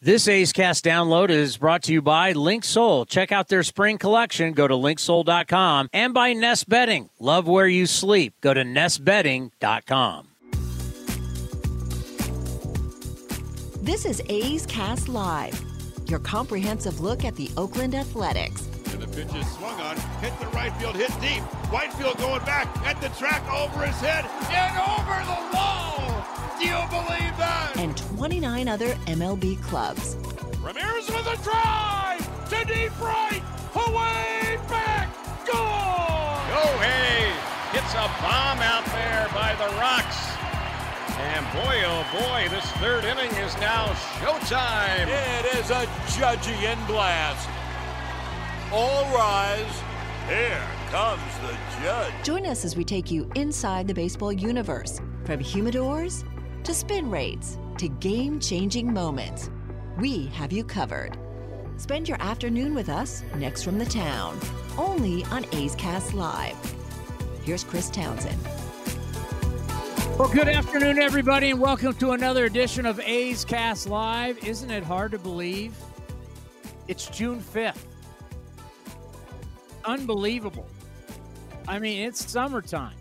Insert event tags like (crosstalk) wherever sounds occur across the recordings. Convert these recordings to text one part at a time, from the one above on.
This A's Cast download is brought to you by Linksoul. Check out their spring collection. Go to linksoul.com and by Nest Bedding. Love where you sleep. Go to nestbedding.com. This is A's Cast Live, your comprehensive look at the Oakland Athletics. And the pitch is swung on, hit the right field, hit deep. Whitefield going back at the track over his head and over the wall. Do you believe that? And 29 other MLB clubs. Ramirez with a drive to deep right, away back, gone. Go hey, hits a bomb out there by the Rocks. And boy, oh boy, this third inning is now showtime. It is a Judgian blast. All rise. Here comes the judge. Join us as we take you inside the baseball universe from humidors to spin rates to game changing moments. We have you covered. Spend your afternoon with us next from the town, only on A's Cast Live. Here's Chris Townsend. Well, good afternoon, everybody, and welcome to another edition of A's Cast Live. Isn't it hard to believe? It's June 5th. Unbelievable. I mean, it's summertime.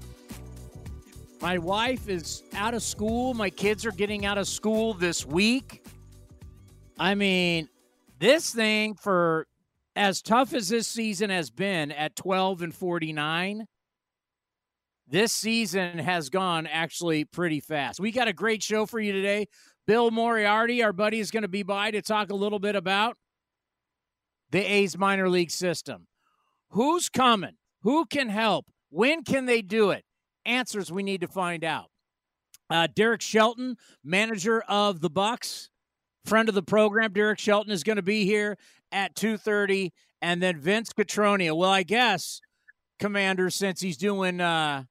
My wife is out of school. My kids are getting out of school this week. I mean, this thing for as tough as this season has been at 12 and 49, this season has gone actually pretty fast. We got a great show for you today. Bill Moriarity, our buddy, is going to be by to talk a little bit about the A's minor league system. Who's coming? Who can help? When can they do it? Answers we need to find out. Uh, Derek Shelton, manager of the Bucks, friend of the program. Derek Shelton is going to be here at 2.30. And then Vince Cotroneo. Well, I guess, Commander, since he's doing uh,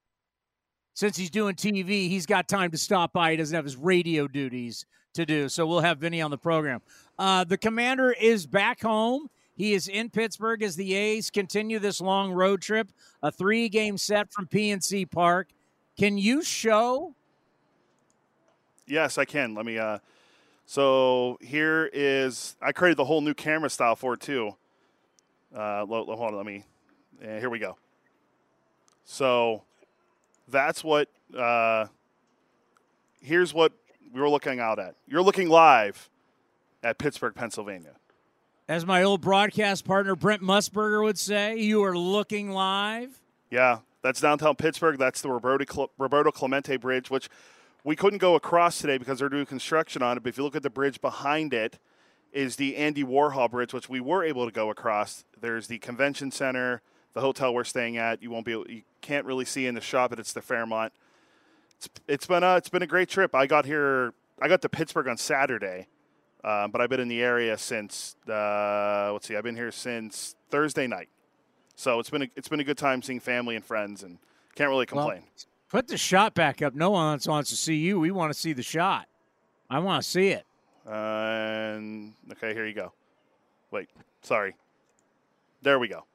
since he's doing TV, he's got time to stop by. He doesn't have his radio duties to do. So we'll have Vinny on the program. Uh, the Commander is back home. He is in Pittsburgh as the A's continue this long road trip, a three game set from PNC Park. Can you show? Yes, I can. Let me. Uh, so here is I created the whole new camera style for it too. Uh, hold on, let me. Uh, here we go. So that's what. Uh, here's what we were looking out at. You're looking live at Pittsburgh, Pennsylvania. As my old broadcast partner Brent Musburger would say, you are looking live. Yeah, that's downtown Pittsburgh. That's the Roberto, Clemente Bridge, which we couldn't go across today because they're doing construction on it. But if you look at the bridge behind it, is the Andy Warhol Bridge, which we were able to go across. There's the convention center, the hotel we're staying at. You won't be, able, you can't really see in the shop, but it's the Fairmont. It's, it's been a, it's been a great trip. I got here, I got to Pittsburgh on Saturday um, but I've been in the area since uh, let's see, I've been here since Thursday night. So it's been a, it's been a good time seeing family and friends, and can't really complain. Well, put the shot back up. No one wants to see you. We want to see the shot. I want to see it. And okay, here you go. Wait, sorry. There we go.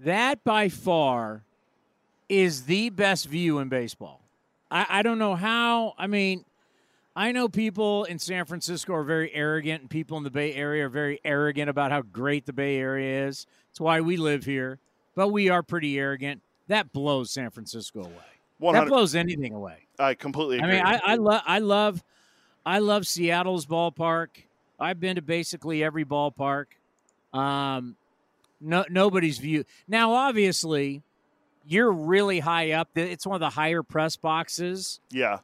That by far is the best view in baseball. I, I don't know how. I mean, I know people in San Francisco are very arrogant, and people in the Bay Area are very arrogant about how great the Bay Area is. It's why we live here, but we are pretty arrogant. That blows San Francisco away. 100. That blows anything away. I completely agree. I mean, I, I love, I love, I love Seattle's ballpark. I've been to basically every ballpark. Um, no, nobody's view. Now, obviously, you're really high up. It's one of the higher press boxes. Yeah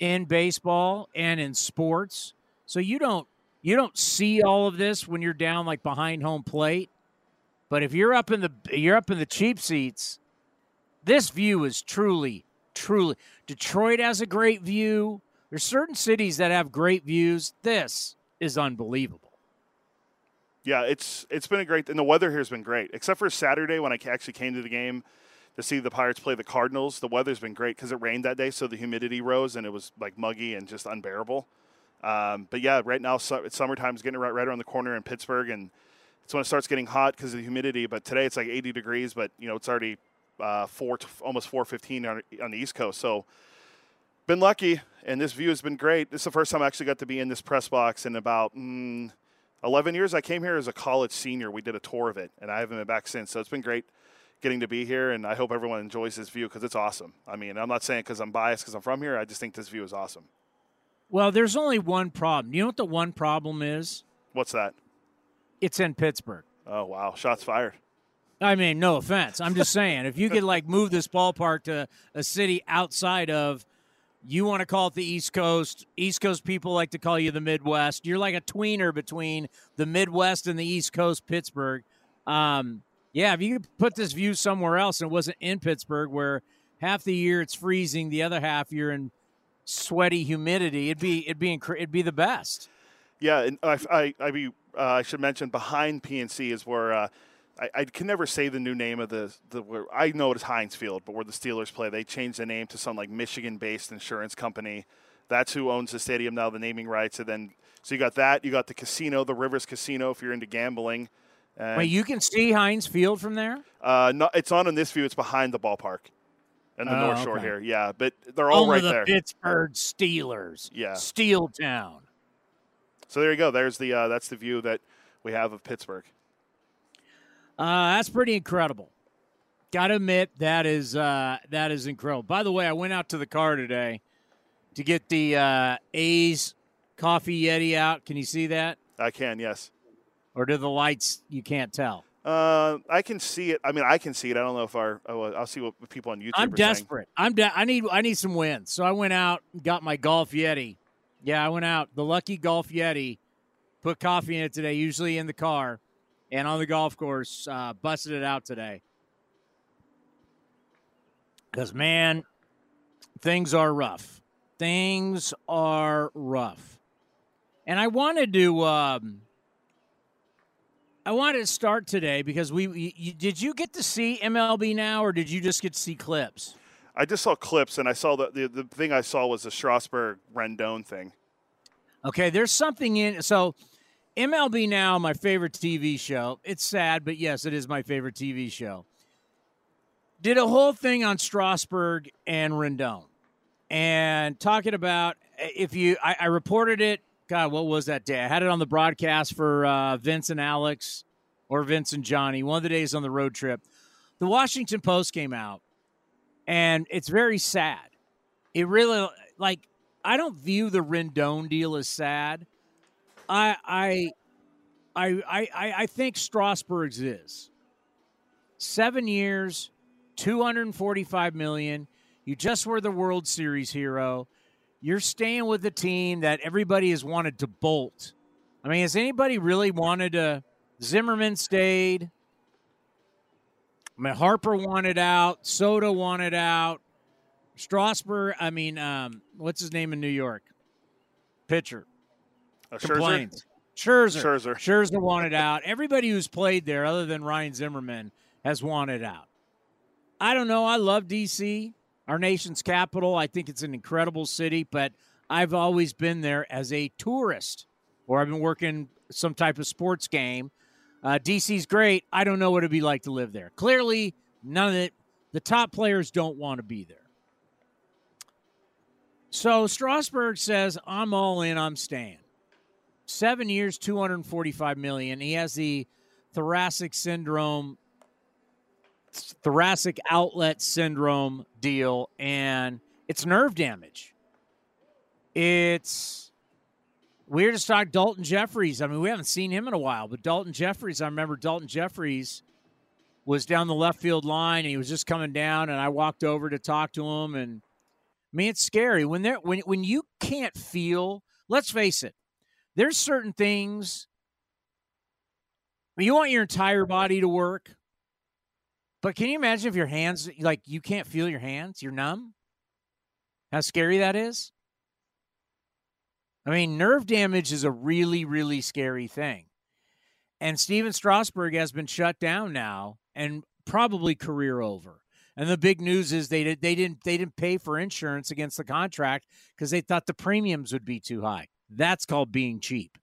in baseball and in sports. So you don't you don't see all of this when you're down like behind home plate. But if you're up in the you're up in the cheap seats, this view is truly truly Detroit has a great view. There's certain cities that have great views. This is unbelievable. Yeah, it's it's been a great, and the weather here has been great, except for Saturday when I actually came to the game to see the Pirates play the Cardinals. The weather's been great because it rained that day, so the humidity rose and it was like muggy and just unbearable. Um, but yeah, right now it's summertime is getting right right around the corner in Pittsburgh, and it's when it starts getting hot because of the humidity. But today it's like 80 degrees, but you know it's already uh, four almost 4:15 on, on the East Coast. So been lucky, and this view has been great. This is the first time I actually got to be in this press box in about. Mm, 11 years. I came here as a college senior. We did a tour of it, and I haven't been back since. So it's been great getting to be here, and I hope everyone enjoys this view because it's awesome. I mean, I'm not saying because I'm biased because I'm from here. I just think this view is awesome. Well, there's only one problem. You know what the one problem is? What's that? It's in Pittsburgh. Oh wow! Shots fired. I mean, no offense. I'm just saying, if you could like move this ballpark to a city outside of you want to call it the East Coast. East Coast people like to call you the Midwest. You're like a tweener between the Midwest and the East Coast, Pittsburgh. Um, yeah, if you could put this view somewhere else and it wasn't in Pittsburgh, where half the year it's freezing, the other half you're in sweaty humidity, it'd be it'd be inc- it'd be the best. Yeah, and I I I, be, uh, I should mention behind PNC is where. Uh, I, I, can never say the new name of the the. Where, I know it is Heinz Field, but where the Steelers play, they changed the name to some like Michigan-based insurance company. That's who owns the stadium now, the naming rights, and then so you got that. You got the casino, the Rivers Casino, if you're into gambling. And, Wait, you can see Heinz Field from there? Uh, no, it's on in this view. It's behind the ballpark, and the oh, North Shore okay. here. Yeah, but they're all Only right the there. Pittsburgh Steelers. Yeah, Steel Town. So there you go. There's the uh, that's the view that we have of Pittsburgh. Uh, that's pretty incredible. Got to admit that is uh, that is incredible. By the way, I went out to the car today to get the uh, A's coffee Yeti out. Can you see that? I can. Yes. Or do the lights you can't tell? Uh, I can see it. I mean, I can see it. I don't know if our. Oh, I'll see what people on YouTube. I'm desperate. Saying. I'm. De- I need. I need some wins. So I went out, got my Golf Yeti. Yeah, I went out. The lucky Golf Yeti. Put coffee in it today. Usually in the car and on the golf course, uh, busted it out today. Because, man, things are rough. Things are rough. And I wanted to. Um, I wanted to start today because we you, did you get to see MLB now or did you just get to see clips? I just saw clips and I saw the the, the thing I saw was the Strasburg Rendon thing. Okay, there's something in so MLB Now, my favorite TV show. It's sad, but yes, it is my favorite TV show. Did a whole thing on Strasburg and Rendon and talking about eh, if you, I, I, reported it. God, what was that day? I had it on the broadcast for uh, Vince and Alex or Vince and Johnny, one of the days on the road trip. The Washington Post came out and it's very sad. It really, like, I don't view the Rendon deal as sad. I I I I I think Strasburg's is seven years, two hundred and forty-five million. You just were the World Series hero. You're staying with the team that everybody has wanted to bolt. I mean, has anybody really wanted to? Zimmerman stayed. I mean, Harper wanted out. Soto wanted out. Strasburg, I mean, um, what's his name in New York? Pitcher. Uh, complains. Scherzer. Scherzer. Scherzer wanted out. Everybody who's played there, other than Ryan Zimmerman, has wanted out. I don't know. I love D.C., our nation's capital. I think it's an incredible city, but I've always been there as a tourist, or I've been working some type of sports game. Uh, DC's great. I don't know what it'd be like to live there. Clearly, none of it. The top players don't want to be there. So Strasburg says, "I'm all in. I'm staying." seven years, 245 million. He has the thoracic syndrome, thoracic outlet syndrome deal, and it's nerve damage. It's weird to talk Daulton Jefferies. I mean, we haven't seen him in a while, but Daulton Jefferies, I remember Daulton Jefferies was down the left field line and he was just coming down and I walked over to talk to him and I mean it's scary when there when when you can't feel let's face it there's certain things you want your entire body to work but can you imagine if your hands like you can't feel your hands you're numb how scary that is I mean, nerve damage is a really, really scary thing. And Stephen Strasburg has been shut down now and probably career over. And the big news is they did, they didn't they didn't pay for insurance against the contract because they thought the premiums would be too high. That's called being cheap.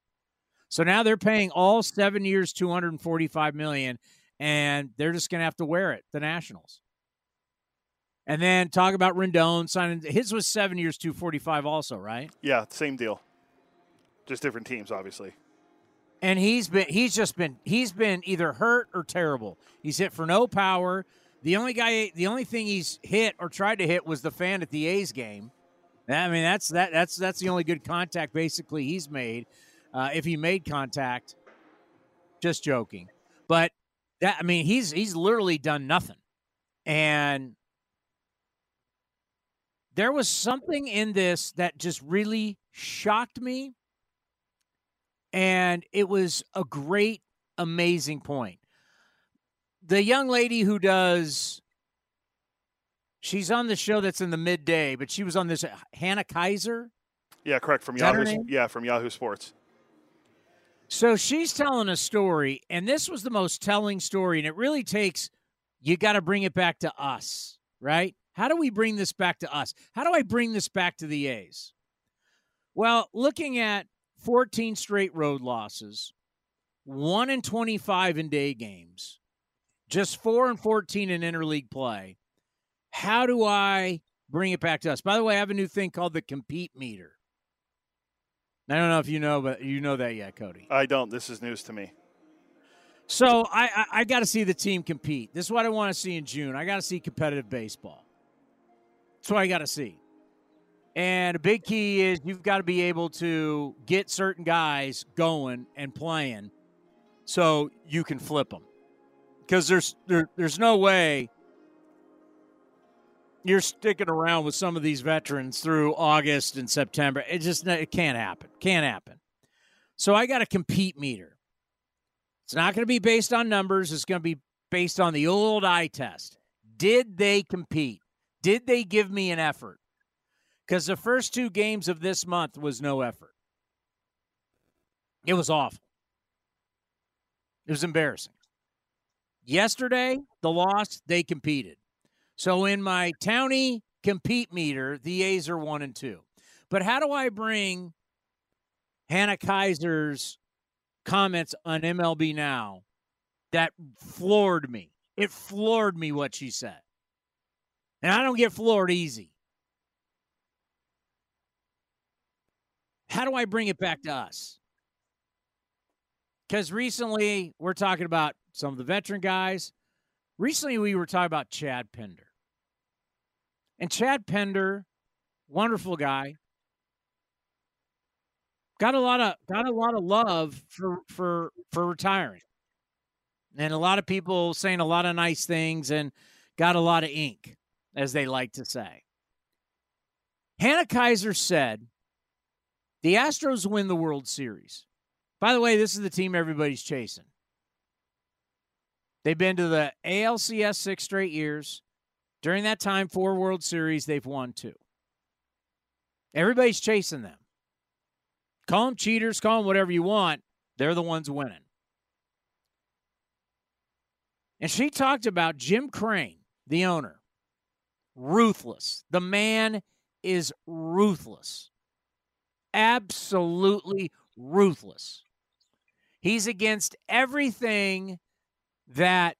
So now they're paying all seven years, two hundred and forty-five million, and they're just going to have to wear it. The Nationals. And then talk about Rendon signing. His was seven years, two forty-five, also, right? Yeah, same deal. Just different teams, obviously. And he's been he's just been he's been either hurt or terrible. He's hit for no power. The only guy, the only thing he's hit or tried to hit was the fan at the A's game. I mean, that's that that's that's the only good contact basically he's made. Uh, if he made contact, just joking. But that I mean, he's he's literally done nothing. And there was something in this that just really shocked me. And it was a great, amazing point. The young lady who does, she's on the show that's in the midday, but she was on this, uh, Hannah Keyser. Yeah, correct. From Is that her Yahoo. Yeah, from Yahoo Sports. So she's telling a story, and this was the most telling story, and it really takes you got to bring it back to us, right? How do we bring this back to us? How do I bring this back to the A's? Well, looking at 14 straight road losses, 1 and 25 in day games, just 4 and 14 in interleague play. How do I bring it back to us? By the way, I have a new thing called the compete meter. I don't know if you know, but you know that yet, Cody. I don't. This is news to me. So I I, I got to see the team compete. This is what I want to see in June. I got to see competitive baseball. That's what I got to see. And a big key is you've got to be able to get certain guys going and playing, so you can flip them. Because there's there, there's no way you're sticking around with some of these veterans through August and September. It just it can't happen. Can't happen. So I got a compete meter. It's not going to be based on numbers. It's going to be based on the old eye test. Did they compete? Did they give me an effort? Because the first two games of this month was no effort. It was awful. It was embarrassing. Yesterday, the loss, they competed. So in my townie compete meter, the A's are one and two. But how do I bring Hannah Keyser's comments on MLB Now that floored me? It floored me what she said. And I don't get floored easy. How do I bring it back to us? Because recently we're talking about some of the veteran guys. Recently we were talking about Chad Pinder. And Chad Pinder, wonderful guy, got a lot of got a lot of love for for for retiring. And a lot of people saying a lot of nice things and got a lot of ink, as they like to say. Hannah Keyser said the Astros win the World Series. By the way, this is the team everybody's chasing. They've been to the ALCS six straight years. During that time, four World Series, they've won two. Everybody's chasing them. Call them cheaters, call them whatever you want. They're the ones winning. And she talked about Jim Crane, the owner. Ruthless. The man is ruthless. Absolutely ruthless. He's against everything that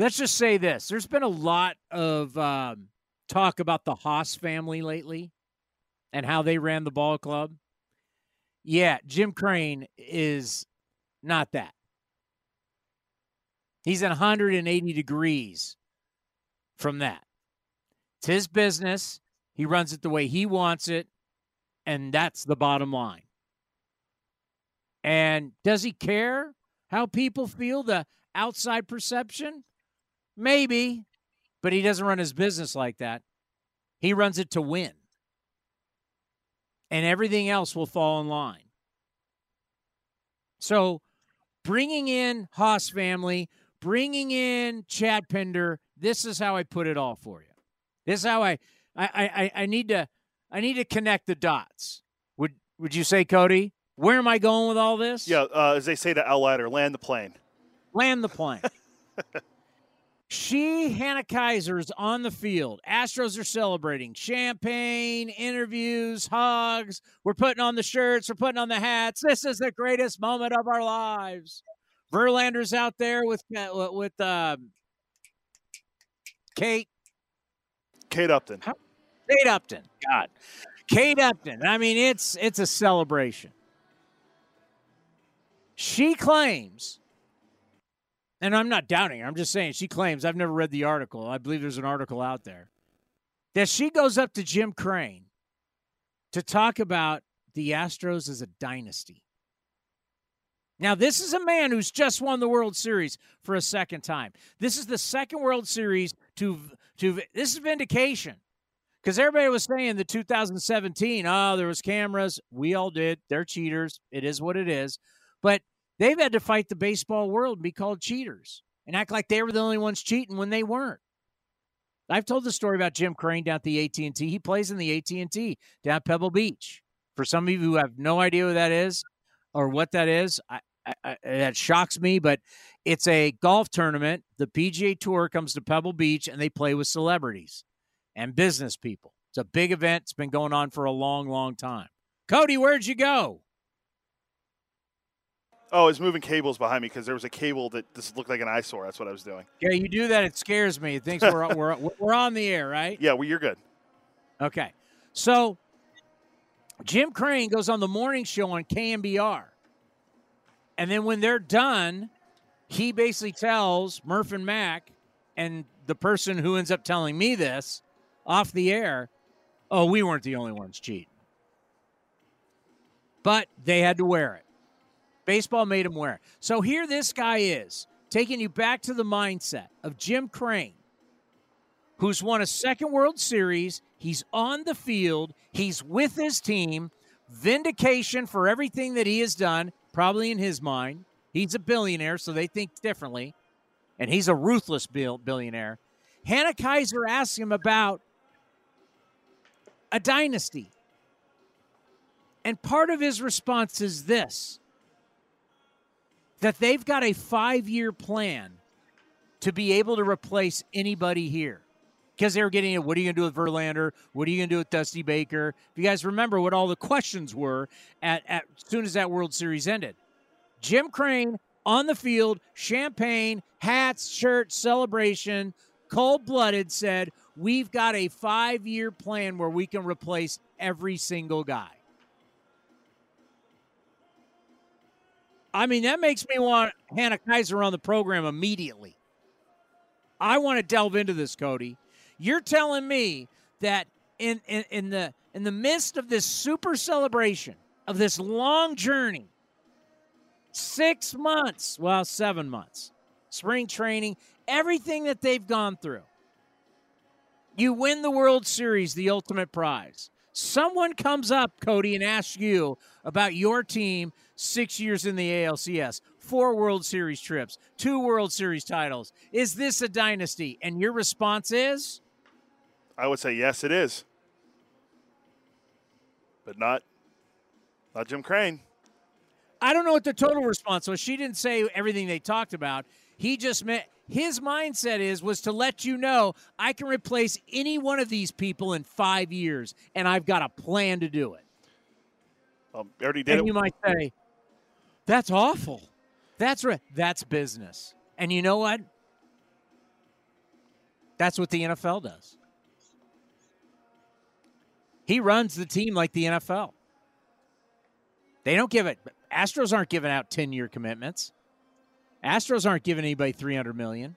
let's just say this. There's been a lot of um, talk about the haas family lately and how they ran the ball club. Yeah jim crane is not that. He's at 180 degrees from that. It's his business. He runs it the way he wants it and that's the bottom line. And does he care how people feel the outside perception Maybe, but he doesn't run his business like that. He runs it to win. And everything else will fall in line. So, bringing in Haas family, bringing in Chad Pinder, this is how I put it all for you. This is how I I I, I need to I need to connect the dots. Would would you say, Cody? Where am I going with all this? Yeah, uh, as they say to L. Letter, land the plane. Land the plane. (laughs) she, Hannah Keyser, is on the field. Astros are celebrating. Champagne, interviews, hugs. We're putting on the shirts. We're putting on the hats. This is the greatest moment of our lives. Verlander's out there with uh, with um, Kate. Kate Upton. Kate Upton. God. Kate Upton. I mean, it's it's a celebration. She claims, and I'm not doubting her, I'm just saying she claims, I've never read the article. I believe there's an article out there, that she goes up to Jim Crane to talk about the Astros as a dynasty. Now, this is a man who's just won the World Series for a second time. This is the second World Series to to this is vindication. Because everybody was saying the 2017, oh, there was cameras. We all did. They're cheaters. It is what it is. But they've had to fight the baseball world and be called cheaters and act like they were the only ones cheating when they weren't. I've told the story about Jim Crane down at the AT&T. He plays in the AT&T down at Pebble Beach. For some of you who have no idea who that is or what that is, I, I, I, that shocks me, but it's a golf tournament. The PGA Tour comes to Pebble Beach and they play with celebrities and business people. It's a big event. It's been going on for a long, long time. Cody, where'd you go? Oh, it's moving cables behind me because there was a cable that just looked like an eyesore. That's what I was doing. Yeah, you do that. It scares me. It thinks we're, (laughs) we're, we're on the air, right? Yeah, well, you're good. Okay. So Jim Crane goes on the morning show on KNBR. And then when they're done, he basically tells Murph and Mac and the person who ends up telling me this off the air, oh, we weren't the only ones cheating. But they had to wear it. Baseball made him wear. So here this guy is, taking you back to the mindset of Jim Crane, who's won a second World Series. He's on the field, he's with his team. Vindication for everything that he has done, probably in his mind. He's a billionaire, so they think differently. And he's a ruthless billionaire. Hannah Keyser asks him about a dynasty. And part of his response is this that they've got a five year plan to be able to replace anybody here. Because they were getting it, what are you going to do with Verlander? What are you going to do with Dusty Baker? If you guys remember what all the questions were at, at as soon as that World Series ended. Jim Crane on the field, champagne, hats, shirt, celebration, cold blooded said, We've got a five year plan where we can replace every single guy. I mean, that makes me want Hannah Keyser on the program immediately. I want to delve into this, Cody. You're telling me that in, in, in the in the midst of this super celebration of this long journey, six months, well, seven months, spring training, everything that they've gone through, you win the World Series, the ultimate prize. Someone comes up, Cody, and asks you about your team six years in the ALCS, four World Series trips, two World Series titles. Is this a dynasty? And your response is? I would say yes, it is, but not not Jim Crane. I don't know what the total response was. She didn't say everything they talked about. He just meant his mindset is was to let you know I can replace any one of these people in five years, and I've got a plan to do it. Um, already did and it. you might say, "That's awful." That's right. That's business. And you know what? That's what the NFL does. He runs the team like the NFL. They don't give it. Astros aren't giving out ten year commitments. Astros aren't giving anybody 300 million.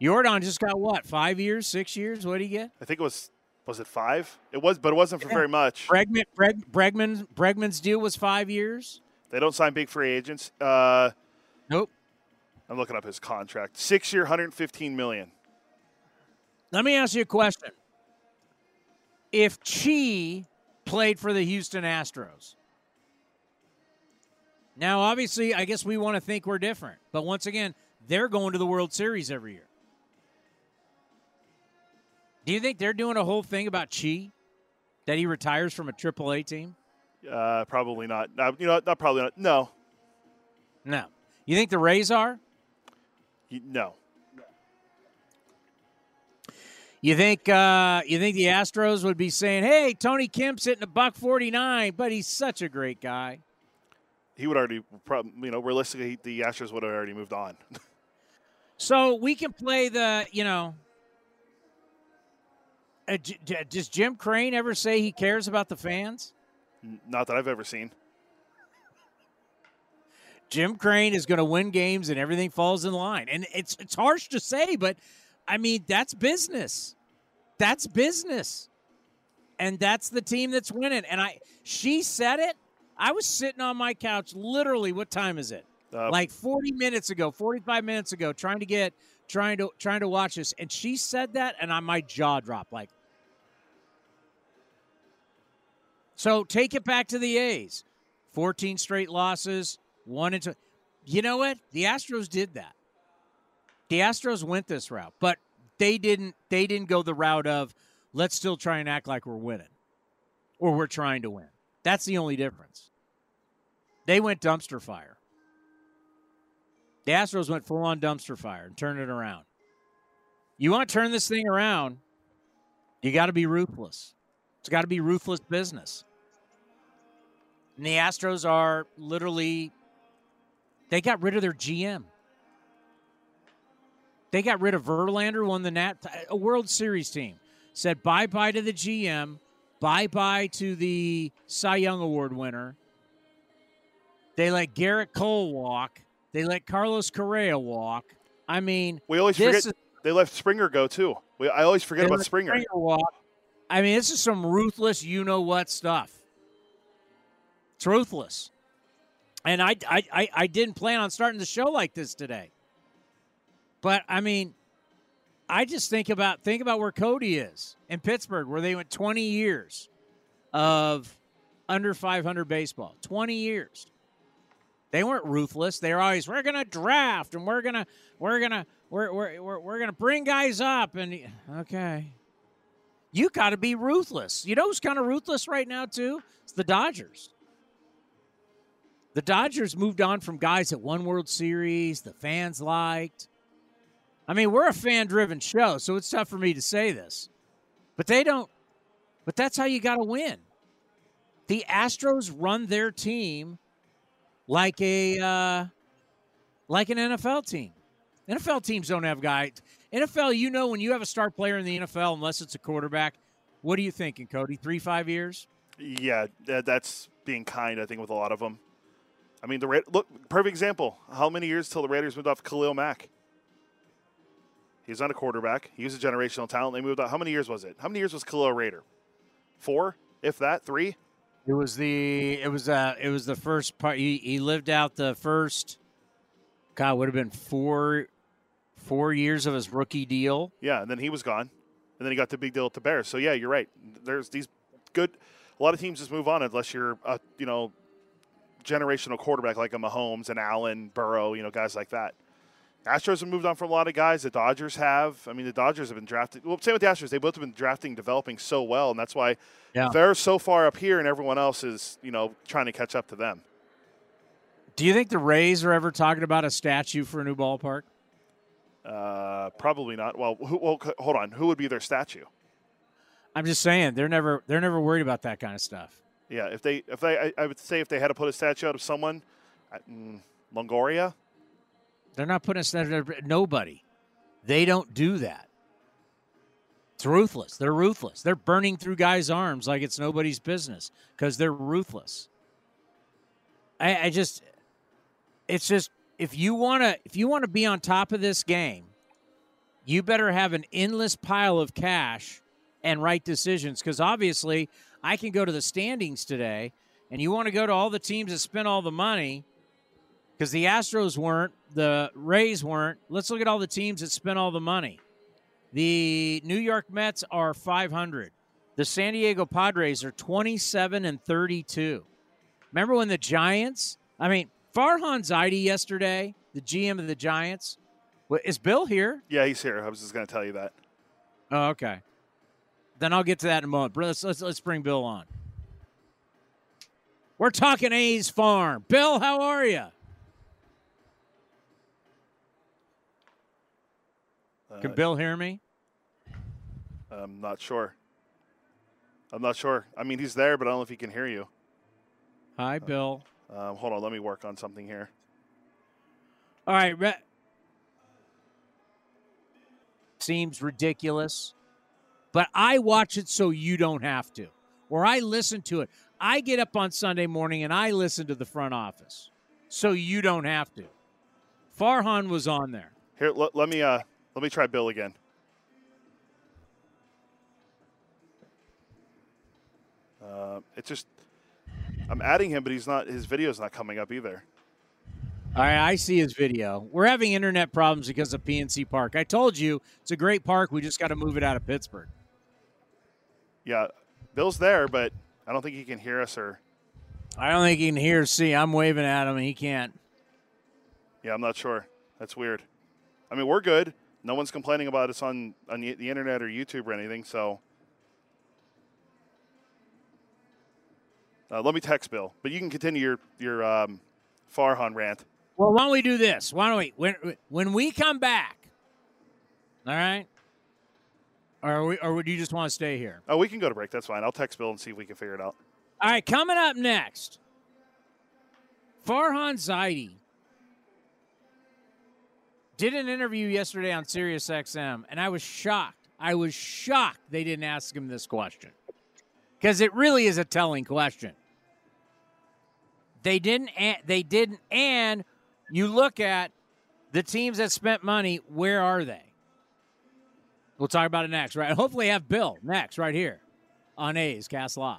Yordan just got what? Five years, six years? What did he get? I think it was was it five? It was, but it wasn't for Yeah. very much. Bregman, Breg, Bregman, Bregman's deal was five years. They don't sign big free agents. Uh, Nope. I'm looking up his contract. Six year, 115 million. Let me ask you a question. If Chi played for the Houston Astros, now obviously, I guess we want to think we're different, but once again, they're going to the World Series every year. Do you think they're doing a whole thing about Chi that he retires from a AAA team? Uh, probably not. Uh, you know, not probably not. No, No. You think the Rays are? Y- no. You think uh, you think the Astros would be saying, "Hey, Tony Kemp's hitting a buck 49, but he's such a great guy." He would already, probably, you know, realistically, the Astros would have already moved on. (laughs) So we can play the, you know. Uh, J- J- does Jim Crane ever say he cares about the fans? Not that I've ever seen. Jim Crane is going to win games and everything falls in line. And it's it's harsh to say, but I mean that's business. That's business. And that's the team that's winning. And I she said it. I was sitting on my couch literally what time is it? Uh, like 40 minutes ago, 45 minutes ago trying to get trying to trying to watch this and she said that and I my jaw dropped like So take it back to the A's. 14 straight losses, one into You know what? The Astros did that. The Astros went this route, but they didn't they didn't go the route of let's still try and act like we're winning or we're trying to win. That's the only difference. They went dumpster fire. The Astros went full on dumpster fire and turned it around. You want to turn this thing around, you got to be ruthless. It's got to be ruthless business. And the Astros are literally, they got rid of their GM. They got rid of Verlander, won the Nat, a World Series team. Said bye bye to the GM, bye bye to the Cy Young Award winner. They let Gerrit Cole walk. They let Carlos Correa walk. I mean, we always forget is- they let Springer go too. We, I always forget about let Springer. walk. I mean, this is some ruthless, you know what stuff. It's ruthless. And I, I, I, didn't plan on starting the show like this today. But I mean, I just think about think about where Cody is in Pittsburgh, where they went 20 years of under 500 baseball. 20 years. They weren't ruthless. They were always we're gonna draft and we're gonna we're gonna we're we're we're, we're gonna bring guys up and okay. You got to be ruthless. You know who's kind of ruthless right now too? It's the Dodgers. The Dodgers moved on from guys that won World Series, the fans liked. I mean, we're a fan driven show, so it's tough for me to say this. But they don't, but that's how you got to win. The Astros run their team like a, uh, like an NFL team. NFL teams don't have guys. NFL, you know, when you have a star player in the NFL, unless it's a quarterback, what are you thinking, Cody? Three, five years? Yeah, that's being kind. I think with a lot of them. I mean, the Ra- look perfect example. How many years till the Raiders moved off Khalil Mack? He was not a quarterback. He was a generational talent. They moved on. How many years was it? How many years was Khalil a Raider? Four, if that. Three. It was the it was uh it was the first part. He, he lived out the first. God would have been four four years of his rookie deal. Yeah, and then he was gone, and then he got the big deal at the Bears. So yeah, you're right. There's these good. A lot of teams just move on unless you're a you know generational quarterback like a Mahomes and Allen, Burrow, you know guys like that. Astros have moved on from a lot of guys. The Dodgers have. I mean, the Dodgers have been drafted. Well, same with the Astros. They both have been drafting, developing so well, and that's why Yeah. they're so far up here, and everyone else is you know trying to catch up to them. Do you think the Rays are ever talking about a statue for a new ballpark? Uh, probably not. Well, who, well, hold on. Who would be their statue? I'm just saying they're never they're never worried about that kind of stuff. Yeah, if they, if they, I, I would say if they had to put a statue out of someone, mm, Longoria. They're not putting a statue. Of nobody. They don't do that. It's ruthless. They're ruthless. They're burning through guys' arms like it's nobody's business because they're ruthless. I, I just, it's just if you want to, if you want to be on top of this game, you better have an endless pile of cash and right decisions because obviously I can go to the standings today, and you want to go to all the teams that spent all the money because the Astros weren't, the Rays weren't. Let's look at all the teams that spent all the money. The New York Mets are 500. The San Diego Padres are 27 and 32. Remember when the Giants? I mean, Farhan Zaidi yesterday, the GM of the Giants. Is Bill here? Yeah, he's here. I was just going to tell you that. Oh, okay. Then I'll get to that in a moment. Let's, let's, let's bring Bill on. We're talking A's Farm. Bill, how are you? Can Uh, Bill hear me? I'm not sure. I'm not sure. I mean, he's there, but I don't know if he can hear you. Hi, Bill. Um, hold on, let me work on something here. All right. Re- Seems ridiculous, but I watch it so you don't have to, or I listen to it. I get up on Sunday morning and I listen to the front office so you don't have to. Farhan was on there. Here, let, let me uh, let me try Bill again. Uh, it's just I'm adding him, but he's not. His video's not coming up either. All right, I see his video. We're having internet problems because of PNC Park. I told you it's a great park. We just got to move it out of Pittsburgh. Yeah, Bill's there, but I don't think he can hear us or. I don't think he can hear. or See, I'm waving at him and he can't. Yeah, I'm not sure. That's weird. I mean, we're good. No one's complaining about us on on the the internet or YouTube or anything. So. Uh, let me text Bill, but you can continue your your um, Farhan rant. Well, why don't we do this? Why don't we when when we come back? All right. Or we, or would you just want to stay here? Oh, we can go to break. That's fine. I'll text Bill and see if we can figure it out. All right, coming up next, Farhan Zaidi did an interview yesterday on Sirius XM, and I was shocked. I was shocked they didn't ask him this question because it really is a telling question. They didn't. And, They didn't. And you look at the teams that spent money. Where are they? We'll talk about it next, right? Hopefully, have Bill next, right here on A's Cast Live.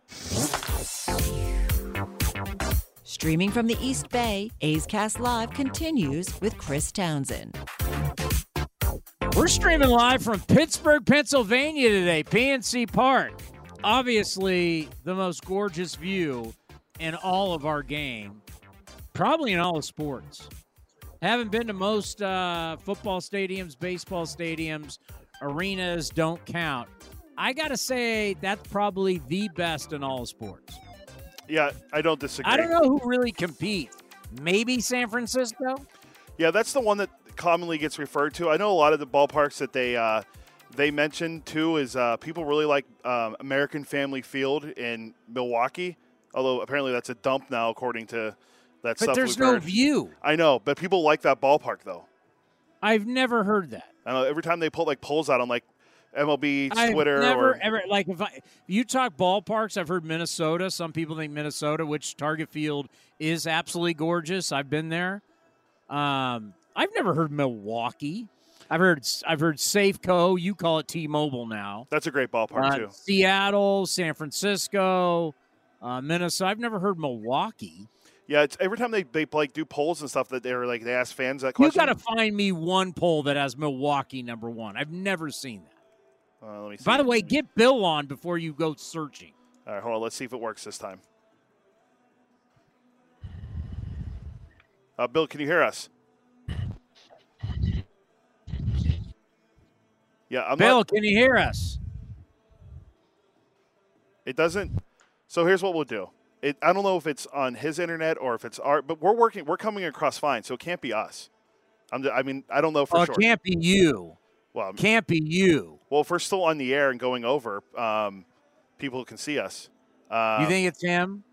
Streaming from the East Bay, A's Cast Live continues with Chris Townsend. We're streaming live from Pittsburgh, Pennsylvania today, PNC Park. Obviously, the most gorgeous view in all of our game, probably in all of sports. Haven't been to most uh, football stadiums, baseball stadiums, arenas don't count. I got to say, that's probably the best in all sports. Yeah, I don't disagree. I don't know who really competes. Maybe San Francisco? Yeah, that's the one that commonly gets referred to. I know a lot of the ballparks that they uh, they mentioned too is uh, people really like um, American Family Field in Milwaukee. Although apparently that's a dump now, according to that But stuff. But there's no heard. view. I know, but people like that ballpark though. I've never heard that. I know every time they put like polls out on like MLB I've Twitter never or ever like if I you talk ballparks. I've heard Minnesota. Some people think Minnesota, which Target Field is absolutely gorgeous. I've been there. Um, I've never heard Milwaukee. I've heard I've heard Safeco. You call it T-Mobile now. that's a great ballpark Uh, too. Seattle, San Francisco, uh, Minnesota. I've never heard Milwaukee. Yeah, it's every time they, they like do polls and stuff that they're like they ask fans that question. You got to find me one poll that has Milwaukee number one. I've never seen that. Uh, let me see. By the way, get Bill on before you go searching. All right, hold on. Let's see if it works this time. Uh, Bill, can you hear us? Yeah, I'm Bill, not. can you hear us? It doesn't. So here's what we'll do. It, I don't know if it's on his internet or if it's our, but we're working. We're coming across fine, so it can't be us. I'm. I mean, I don't know for Oh, sure. it can't be you. Well, I'm- Can't be you. well, if we're still on the air and going over, um, people can see us. Um, you think it's him?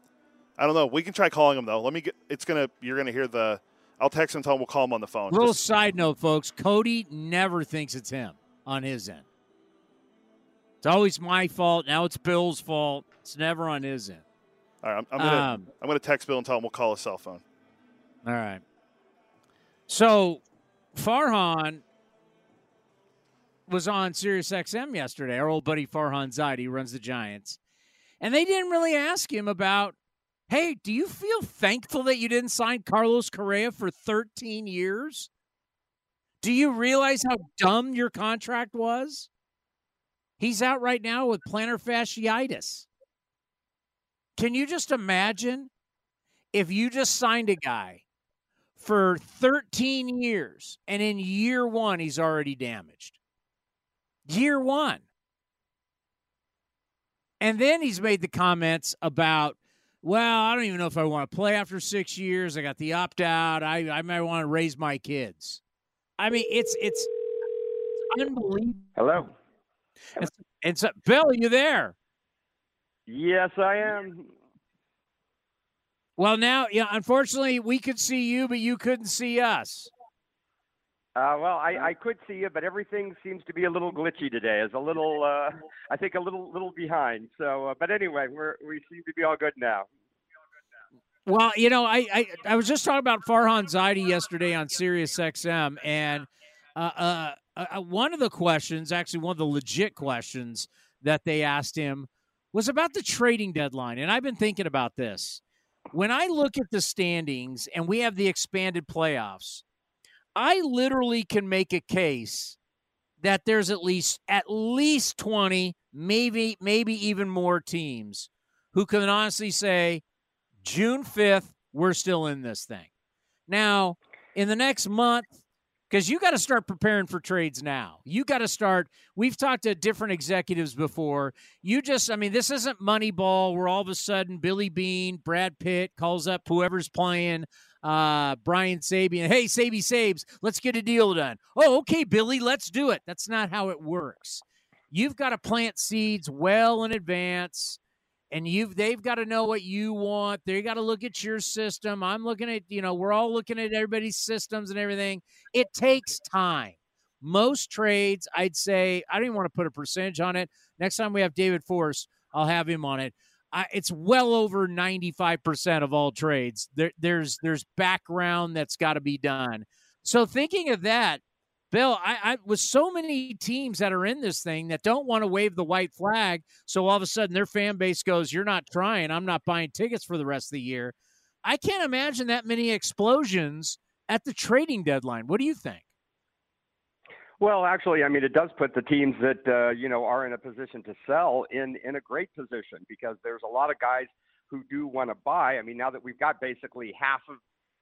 I don't know. We can try calling him though. Let me get. It's gonna. You're gonna hear the. I'll text him. And tell him we'll call him on the phone. Little Just- side note, folks. Cody never thinks it's him on his end. It's always my fault. Now it's Bill's fault. It's never on his end. all right, I'm, I'm gonna. Um, I'm gonna text Bill and tell him we'll call his cell phone. All right. So Farhan was on Sirius XM yesterday. Our old buddy Farhan Zaidi runs the Giants. And they didn't really ask him about Hey, do you feel thankful that you didn't sign Carlos Correa for 13 years? Do you realize how dumb your contract was? He's out right now with plantar fasciitis. Can you just imagine if you just signed a guy for 13 years and in year one he's already damaged? Year one. And then he's made the comments about, well, I don't even know if I want to play after six years. I got the opt out. I, I might want to raise my kids. I mean, it's it's unbelievable. Hello. And, and so, Bill, are you there? Yes, I am. Well, now, yeah, unfortunately, we could see you, but you couldn't see us. Uh, well, I, I could see you, but everything seems to be a little glitchy today. Is a little, uh, I think, a little little behind. So, uh, but anyway, we're we seem to be all good now. Well, you know, I, I, I was just talking about Farhan Zaidi yesterday on Sirius XM, and uh, uh, uh, one of the questions, actually one of the legit questions that they asked him, was about the trading deadline. And I've been thinking about this. When I look at the standings and we have the expanded playoffs, I literally can make a case that there's at least at least 20, maybe maybe even more teams who can honestly say June 5th, we're still in this thing. Now, in the next month, because you got to start preparing for trades now. You got to start. We've talked to different executives before. You just, I mean, this isn't Moneyball where all of a sudden Billy Beane, Brad Pitt calls up whoever's playing, uh, Brian Sabean. Hey, Saby Sabes, let's get a deal done. Oh, okay, Billy, let's do it. That's not how it works. You've got to plant seeds well in advance and you've they've got to know what you want. They got to look at your system. I'm looking at, you know, we're all looking at everybody's systems and everything. It takes time. Most trades, I'd say, I don't even want to put a percentage on it. Next time we have David Forst, I'll have him on it. I, it's well over 95% of all trades. There, there's there's background that's got to be done. So thinking of that, Bill, I, I with so many teams that are in this thing that don't want to wave the white flag, so all of a sudden their fan base goes, "You're not trying. I'm not buying tickets for the rest of the year." I can't imagine that many explosions at the trading deadline. What do you think? Well, actually, I mean, it does put the teams that uh, you know are in a position to sell in in a great position because there's a lot of guys who do want to buy. I mean, now that we've got basically half of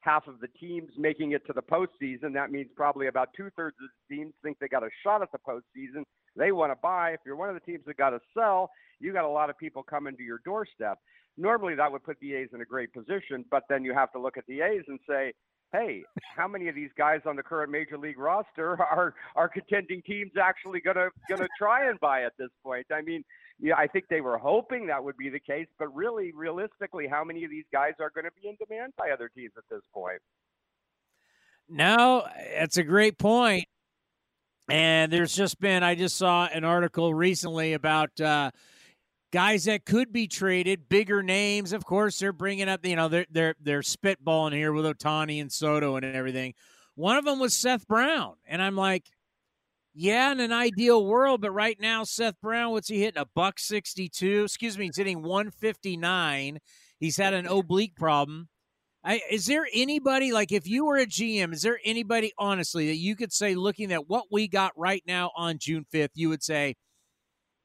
half of the teams making it to the postseason. That means probably about two thirds of the teams think they got a shot at the postseason. They want to buy. If you're one of the teams that got to sell, you got a lot of people coming to your doorstep. Normally, that would put the A's in a great position, but then you have to look at the A's and say, hey, how many of these guys on the current major league roster (laughs) are are contending teams actually gonna gonna try and buy at this point? I mean, yeah, I think they were hoping that would be the case, but really, realistically, how many of these guys are going to be in demand by other teams at this point? No, it's a great point. And there's just been, I just saw an article recently about uh, guys that could be traded, bigger names. Of course, they're bringing up, you know, they're they're they're spitballing here with Ohtani and Soto and everything. One of them was Seth Brown, and I'm like, yeah, in an ideal world, but right now, Seth Brown, what's he hitting? A buck 62. Excuse me, he's hitting 159. He's had an oblique problem. I, is there anybody, like if you were a GM, is there anybody, honestly, that you could say, looking at what we got right now on June 5th, you would say,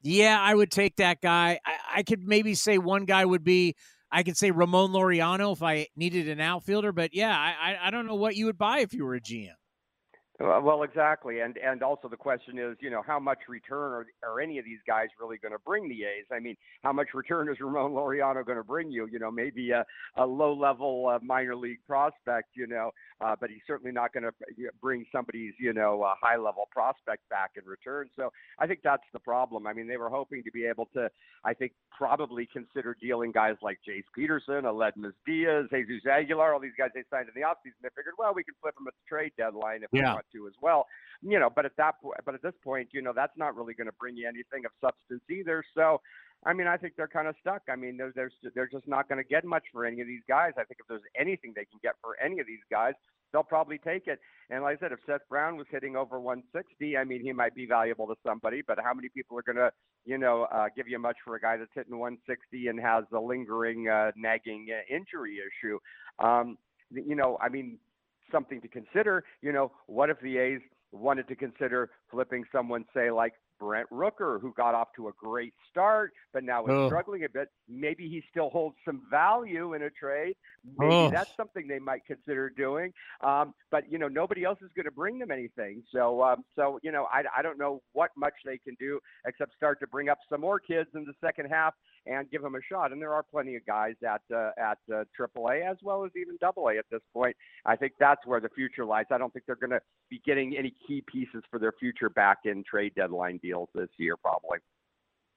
yeah, I would take that guy. I, I could maybe say one guy would be, I could say Ramon Laureano if I needed an outfielder, but yeah, I, I don't know what you would buy if you were a GM. Uh, well, exactly, and and also the question is, you know, how much return are, are any of these guys really going to bring the A's? I mean, how much return is Ramon (laughs) Laureano going to bring you? You know, maybe a, a low-level uh, minor league prospect, you know, uh, but he's certainly not going to bring somebody's, you know, uh, high-level prospect back in return. So I think that's the problem. I mean, they were hoping to be able to, I think, probably consider dealing guys like Jace Peterson, Aledmys Diaz, Jesus Aguilar, all these guys they signed in the offseason. They figured, well, we can flip them at the trade deadline if yeah. we want to as well. You know, but at that point, but at this point, you know, that's not really going to bring you anything of substance either. So, I mean, I think they're kind of stuck. I mean, they're they're, they're just not going to get much for any of these guys. I think if there's anything they can get for any of these guys, they'll probably take it. And like I said, if Seth Brown was hitting over 160, I mean, he might be valuable to somebody. But how many people are going to, you know, uh, give you much for a guy that's hitting 160 and has a lingering, uh, nagging uh, injury issue? Um, you know, I mean, something to consider. You know, what if the A's wanted to consider flipping someone, say, like Brent Rooker, who got off to a great start, but now is oh. struggling a bit. Maybe he still holds some value in a trade. Maybe oh. that's something they might consider doing. Um, but you know, nobody else is going to bring them anything. So, um, so you know, I, I don't know what much they can do except start to bring up some more kids in the second half and give them a shot. And there are plenty of guys at uh, at uh, AAA as well as even Double A at this point. I think that's where the future lies. I don't think they're going to be getting any key pieces for their future back in trade deadline deals this year, probably.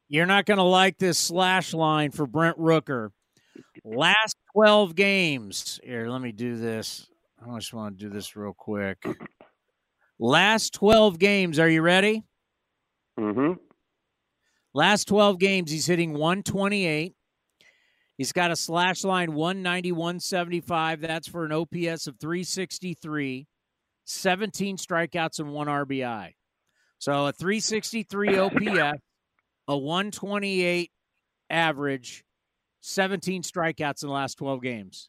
You're not going to like this slash line for Brent Rooker. Last 12 games. Here, let me do this. I just want to do this real quick. Last 12 games. Are you ready? Mm-hmm. Last 12 games, he's hitting 128. He's got a slash line 190, 175. That's for an OPS of 363, 17 strikeouts, and one RBI. So a 363 OPS, a 128 average, 17 strikeouts in the last 12 games.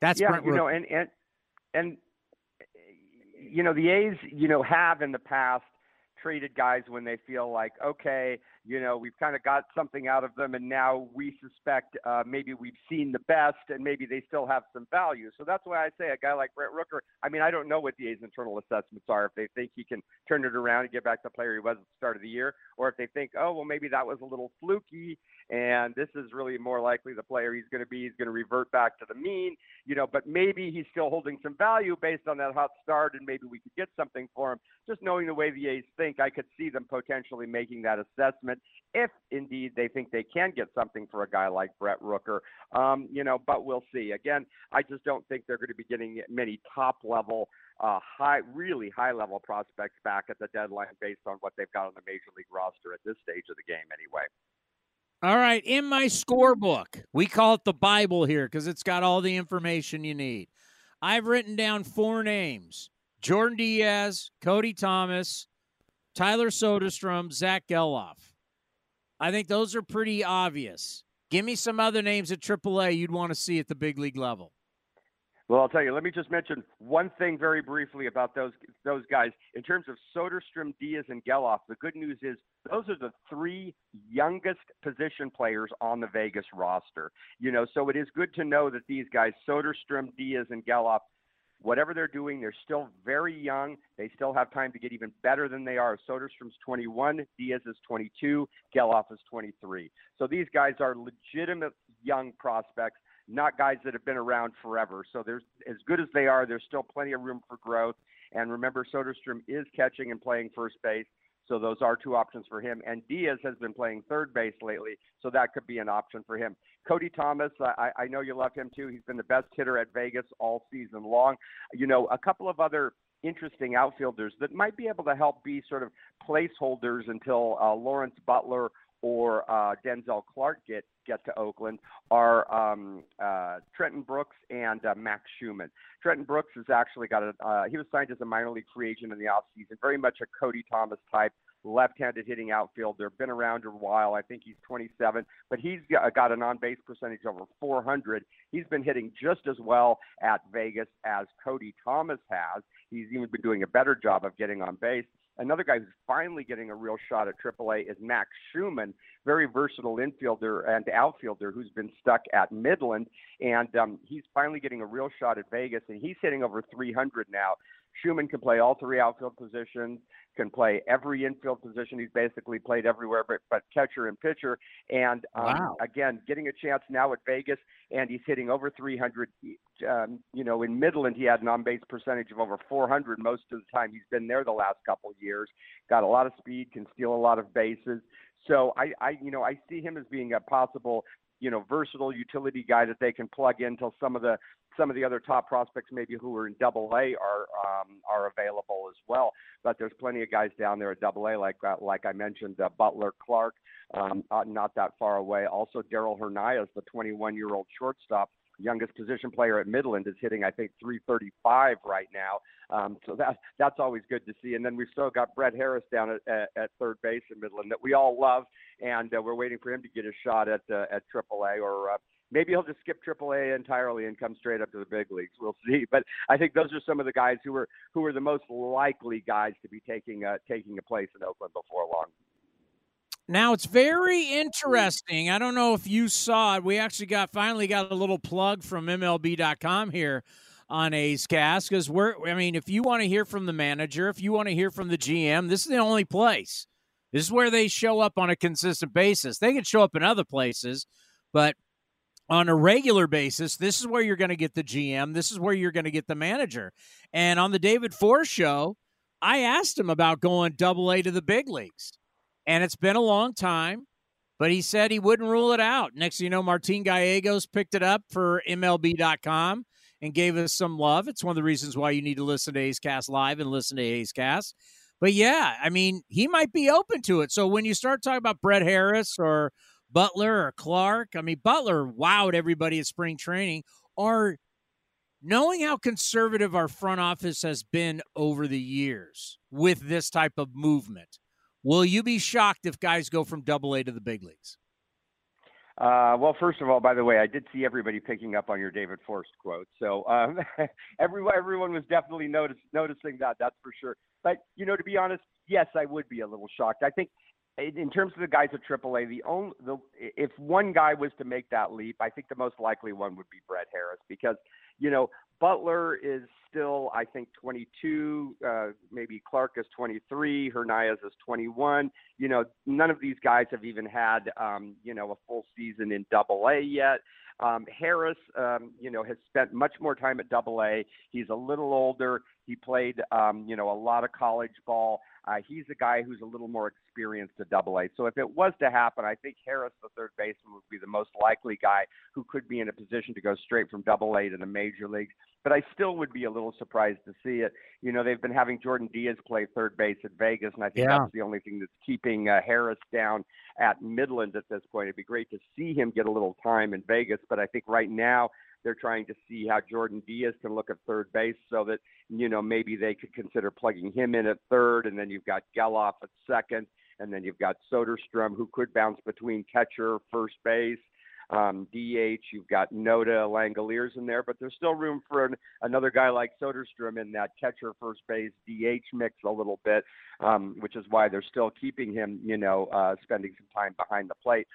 That's yeah, you know, and and and you know the A's, you know, have in the past traded guys when they feel like, okay, you know, we've kind of got something out of them, and now we suspect uh, maybe we've seen the best, and maybe they still have some value. So that's why I say a guy like Brent Rooker. I mean, I don't know what the A's internal assessments are. If they think he can turn it around and get back to the player he was at the start of the year, or if they think, oh, well, maybe that was a little fluky, and this is really more likely the player he's going to be. He's going to revert back to the mean, you know. But maybe he's still holding some value based on that hot start, and maybe we could get something for him. Just knowing the way the A's think, I could see them potentially making that assessment if indeed they think they can get something for a guy like Brett Rooker. Um, you know, but we'll see. Again, I just don't think they're going to be getting many top level, uh, high, really high level prospects back at the deadline based on what they've got on the major league roster at this stage of the game, anyway. All right, in my scorebook, we call it the Bible here because it's got all the information you need. I've written down four names Jordan Diaz, Cody Thomas, Tyler Soderstrom, Zach Gelof. I think those are pretty obvious. Give me some other names at AAA you'd want to see at the big league level. Well, I'll tell you. Let me just mention one thing very briefly about those those guys. In terms of Soderstrom, Diaz, and Gelof, the good news is those are the three youngest position players on the Vegas roster. You know, so it is good to know that these guys, Soderstrom, Diaz, and Gelof, whatever they're doing, they're still very young. They still have time to get even better than they are. Soderstrom's 21, Diaz is 22, Gelof is 23. So these guys are legitimate young prospects not guys that have been around forever. So there's as good as they are, there's still plenty of room for growth. And remember, Soderstrom is catching and playing first base. So those are two options for him. And Diaz has been playing third base lately, so that could be an option for him. Cody Thomas, I, I know you love him too. He's been the best hitter at Vegas all season long. You know, a couple of other interesting outfielders that might be able to help be sort of placeholders until uh, Lawrence Butler or uh, Denzel Clark get get to Oakland are um, uh, Trenton Brooks and uh, Max Schumann. Trenton Brooks has actually got a uh, he was signed as a minor league free agent in the offseason, very much a Cody Thomas type. Left-handed hitting outfielder, been around a while. I think he's 27, but he's got an on-base percentage over 400. He's been hitting just as well at Vegas as Cody Thomas has. He's even been doing a better job of getting on base. Another guy who's finally getting a real shot at AAA is Max Schumann, very versatile infielder and outfielder who's been stuck at Midland, and um, he's finally getting a real shot at Vegas, and he's hitting over 300 now. Schumann can play all three outfield positions, can play every infield position. He's basically played everywhere but, but catcher and pitcher. And um, wow. again, getting a chance now at Vegas, and he's hitting over 300. Um, you know, in Midland, he had an on base percentage of over 400 most of the time he's been there the last couple years. Got a lot of speed, can steal a lot of bases. So I, I, you know, I see him as being a possible you know, versatile utility guy that they can plug in until some of the some of the other top prospects, maybe who are in Double A, are um, are available as well. But there's plenty of guys down there at Double A, like uh, like I mentioned, uh, Butler Clark, um, uh, not that far away. Also, Daryl Hernandez, the 21 year old shortstop youngest position player at Midland, is hitting I think 335 right now. Um, so that that's always good to see. And then we've still got Brett Harris down at, at, at third base in Midland that we all love, and uh, we're waiting for him to get a shot at uh, at AAA or. Uh, maybe he'll just skip AAA entirely and come straight up to the big leagues. We'll see. (laughs) But I think those are some of the guys who are who are the most likely guys to be taking uh, taking a place in Oakland before long. Now it's very interesting. I don't know if you saw it. We actually got finally got a little plug from MLB.com here on A's Cast because we're. I mean, if you want to hear from the manager, if you want to hear from the GM, this is the only place. This is where they show up on a consistent basis. They can show up in other places, but on a regular basis, this is where you're going to get the GM. This is where you're going to get the manager. And on the David Forst show, I asked him about going double A to the big leagues and it's been a long time, but he said he wouldn't rule it out. Next thing you know, Martin Gallegos picked it up for MLB.com and gave us some love. It's one of the reasons why you need to listen to A's Cast Live and listen to A's Cast. But yeah, I mean, he might be open to it. So when you start talking about Brett Harris or Butler or Clark. I mean, Butler wowed everybody at spring training. Or knowing how conservative our front office has been over the years with this type of movement, Will you be shocked if guys go from double A to the big leagues? Uh, well, first of all, by the way, I did see everybody picking up on your David Forst quote. So um, (laughs) everyone, everyone was definitely notice, noticing that. That's for sure. But you know, to be honest, yes, I would be a little shocked. I think in terms of the guys at AAA, the only the if one guy was to make that leap, I think the most likely one would be Brett Harris because you know Butler is still, I think, 22. Uh, maybe Clark is 23. Hernandez is 21. You know, none of these guys have even had, um, you know, a full season in Double A yet. Um, Harris, um, you know, has spent much more time at Double A. He's a little older. He played, um, you know, a lot of college ball. Uh, he's a guy who's a little more experienced at Double A. So if it was to happen, I think Harris, the third baseman, would be the most likely guy who could be in a position to go straight from Double A to the major leagues. But I still would be a little surprised to see it. You know, they've been having Jordan Diaz play third base at Vegas, and I think yeah. that's the only thing that's keeping uh, Harris down at Midland at this point. It'd be great to see him get a little time in Vegas, but I think right now they're trying to see how Jordan Diaz can look at third base so that, you know, maybe they could consider plugging him in at third. And then you've got Gelof at second. And then you've got Soderstrom, who could bounce between catcher, first base, um, DH. You've got Noda Langeliers in there, but there's still room for an, another guy like Soderstrom in that catcher, first base, DH mix a little bit, um, which is why they're still keeping him, you know, uh, spending some time behind the plate.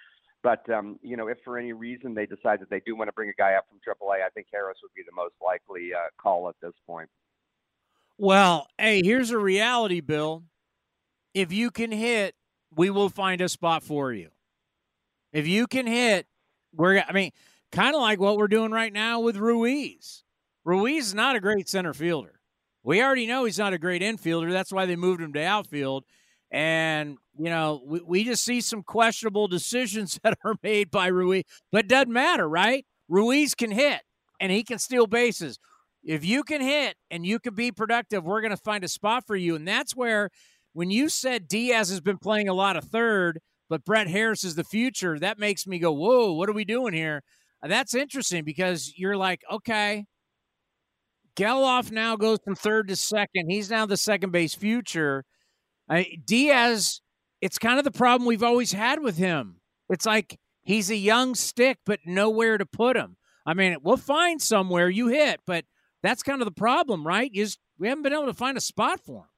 But um, you know, if for any reason they decide that they do want to bring a guy up from AAA, I think Harris would be the most likely uh, call at this point. Well, hey, here's a reality, Bill. If you can hit, we will find a spot for you. If you can hit, we're I mean, kind of like what we're doing right now with Ruiz. Ruiz is not a great center fielder. We already know he's not a great infielder. That's why they moved him to outfield. And, you know, we, we just see some questionable decisions (laughs) that are made by Ruiz, but doesn't matter, right? Ruiz can hit and he can steal bases. If you can hit and you can be productive, we're going to find a spot for you. And that's where, when you said Diaz has been playing a lot of third, but Brett Harris is the future, that makes me go, whoa, what are we doing here? Uh, that's interesting because you're like, okay, Gelof now goes from third to second. He's now the second base future. I, Diaz, it's kind of the problem we've always had with him. It's like he's a young stick, but nowhere to put him. I mean, we'll find somewhere you hit, but that's kind of the problem, right? Is we haven't been able to find a spot for him.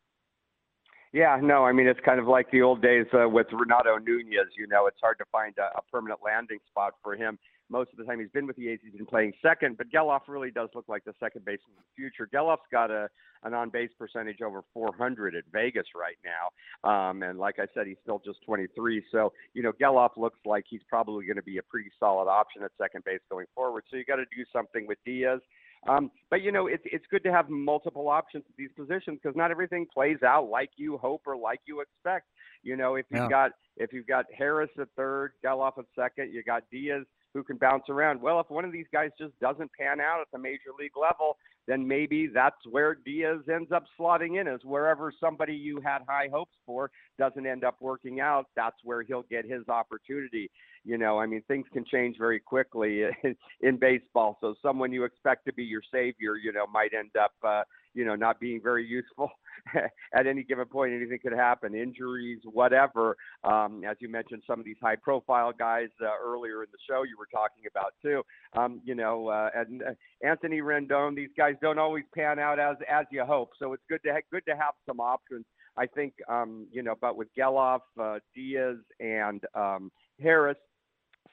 Yeah, no, I mean it's kind of like the old days uh, with Renato Nunez. You know, it's hard to find a, a permanent landing spot for him most of the time he's been with the A's, he's been playing second. But Gelof really does look like the second baseman of the future. Gelof's got a an on base percentage over 400 at Vegas right now, um, and like I said, he's still just 23. So you know, Gelof looks like he's probably going to be a pretty solid option at second base going forward. So you got to do something with Diaz. Um, but you know, it's it's good to have multiple options at these positions because not everything plays out like you hope or like you expect. You know, if you've yeah. got if you've got Harris at third, Gelof at second, you got Diaz who can bounce around. Well, if one of these guys just doesn't pan out at the major league level, then maybe that's where Diaz ends up slotting in, is wherever somebody you had high hopes for doesn't end up working out. That's where he'll get his opportunity. You know, I mean, things can change very quickly (laughs) in, baseball. So someone you expect to be your savior, you know, might end up, uh, you know, not being very useful (laughs) at any given point. Anything could happen, injuries, whatever. Um, as you mentioned, some of these high-profile guys uh, earlier in the show you were talking about too. Um, you know, uh, and uh, Anthony Rendon. These guys don't always pan out as as you hope. So it's good to ha- good to have some options. I think, um, you know, but with Gelof, uh, Diaz, and um, Harris,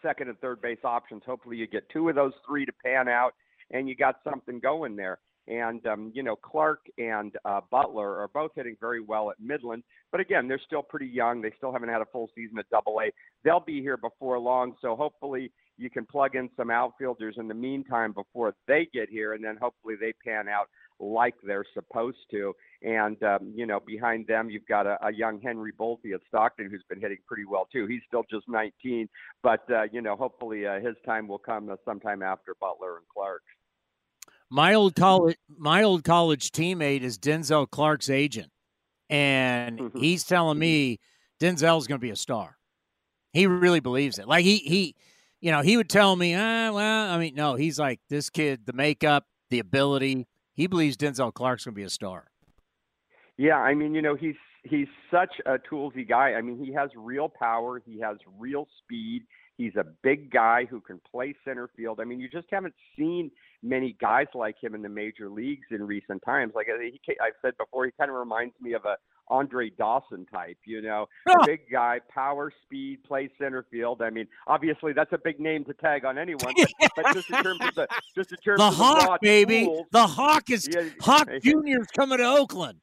second and third base options. Hopefully, you get two of those three to pan out, and you got something going there. And um, you know, Clark and uh, Butler are both hitting very well at Midland, but again, they're still pretty young. They still haven't had a full season at Double A. They'll be here before long, so hopefully you can plug in some outfielders in the meantime before they get here, and then hopefully they pan out like they're supposed to. And um, you know, behind them, you've got a, a young Henry Bolte at Stockton who's been hitting pretty well too. He's still just 19, but uh, you know, hopefully uh, his time will come uh, sometime after Butler and Clark. My old college, my old college teammate is Denzel Clark's agent, and mm-hmm. he's telling me Denzel's going to be a star. He really believes it. Like he he, you know, he would tell me, ah, well, I mean, no, he's like this kid, the makeup, the ability. He believes Denzel Clark's going to be a star. Yeah, I mean, you know, he's he's such a toolsy guy. I mean, he has real power. He has real speed. He's a big guy who can play center field. I mean, you just haven't seen many guys like him in the major leagues in recent times. Like uh, he, I've said before, he kind of reminds me of a Andre Dawson type, you know, oh. big guy, power, speed, play center field. I mean, obviously that's a big name to tag on anyone, but, (laughs) but just in terms of the just in terms the of Hawk, the baby, tools, the Hawk is yeah, Hawk Junior's coming to Oakland.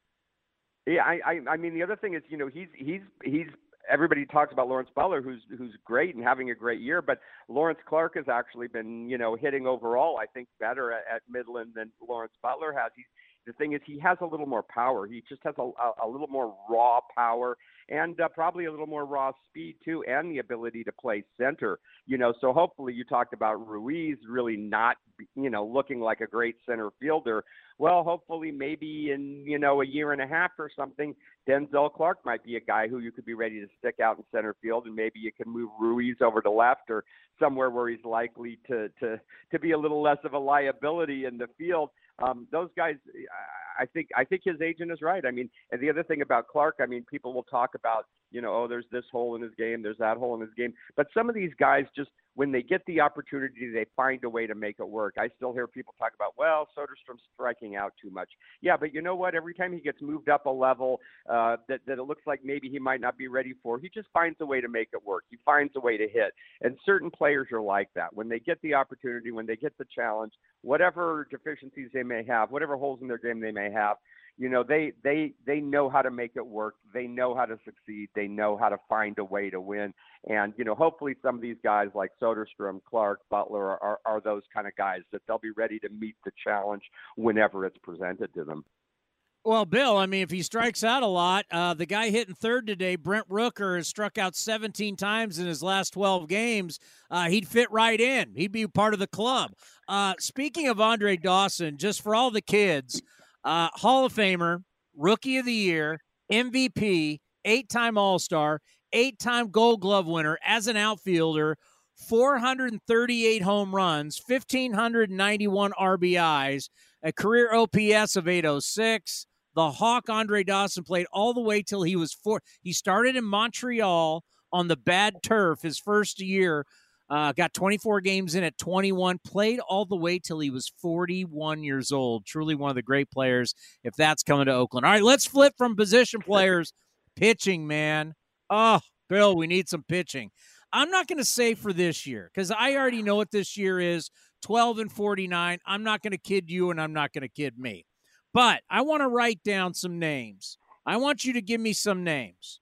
Yeah, I, I I mean the other thing is, you know, he's he's he's everybody talks about Lawrence Butler, who's who's great and having a great year, but Lawrence Clark has actually been, you know, hitting overall, I think, better at, at Midland than Lawrence Butler has. He's the thing is, he has a little more power. He just has a, a, a little more raw power and uh, probably a little more raw speed too, and the ability to play center. You know, so hopefully you talked about Ruiz really not, you know, looking like a great center fielder. Well, hopefully maybe in you know a year and a half or something, Denzel Clark might be a guy who you could be ready to stick out in center field, and maybe you can move Ruiz over to left or somewhere where he's likely to to to be a little less of a liability in the field um, those guys, I think, I think his agent is right. I mean, and the other thing about Clark, I mean, people will talk about, you know, oh, there's this hole in his game, there's that hole in his game, but some of these guys just when they get the opportunity, they find a way to make it work. I still hear people talk about, well, Soderstrom's striking out too much. Yeah, but you know what? Every time he gets moved up a level uh, that, that it looks like maybe he might not be ready for, he just finds a way to make it work. He finds a way to hit. And certain players are like that. When they get the opportunity, when they get the challenge, whatever deficiencies they may have, whatever holes in their game they may have, you know they they they know how to make it work they know how to succeed they know how to find a way to win and you know hopefully some of these guys like soderstrom clark butler are, are those kind of guys that they'll be ready to meet the challenge whenever it's presented to them well, Bill, I mean, if he strikes out a lot, uh, the guy hitting third today, Brent Rooker, has struck out 17 times in his last 12 games. Uh, he'd fit right in. He'd be part of the club. Uh, speaking of Andre Dawson, just for all the kids, uh, Hall of Famer, Rookie of the Year, MVP, eight time All Star, eight time Gold Glove winner as an outfielder, 438 home runs, 1,591 RBIs, a career OPS of 806. The Hawk Andre Dawson played all the way till he was four. He started in Montreal on the bad turf his first year uh, got 24 games in at 21, played all the way till he was 41 years old. Truly one of the great players if that's coming to Oakland. All right, let's flip from position (laughs) players. pitching, man. Oh, Bill, we need some pitching. I'm not going to say for this year because I already know what this year is 12 and 49. I'm not going to kid you and I'm not going to kid me. But I want to write down some names. I want you to give me some names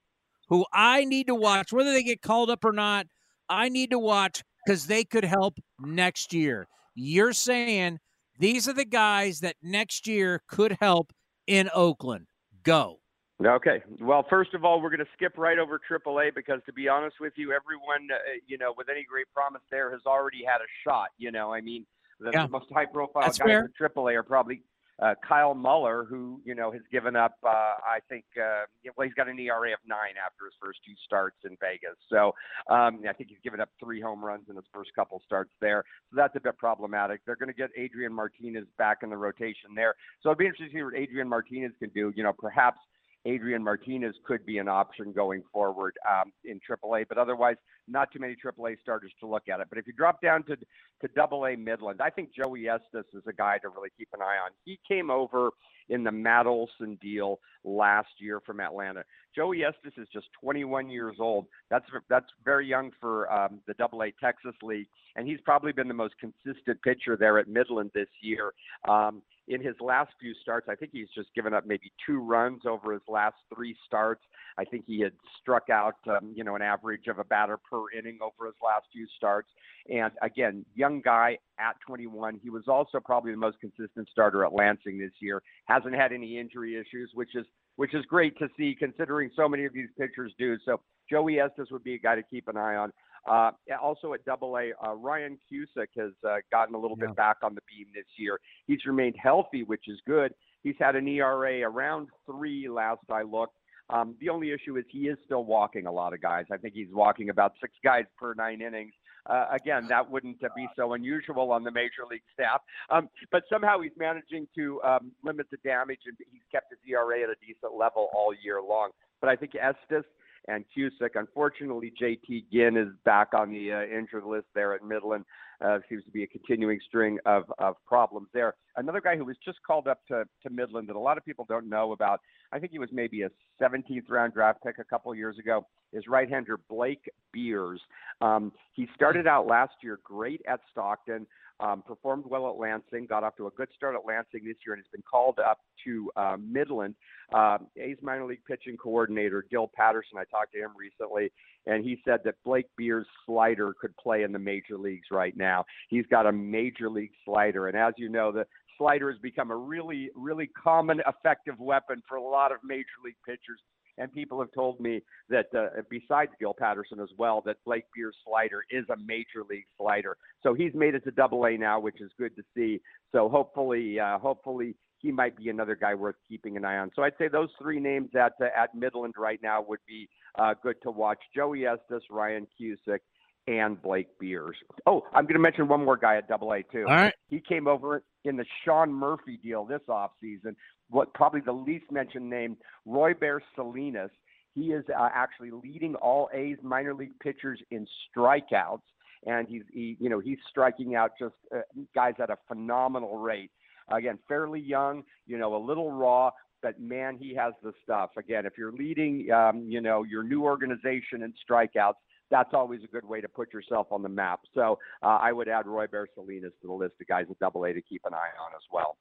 who I need to watch, whether they get called up or not. I need to watch because they could help next year. You're saying these are the guys that next year could help in Oakland. Go. Okay. Well, first of all, we're going to skip right over AAA because, to be honest with you, everyone, uh, you know, with any great promise there has already had a shot. You know, I mean, the, yeah. most high-profile That's guys fair. in AAA are probably uh, Kyle Muller, who you know has given up, uh, I think, uh, well, he's got an ERA of nine after his first two starts in Vegas. So um, I think he's given up three home runs in his first couple starts there. So that's a bit problematic. They're going to get Adrian Martinez back in the rotation there. So it'd be interesting to see what Adrian Martinez can do. You know, perhaps Adrian Martinez could be an option going forward um, in AAA, but otherwise, not too many AAA starters to look at it. But if you drop down to to AA Midland, I think Joey Estes is a guy to really keep an eye on. He came over in the Matt Olson deal last year from Atlanta. Joey Estes is just 21 years old. That's that's very young for um, the AA Texas League, and he's probably been the most consistent pitcher there at Midland this year. Um, in his last few starts, I think he's just given up maybe two runs over his last three starts. I think he had struck out, um, you know, an average of a batter per inning over his last few starts. And again, young guy at 21. He was also probably the most consistent starter at Lansing this year. Hasn't had any injury issues, which is which is great to see considering so many of these pitchers do. So Joey Estes would be a guy to keep an eye on. Uh, also at Double A, uh, Ryan Cusick has uh, gotten a little yeah. bit back on the beam this year. He's remained healthy, which is good. He's had an ERA around three last I looked. Um, the only issue is he is still walking a lot of guys. I think he's walking about six guys per nine innings. Uh, again, that wouldn't uh, be so unusual on the major league staff. Um, but somehow he's managing to um, limit the damage, and he's kept his ERA at a decent level all year long. But I think Estes and Cusick. Unfortunately, JT Ginn is back on the uh, injured list there at Midland. Uh, seems to be a continuing string of, of problems there. Another guy who was just called up to, to Midland that a lot of people don't know about, I think he was maybe a 17th round draft pick a couple years ago, is right hander Blake Beers. Um, he started out last year great at Stockton, um, performed well at Lansing, got off to a good start at Lansing this year, and has been called up to uh, Midland. Uh, A's minor league pitching coordinator, Gil Patterson, I talked to him recently, and he said that Blake Beers' slider could play in the major leagues right now. He's got a major league slider, and as you know, the slider has become a really, really common, effective weapon for a lot of major league pitchers and people have told me that uh, besides Gil Patterson as well, that Blake Beer's slider is a major league slider. So he's made it to Double A now, which is good to see. So hopefully, uh, hopefully he might be another guy worth keeping an eye on. So I'd say those three names at uh, at Midland right now would be uh, good to watch: Joey Estes, Ryan Cusick, and Blake Beers. Oh, I'm going to mention one more guy at Double A too. All right. He came over in the Sean Murphy deal this offseason. What probably the least mentioned name, Royber Salinas. He is uh, actually leading all A's minor league pitchers in strikeouts, and he's he, you know he's striking out just uh, guys at a phenomenal rate. Again, fairly young, you know, a little raw, but man, he has the stuff. Again, if you're leading, um, you know, your new organization in strikeouts, that's always a good way to put yourself on the map. So uh, I would add Royber Salinas to the list of guys at Double A to keep an eye on as well.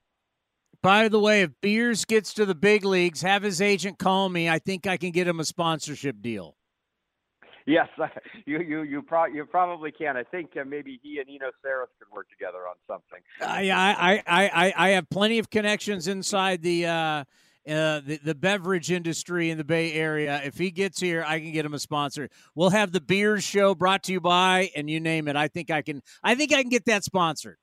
By the way, if Beers gets to the big leagues, have his agent call me. I think I can get him a sponsorship deal. Yes, (laughs) you you you, pro- you probably can. I think uh, maybe he and Eno Sarris could work together on something. I I I I, I have plenty of connections inside the. Uh, uh, the, the beverage industry in the Bay Area. If he gets here, I can get him a sponsor. We'll have the beers show brought to you by, and you name it. I think I can. I think I can get that sponsored.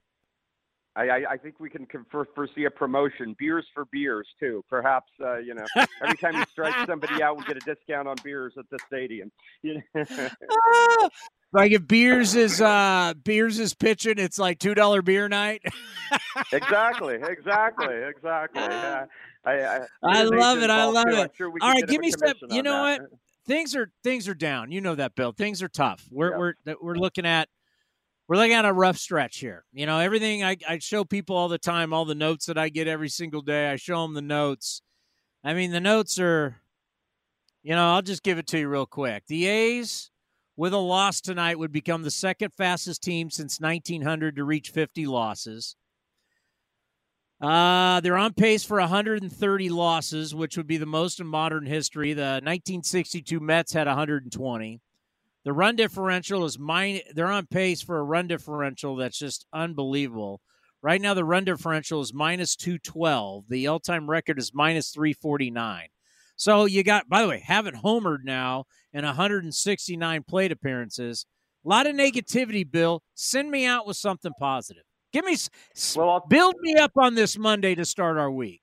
I, I, think we can confer, foresee a promotion. Beers for beers too. Perhaps uh, you know every time you strike (laughs) somebody out, we get a discount on beers at the stadium. (laughs) like if beers is uh beers is pitching, it's like two dollar beer night. (laughs) exactly, exactly, exactly. Yeah. I, I, I love it. I love too. it. Sure All right, give me some. You know that. what? Things are things are down. You know that, Bill. Things are tough. We're yeah. we're we're looking at we're looking at a rough stretch here. You know, everything I, I show people all the time, all the notes that I get every single day. I show them the notes. I mean, the notes are. You know, I'll just give it to you real quick. The A's with a loss tonight would become the second fastest team since 1900 to reach 50 losses. Uh, they're on pace for 130 losses, which would be the most in modern history. The 1962 Mets had 120. The run differential is mine. They're on pace for a run differential that's just unbelievable. Right now, the run differential is minus 212. The all time record is minus 349. So you got, by the way, haven't homered now in 169 plate appearances. A lot of negativity, Bill. Send me out with something positive. Give me well, build me up on this Monday to start our week.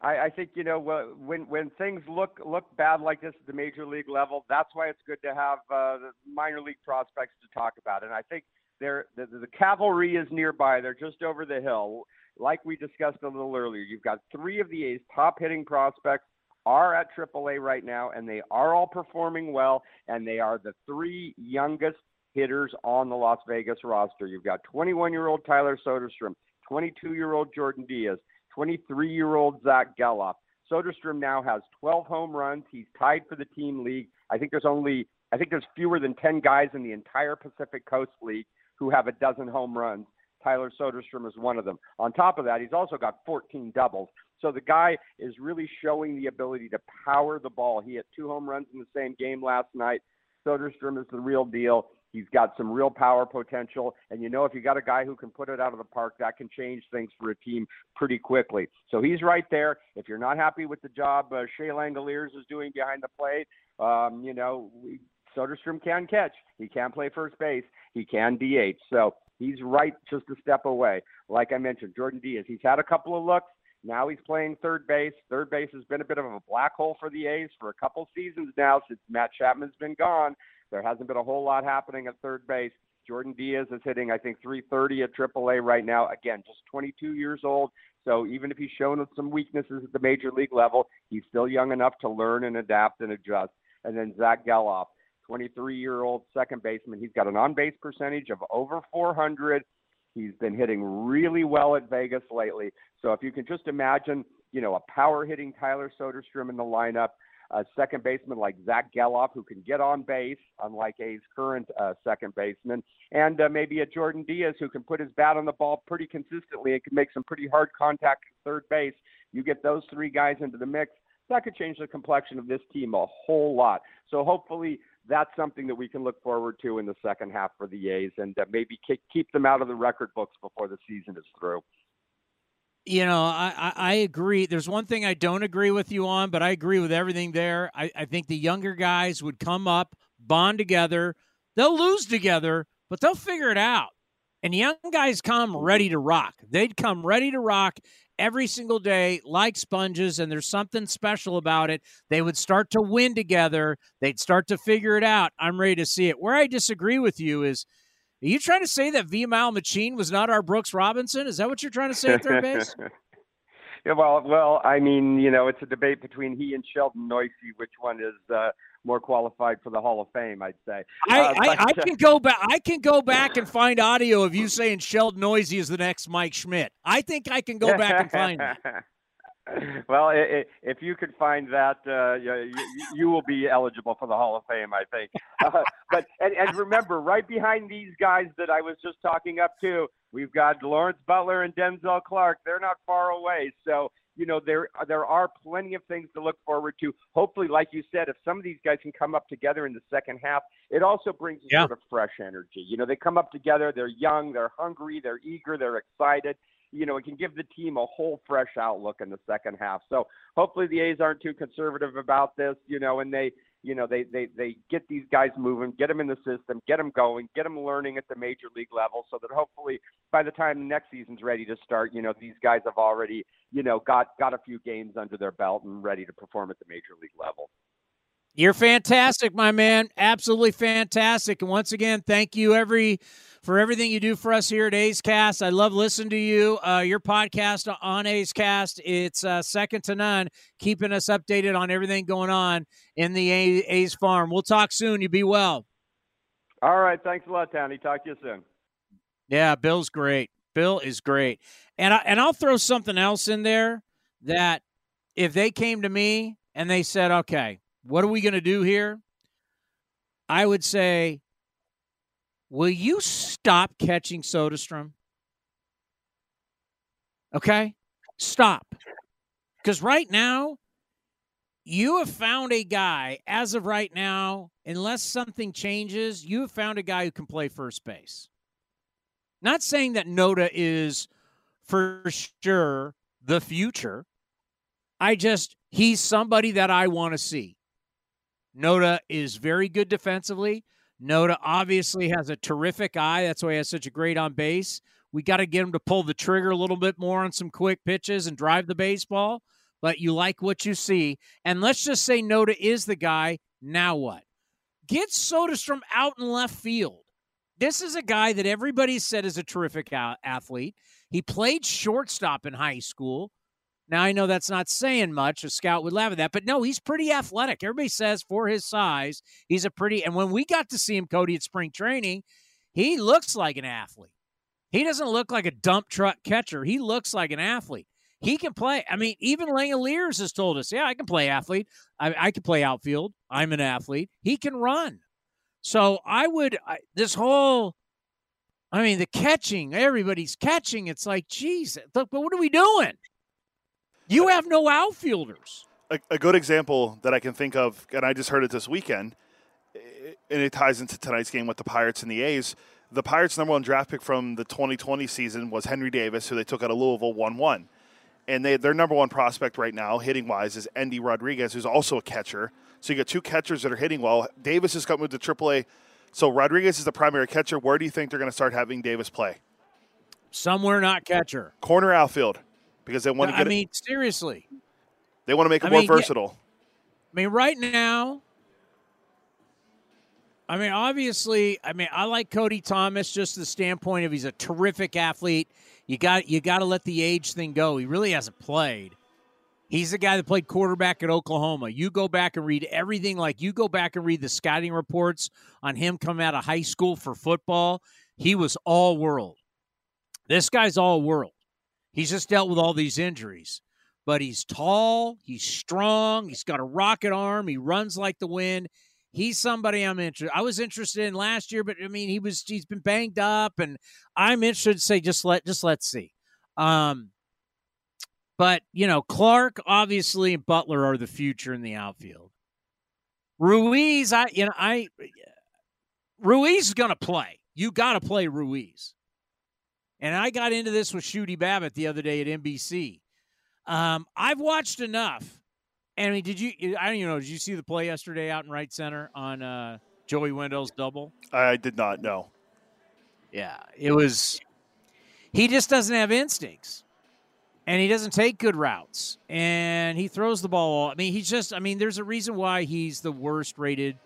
I, I think you know when when things look look bad like this at the major league level, that's why it's good to have uh, the minor league prospects to talk about. And I think they're, the, the cavalry is nearby. They're just over the hill. Like we discussed a little earlier, you've got three of the A's top hitting prospects are at AAA right now, and they are all performing well, and they are the three youngest hitters on the Las Vegas roster. You've got 21 year old Tyler Soderstrom, 22 year old Jordan Diaz, 23 year old Zach Gelof. Soderstrom now has 12 home runs. He's tied for the team league. I think there's only I think there's fewer than 10 guys in the entire Pacific Coast League who have a dozen home runs. Tyler Soderstrom is one of them. On top of that, he's also got 14 doubles. So the guy is really showing the ability to power the ball. He hit two home runs in the same game last night. Soderstrom is the real deal. He's got some real power potential. And you know, if you got a guy who can put it out of the park, that can change things for a team pretty quickly. So he's right there. If you're not happy with the job uh, Shea Langeliers is doing behind the plate, um, you know, we, Soderstrom can catch. He can play first base. He can DH. So he's right just a step away. Like I mentioned, Jordan Diaz, he's had a couple of looks. Now he's playing third base. Third base has been a bit of a black hole for the A's for a couple seasons now since Matt Chapman's been gone. There hasn't been a whole lot happening at third base. Jordan Diaz is hitting, I think, 330 at AAA right now. Again, just 22 years old. So even if he's shown some weaknesses at the major league level, he's still young enough to learn and adapt and adjust. And then Zach Gelof, 23 year old second baseman. He's got an on base percentage of over 400. He's been hitting really well at Vegas lately. So if you can just imagine, you know, a power hitting Tyler Soderstrom in the lineup, a second baseman like Zack Gelof who can get on base, unlike A's current uh, second baseman, and uh, maybe a Jordan Diaz who can put his bat on the ball pretty consistently and can make some pretty hard contact at third base. You get those three guys into the mix, that could change the complexion of this team a whole lot. So hopefully that's something that we can look forward to in the second half for the A's and uh, maybe keep them out of the record books before the season is through. You know, I, I agree. There's one thing I don't agree with you on, but I agree with everything there. I, I think the younger guys would come up, bond together. They'll lose together, but they'll figure it out. And young guys come ready to rock. They'd come ready to rock every single day like sponges, and there's something special about it. They would start to win together. They'd start to figure it out. I'm ready to see it. Where I disagree with you is – are you trying to say that Vimael Machin was not our Brooks Robinson? Is that what you're trying to say at third base? yeah, well, well, I mean, you know, it's a debate between he and Sheldon Neuse, which one is uh, more qualified for the Hall of Fame. I'd say. I, uh, I, I, (laughs) can go back. I can go back and find audio of you saying Sheldon Neuse is the next Mike Schmidt. I think I can go back and find that. (laughs) (laughs) well, it, it, if you could find that, uh, you, you, will be eligible for the Hall of Fame, I think. Uh, but and, and remember, right behind these guys that I was just talking up to, we've got Lawrence Butler and Denzel Clark. They're not far away, so you know there there are plenty of things to look forward to. Hopefully, like you said, if some of these guys can come up together in the second half, it also brings a yeah. sort of fresh energy. You know, they come up together, they're young, they're hungry, they're eager, they're excited you know, it can give the team a whole fresh outlook in the second half. So hopefully the A's aren't too conservative about this, you know, and they, you know, they, they, they get these guys moving, get them in the system, get them going, get them learning at the major league level so that hopefully by the time next season's ready to start, you know, these guys have already, you know, got, got a few games under their belt and ready to perform at the major league level. You're fantastic, my man. Absolutely fantastic. And once again, thank you every for everything you do for us here at A's Cast. I love listening to you. Uh, your podcast on A's Cast, it's uh, second to none, keeping us updated on everything going on in the A's farm. We'll talk soon. You be well. All right. Thanks a lot, Tony. Talk to you soon. Yeah, Bill's great. Bill is great. And I, and I'll throw something else in there that if they came to me and they said, "Okay, what are we going to do here? I would say, will you stop catching Soderstrom? Okay? Stop. Because right now, you have found a guy, as of right now, unless something changes, you have found a guy who can play first base. Not saying that Noda is for sure the future. I just, he's somebody that I want to see. Noda is very good defensively. Noda obviously has a terrific eye. That's why he has such a great on base. We got to get him to pull the trigger a little bit more on some quick pitches and drive the baseball. But you like what you see. And let's just say Noda is the guy. Now what? Get Soderstrom out in left field. This is a guy that everybody said is a terrific athlete. He played shortstop in high school. Now, I know that's not saying much. A scout would laugh at that, but no, he's pretty athletic. Everybody says for his size, he's a pretty. And when we got to see him, Cody, at spring training, he looks like an athlete. He doesn't look like a dump truck catcher. He looks like an athlete. He can play. I mean, even Langeliers has told us, yeah, I can play athlete. I, I can play outfield. I'm an athlete. He can run. So I would, I, this whole, I mean, the catching, everybody's catching. It's like, geez, look, but what are we doing? You have no outfielders. A, a good example that I can think of, and I just heard it this weekend, and it ties into tonight's game with the Pirates and the A's the Pirates' number one draft pick from the 2020 season was Henry Davis, who they took out of Louisville 1 1. And they, their number one prospect right now, hitting wise, is Endy Rodriguez, who's also a catcher. So you got two catchers that are hitting well. Davis has come moved to AAA. So Rodriguez is the primary catcher. Where do you think they're going to start having Davis play? Somewhere not catcher. Corner outfield, because they want to get. I mean, it, seriously. They want to make him I mean, more versatile. Yeah, I mean, right now, I mean, obviously, I mean, I like Cody Thomas just the standpoint of he's a terrific athlete. You got you got to let the age thing go. He really hasn't played. He's the guy that played quarterback at Oklahoma. You go back and read everything. Like you go back and read the scouting reports on him coming out of high school for football. He was all world. This guy's all world. He's just dealt with all these injuries, but he's tall. He's strong. He's got a rocket arm. He runs like the wind he's somebody I'm interested. I was interested in last year, but I mean, he was he's been banged up, and I'm interested to say just let just let's see. Um, but you know, Clark obviously and Butler are the future in the outfield. Ruiz, I you know I Ruiz is going to play. You got to play Ruiz. And I got into this with Shooty Babitt the other day at NBC. Um, I've watched enough I mean, did you? I don't even know. Did you see the play yesterday out in right center on uh, Joey Wendle's double? I did not know. Yeah, it was. He just doesn't have instincts, and he doesn't take good routes, and he throws the ball. I mean, he's just. I mean, there's a reason why he's the worst rated.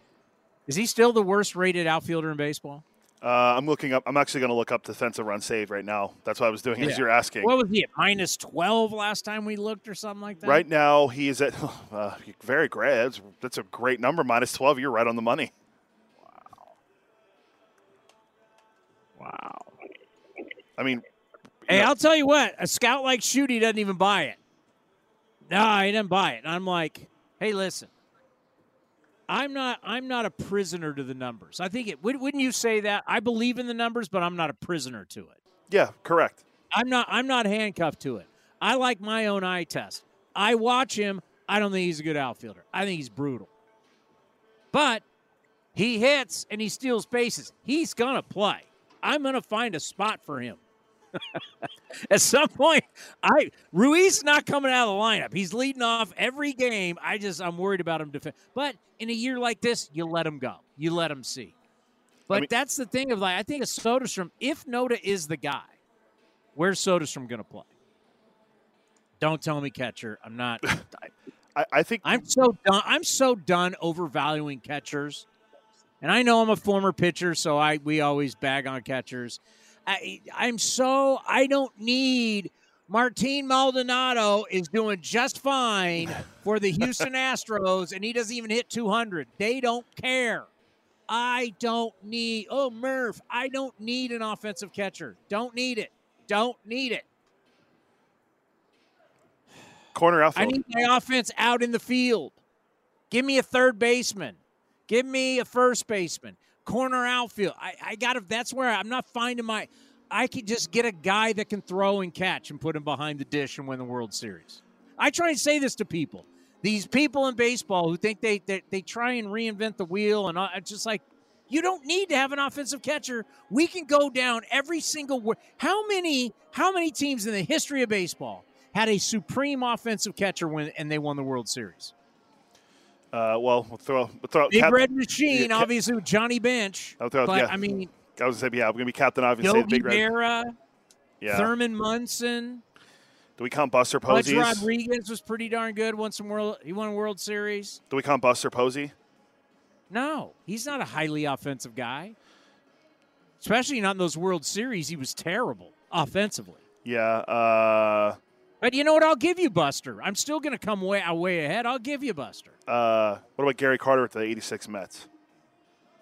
Is he still the worst rated outfielder in baseball? Uh, I'm looking up. I'm actually going to look up the defensive run save right now. That's what I was doing yeah. as you're asking. What was he at minus 12 last time we looked, or something like that? Right now, he is at (laughs) uh, very great. That's, that's, a great number, minus 12. You're right on the money. Wow. Wow. I mean, hey. I'll tell you what. A scout like Shooty doesn't even buy it. No, he doesn't buy it. And I'm like, hey, listen. I'm not I'm not a prisoner to the numbers. I think it wouldn't you say that? I believe in the numbers, but I'm not a prisoner to it. Yeah, correct. I'm not I'm not handcuffed to it. I like my own eye test. I watch him. I don't think he's a good outfielder. I think he's brutal. But he hits and he steals bases. He's gonna play. I'm gonna find a spot for him. At some point, I Ruiz not coming out of the lineup. He's leading off every game. I just I'm worried about him defend. But in a year like this, you let him go. You let him see. But I mean, that's the thing of like I think a Soderstrom. If Noda is the guy, where's Soderstrom going to play? Don't tell me catcher. I'm not. (laughs) I, I think I'm so done. I'm so done overvaluing catchers. And I know I'm a former pitcher, so I we always bag on catchers. I, I'm so I don't need Martin Maldonado is doing just fine (laughs) for the Houston Astros, and he doesn't even hit 200. They don't care. I don't need. Oh, Murph, I don't need an offensive catcher. Don't need it. Don't need it. Corner outfield. I need my offense out in the field. Give me a third baseman. Give me a first baseman corner outfield. I, I got to, that's where I'm not finding my, I could just get a guy that can throw and catch and put him behind the dish and win the World Series. I try and say this to people. These people in baseball who think they, they, they try and reinvent the wheel and uh, I just like, you don't need to have an offensive catcher. We can go down every single. How many? How many teams in the history of baseball had a supreme offensive catcher when and they won the World Series? Uh, well, we'll throw, we'll throw Big Cap- Red Machine, yeah, obviously with Johnny Bench. I'll Throw, but yeah. I mean, I was to say, yeah, we're going to be Captain Obvious. Yogi Big Berra. Yeah. Thurman Munson. Do we count Buster Posey? Rodriguez was pretty darn good. Won some world. He won a World Series. Do we count Buster Posey? No, he's not a highly offensive guy. Especially not in those World Series. He was terrible offensively. Yeah. Uh, But you know what? I'll give you Buster. I'm still going to come way way ahead. I'll give you Buster. uh, what about Gary Carter at the 86 Mets?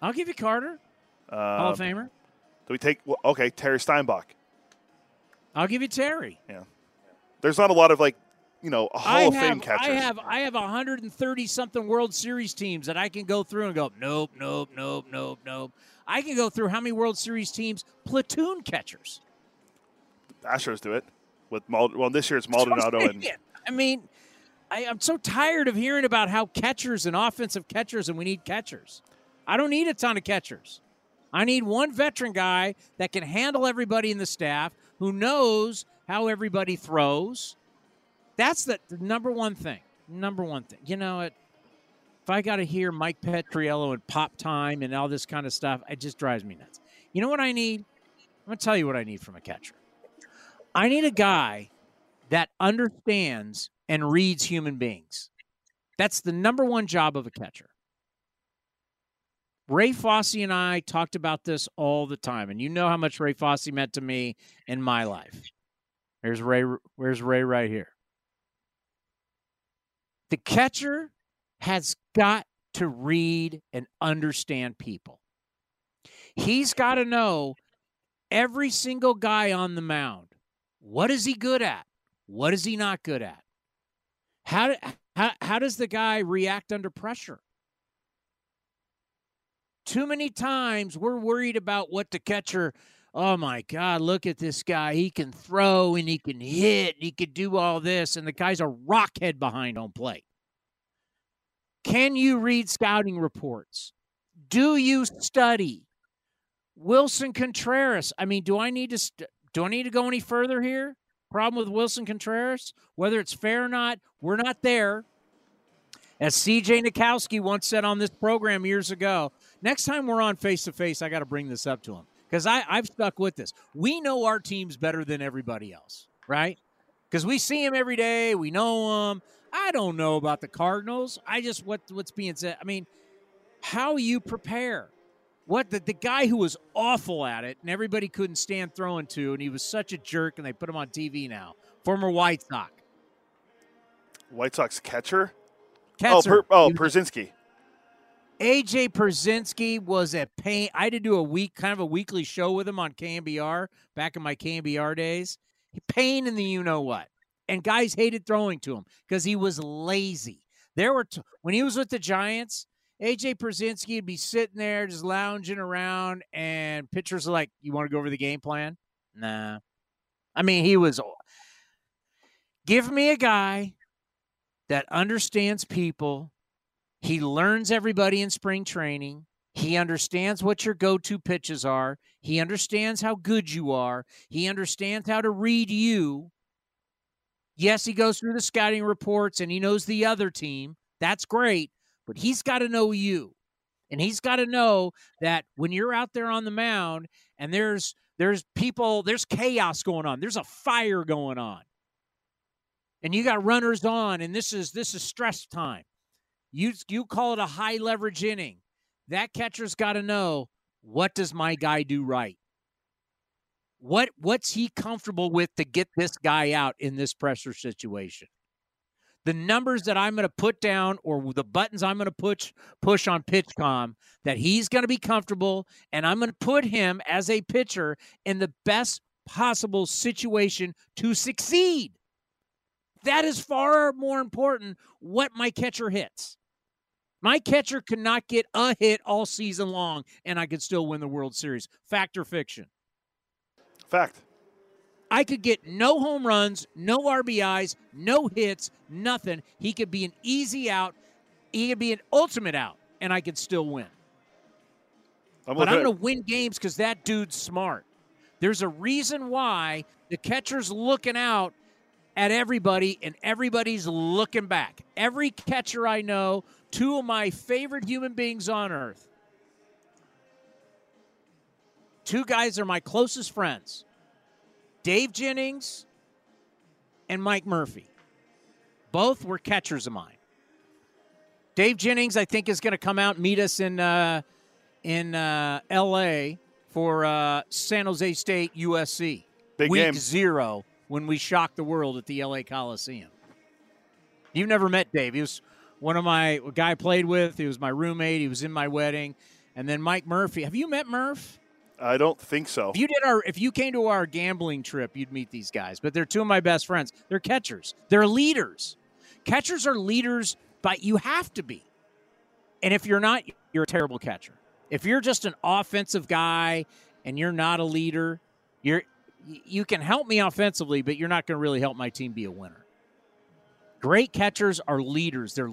I'll give you Carter, Uh, Hall of Famer. Do we take, well, okay, Terry Steinbach. I'll give you Terry. Yeah. There's not a lot of, like, you know, Hall I of have, Fame catchers. I have I have 130 something World Series teams that I can go through and go nope nope nope nope nope. I can go through how many World Series teams platoon catchers. Astros do it with Mald- well this year it's Maldonado and. I mean, I, I'm so tired of hearing about how catchers and offensive catchers and we need catchers. I don't need a ton of catchers. I need one veteran guy that can handle everybody in the staff who knows how everybody throws. That's the, the number one thing. Number one thing. You know, it, if I got to hear Mike Petriello and pop time and all this kind of stuff, it just drives me nuts. You know what I need? I'm going to tell you what I need from a catcher. I need a guy that understands and reads human beings. That's the number one job of a catcher. Ray Fosse and I talked about this all the time, and you know how much Ray Fosse meant to me in my life. There's Ray. Where's Ray right here? The catcher has got to read and understand people. He's got to know every single guy on the mound. What is he good at? What is he not good at? How, how, how does the guy react under pressure? Too many times we're worried about what the catcher, oh my God, look at this guy. He can throw and he can hit and he can do all this. And the guy's a rockhead behind on plate. Can you read scouting reports? Do you study? Willson Contreras. I mean, do I need to st- do I need to go any further here? Problem with Willson Contreras, whether it's fair or not, we're not there. As CJ Nitkowski once said on this program years ago, next time we're on face to face, I got to bring this up to him because I've stuck with this. We know our teams better than everybody else, right? Because we see them every day, we know them. I don't know about the Cardinals. I just what what's being said. I mean, how you prepare? What the, the guy who was awful at it and everybody couldn't stand throwing to, and he was such a jerk, and they put him on TV now. Former White Sox. White Sox catcher. Ketzer. Oh, per, oh, Przinsky. AJ Pierzynski was a pain. I had to do a week, kind of a weekly show with him on KNBR back in my KNBR days. Pain in the you know what, and guys hated throwing to him because he was lazy. There were t- when he was with the Giants, AJ Pierzynski would be sitting there just lounging around, and pitchers are like, "You want to go over the game plan?" Nah. I mean, he was. Give me a guy that understands people. He learns everybody in spring training. He understands what your go to pitches are. He understands how good you are. He understands how to read you. Yes, he goes through the scouting reports and he knows the other team. That's great, but he's got to know you. And he's got to know that when you're out there on the mound and there's there's people, there's chaos going on. There's a fire going on. And you got runners on and this is this is stress time. You you call it a high leverage inning. That catcher's got to know what does my guy do right? What what's he comfortable with to get this guy out in this pressure situation? The numbers that I'm going to put down or the buttons I'm going to push push on PitchCom that he's going to be comfortable and I'm going to put him as a pitcher in the best possible situation to succeed. That is far more important what my catcher hits. My catcher could not get a hit all season long, and I could still win the World Series. Fact or fiction? Fact. I could get no home runs, no RBIs, no hits, nothing. He could be an easy out. He could be an ultimate out, and I could still win. I'm but I'm going to win games because that dude's smart. There's a reason why the catcher's looking out at everybody and everybody's looking back. Every catcher I know, two of my favorite human beings on earth, two guys are my closest friends. Dave Jennings and Mike Murphy. Both were catchers of mine. Dave Jennings, I think, is going to come out and meet us in uh, in uh, L.A. for uh, San Jose State USC. Big Week game. zero when we shocked the world at the L.A. Coliseum. You've never met Dave. He was one of my a guy I played with. He was my roommate. He was in my wedding. And then Mike Murphy. Have you met Murph? I don't think so. If you did our, if you came to our gambling trip, you'd meet these guys. But they're two of my best friends. They're catchers. They're leaders. Catchers are leaders, but you have to be. And if you're not, you're a terrible catcher. If you're just an offensive guy and you're not a leader, you're you can help me offensively, but you're not going to really help my team be a winner. Great catchers are leaders. They're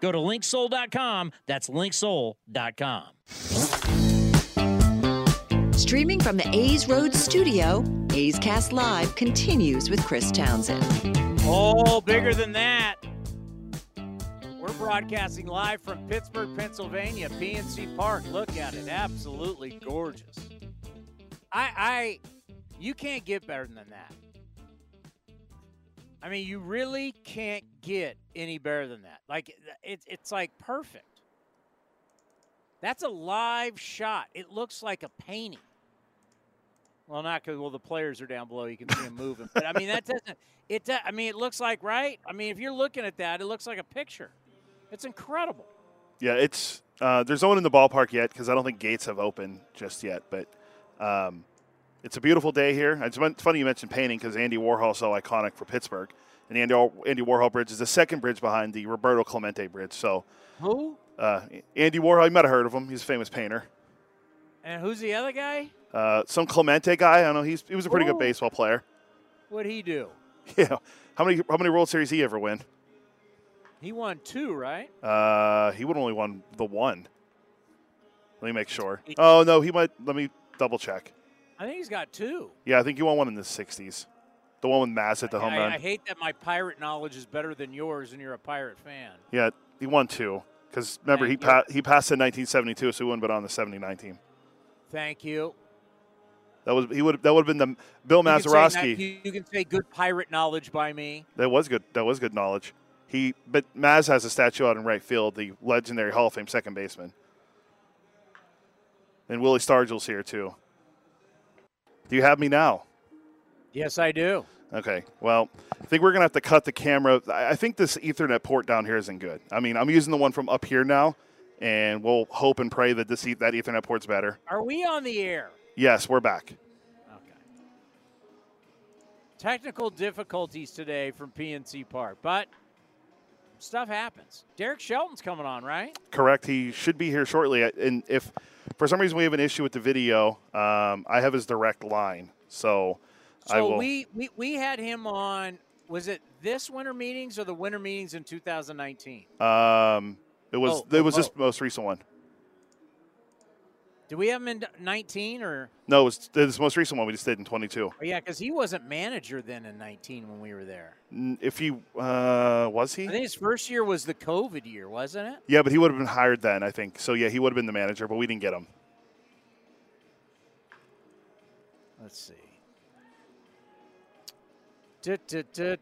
Go to linksoul.com. That's linksoul.com. Streaming from the A's Road studio, A's Cast Live continues with Chris Townsend. Oh, bigger than that. We're broadcasting live from Pittsburgh, Pennsylvania, PNC Park. Look at it. Absolutely gorgeous. I I you can't get better than that. I mean, you really can't get any better than that. Like it's it's like perfect. That's a live shot. It looks like a painting. Well, not because well the players are down below. You can see them moving, but I mean that doesn't. It. do- I mean it looks like right. I mean if you're looking at that, it looks like a picture. It's incredible. Yeah, it's uh, there's no one in the ballpark yet because I don't think gates have opened just yet. But um, it's a beautiful day here. It's funny you mentioned painting because Andy Warhol is so iconic for Pittsburgh, and the Andy, Andy Warhol Bridge is the second bridge behind the Roberto Clemente Bridge. So Who uh, Andy Warhol, you might have heard of him. He's a famous painter. and who's the other guy? Uh, some Clemente guy. I don't know. He's he was a pretty Ooh. good baseball player. What'd he do? (laughs) Yeah. How many how many World Series he ever win? He won two, right? Uh, he would only won the one. Let me make sure. Oh no, he might. Let me double check. I think he's got two. Yeah, I think he won one in the '60s. The one with Maz at the home I, run. I hate that my pirate knowledge is better than yours, and you're a pirate fan. yeah, he won two. Because remember, he Thank you. pa- he passed in 1972, so he wouldn't have been on the '79 team. Thank you. That was he would that would have been the Bill You Mazeroski. You, you can say good pirate knowledge by me. That was good. That was good knowledge. He, but Maz has a statue out in right field, the legendary Hall of Fame second baseman. And Willie Stargell's here too. Do you have me now? Yes, I do. Okay. Well, I think we're gonna have to cut the camera. I I think this Ethernet port down here isn't good. I mean, I'm using the one from up here now, and we'll hope and pray that this e- that Ethernet port's better. Are we on the air? Yes, we're back. Okay. Technical difficulties today from PNC Park, but stuff happens. Derek Shelton's coming on, right? Correct. He should be here shortly. And if for some reason we have an issue with the video, um, I have his direct line, so, I So will. we, we we had him on. Was it this winter meetings or the winter meetings in 2019? Um, it was Oh, it was this oh. most recent one. Did we have him in 19 or? No, it was this most recent one we just did in 22. Oh, yeah, because he wasn't manager then in 19 when we were there. If he uh, was he? I think his first year was the COVID year, wasn't it? Yeah, but he would have been hired then, I think. So yeah, he would have been the manager, but we didn't get him. Let's see. Da, da, da,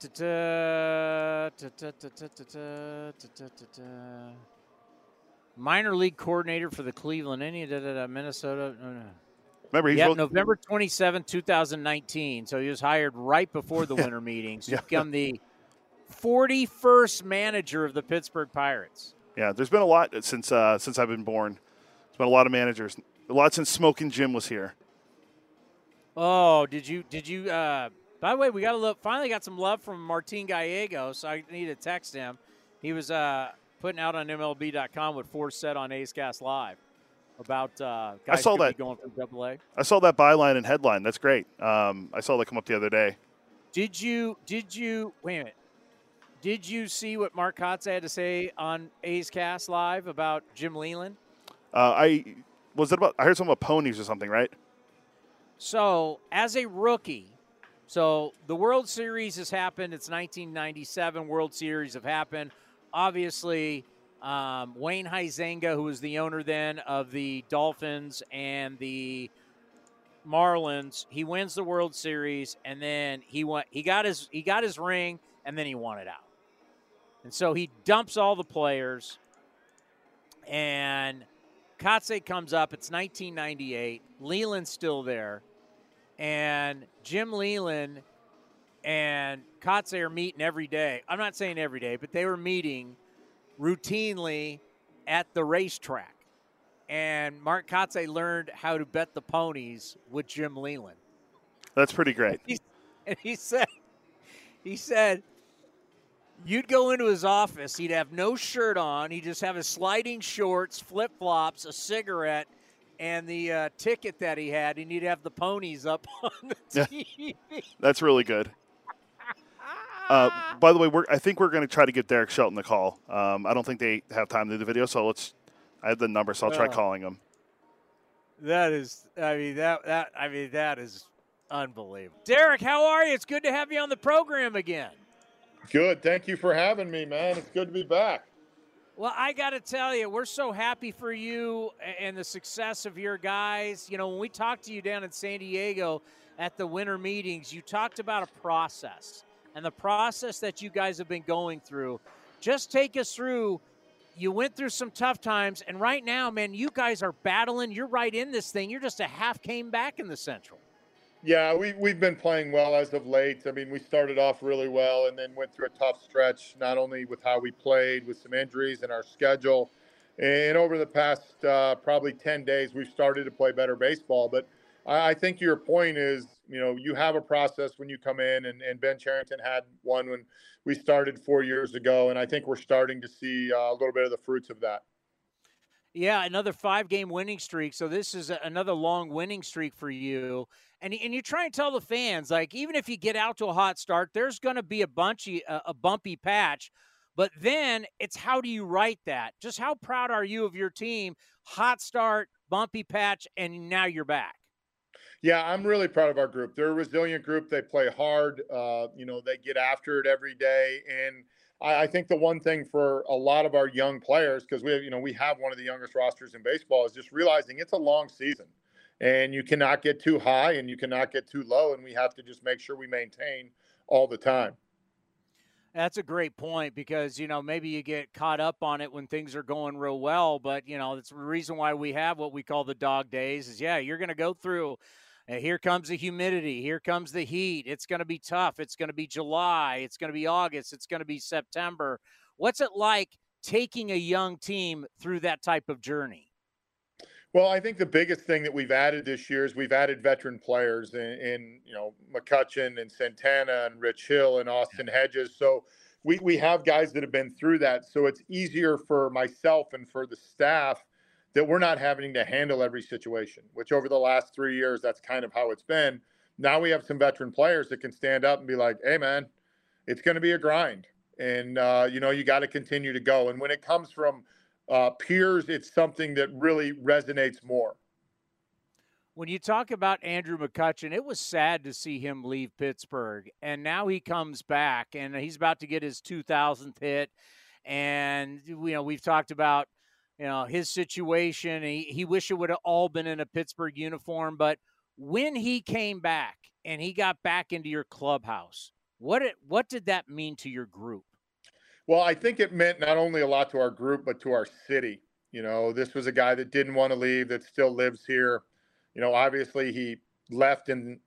Minor league coordinator for the Cleveland Indians, da, da, da, Minnesota. no, no. Remember, he's Yeah, real- November 27, 2019. So he was hired right before the (laughs) winter meetings to Yeah. become the 41st manager of the Pittsburgh Pirates. yeah. There's been a lot since uh, since I've been born. There's been a lot of managers. A lot since Smoking Jim was here. Oh, did you did you uh by the way, we got a look finally got some love from Martin Gallegos. I need to text him. He was uh putting out on MLB.com what Forst said on A's Cast Live about uh guys saw that. going from double A. I saw that byline and headline. That's great. Um, I saw that come up the other day. Did you did you wait a minute? Did you see what Mark Kotsay had to say on A's Cast Live about Jim Leyland? Uh, I was it about. I heard something about ponies or something, right? So, as a rookie, so the World Series has happened. It's 1997. World Series have happened. Obviously, um, Wayne Huizenga, who was the owner then of the Dolphins and the Marlins, he wins the World Series, and then he went. He got his he got his ring, and then he won it out. And so he dumps all the players, and Kotsay comes up. It's 1998. Leyland's still there, and Jim Leyland and Kotsay are meeting every day. I'm not saying every day, but they were meeting routinely at the racetrack. And Mark Kotsay learned how to bet the ponies with Jim Leyland. That's pretty great. (laughs) He, and he said, he said, you'd go into his office. He'd have no shirt on. He'd just have his sliding shorts, flip flops, a cigarette, and the uh, ticket that he had. And he'd have the ponies up (laughs) on the TV. That's really good. Uh, by the way, we're, I think we're going to try to get Derek Shelton the call. Um, I don't think they have time to do the video, so let's. I have the number, so I'll try Uh. calling him. That is, I mean that that I mean that is unbelievable. Derek, how are you? It's good to have you on the program again. Good. Thank you for having me, man. It's good to be back. Well, I got to tell you, we're so happy for you and the success of your guys. You know, when we talked to you down in San Diego at the winter meetings, you talked about a process and the process that you guys have been going through. Just take us through. You went through some tough times, and right now, man, you guys are battling. You're right in this thing. You're just a half came back in the Central. Yeah, we, we've been playing well as of late. I mean, we started off really well and then went through a tough stretch, not only with how we played, with some injuries and our schedule. And over the past uh, probably 10 days, we've started to play better baseball. But I, I think your point is, you know, you have a process when you come in, and, and Ben Cherington had one when we started four years ago. And I think we're starting to see uh, a little bit of the fruits of that. Yeah, another five game winning streak. So this is another long winning streak for you. And, and you try and tell the fans, like, even if you get out to a hot start, there's going to be a bunchy, a, a bumpy patch. But then it's how do you write that? Just how proud are you of your team? Hot start, bumpy patch, and now you're back. Yeah, I'm really proud of our group. They're a resilient group. They play hard. Uh, you know, they get after it every day. And I, I think the one thing for a lot of our young players, because we have, you know, we have one of the youngest rosters in baseball, is just realizing it's a long season, and you cannot get too high and you cannot get too low, and we have to just make sure we maintain all the time. That's a great point because, you know, maybe you get caught up on it when things are going real well. But, you know, that's the reason why we have what we call the dog days is, yeah, you're going to go through. And here comes the humidity. Here comes the heat. It's going to be tough. It's going to be July. It's going to be August. It's going to be September. What's it like taking a young team through that type of journey? Well, I think the biggest thing that we've added this year is we've added veteran players in, in you know McCutchen and Santana and Rich Hill and Austin Hedges. So we we have guys that have been through that. So it's easier for myself and for the staff that we're not having to handle every situation. Which over the last three years, that's kind of how it's been. Now we have some veteran players that can stand up and be like, "Hey, man, it's going to be a grind, and uh, you know you got to continue to go." And when it comes from uh, peers, it's something that really resonates more. When you talk about Andrew McCutchen, it was sad to see him leave Pittsburgh, and now he comes back, and he's about to get his 2,000th hit. And you know, we've talked about you know his situation. He he wished it would have all been in a Pittsburgh uniform, but when he came back and he got back into your clubhouse, what it, what did that mean to your group? Well, I think it meant not only a lot to our group, but to our city. You know, this was a guy that didn't want to leave, that still lives here. You know, obviously he left and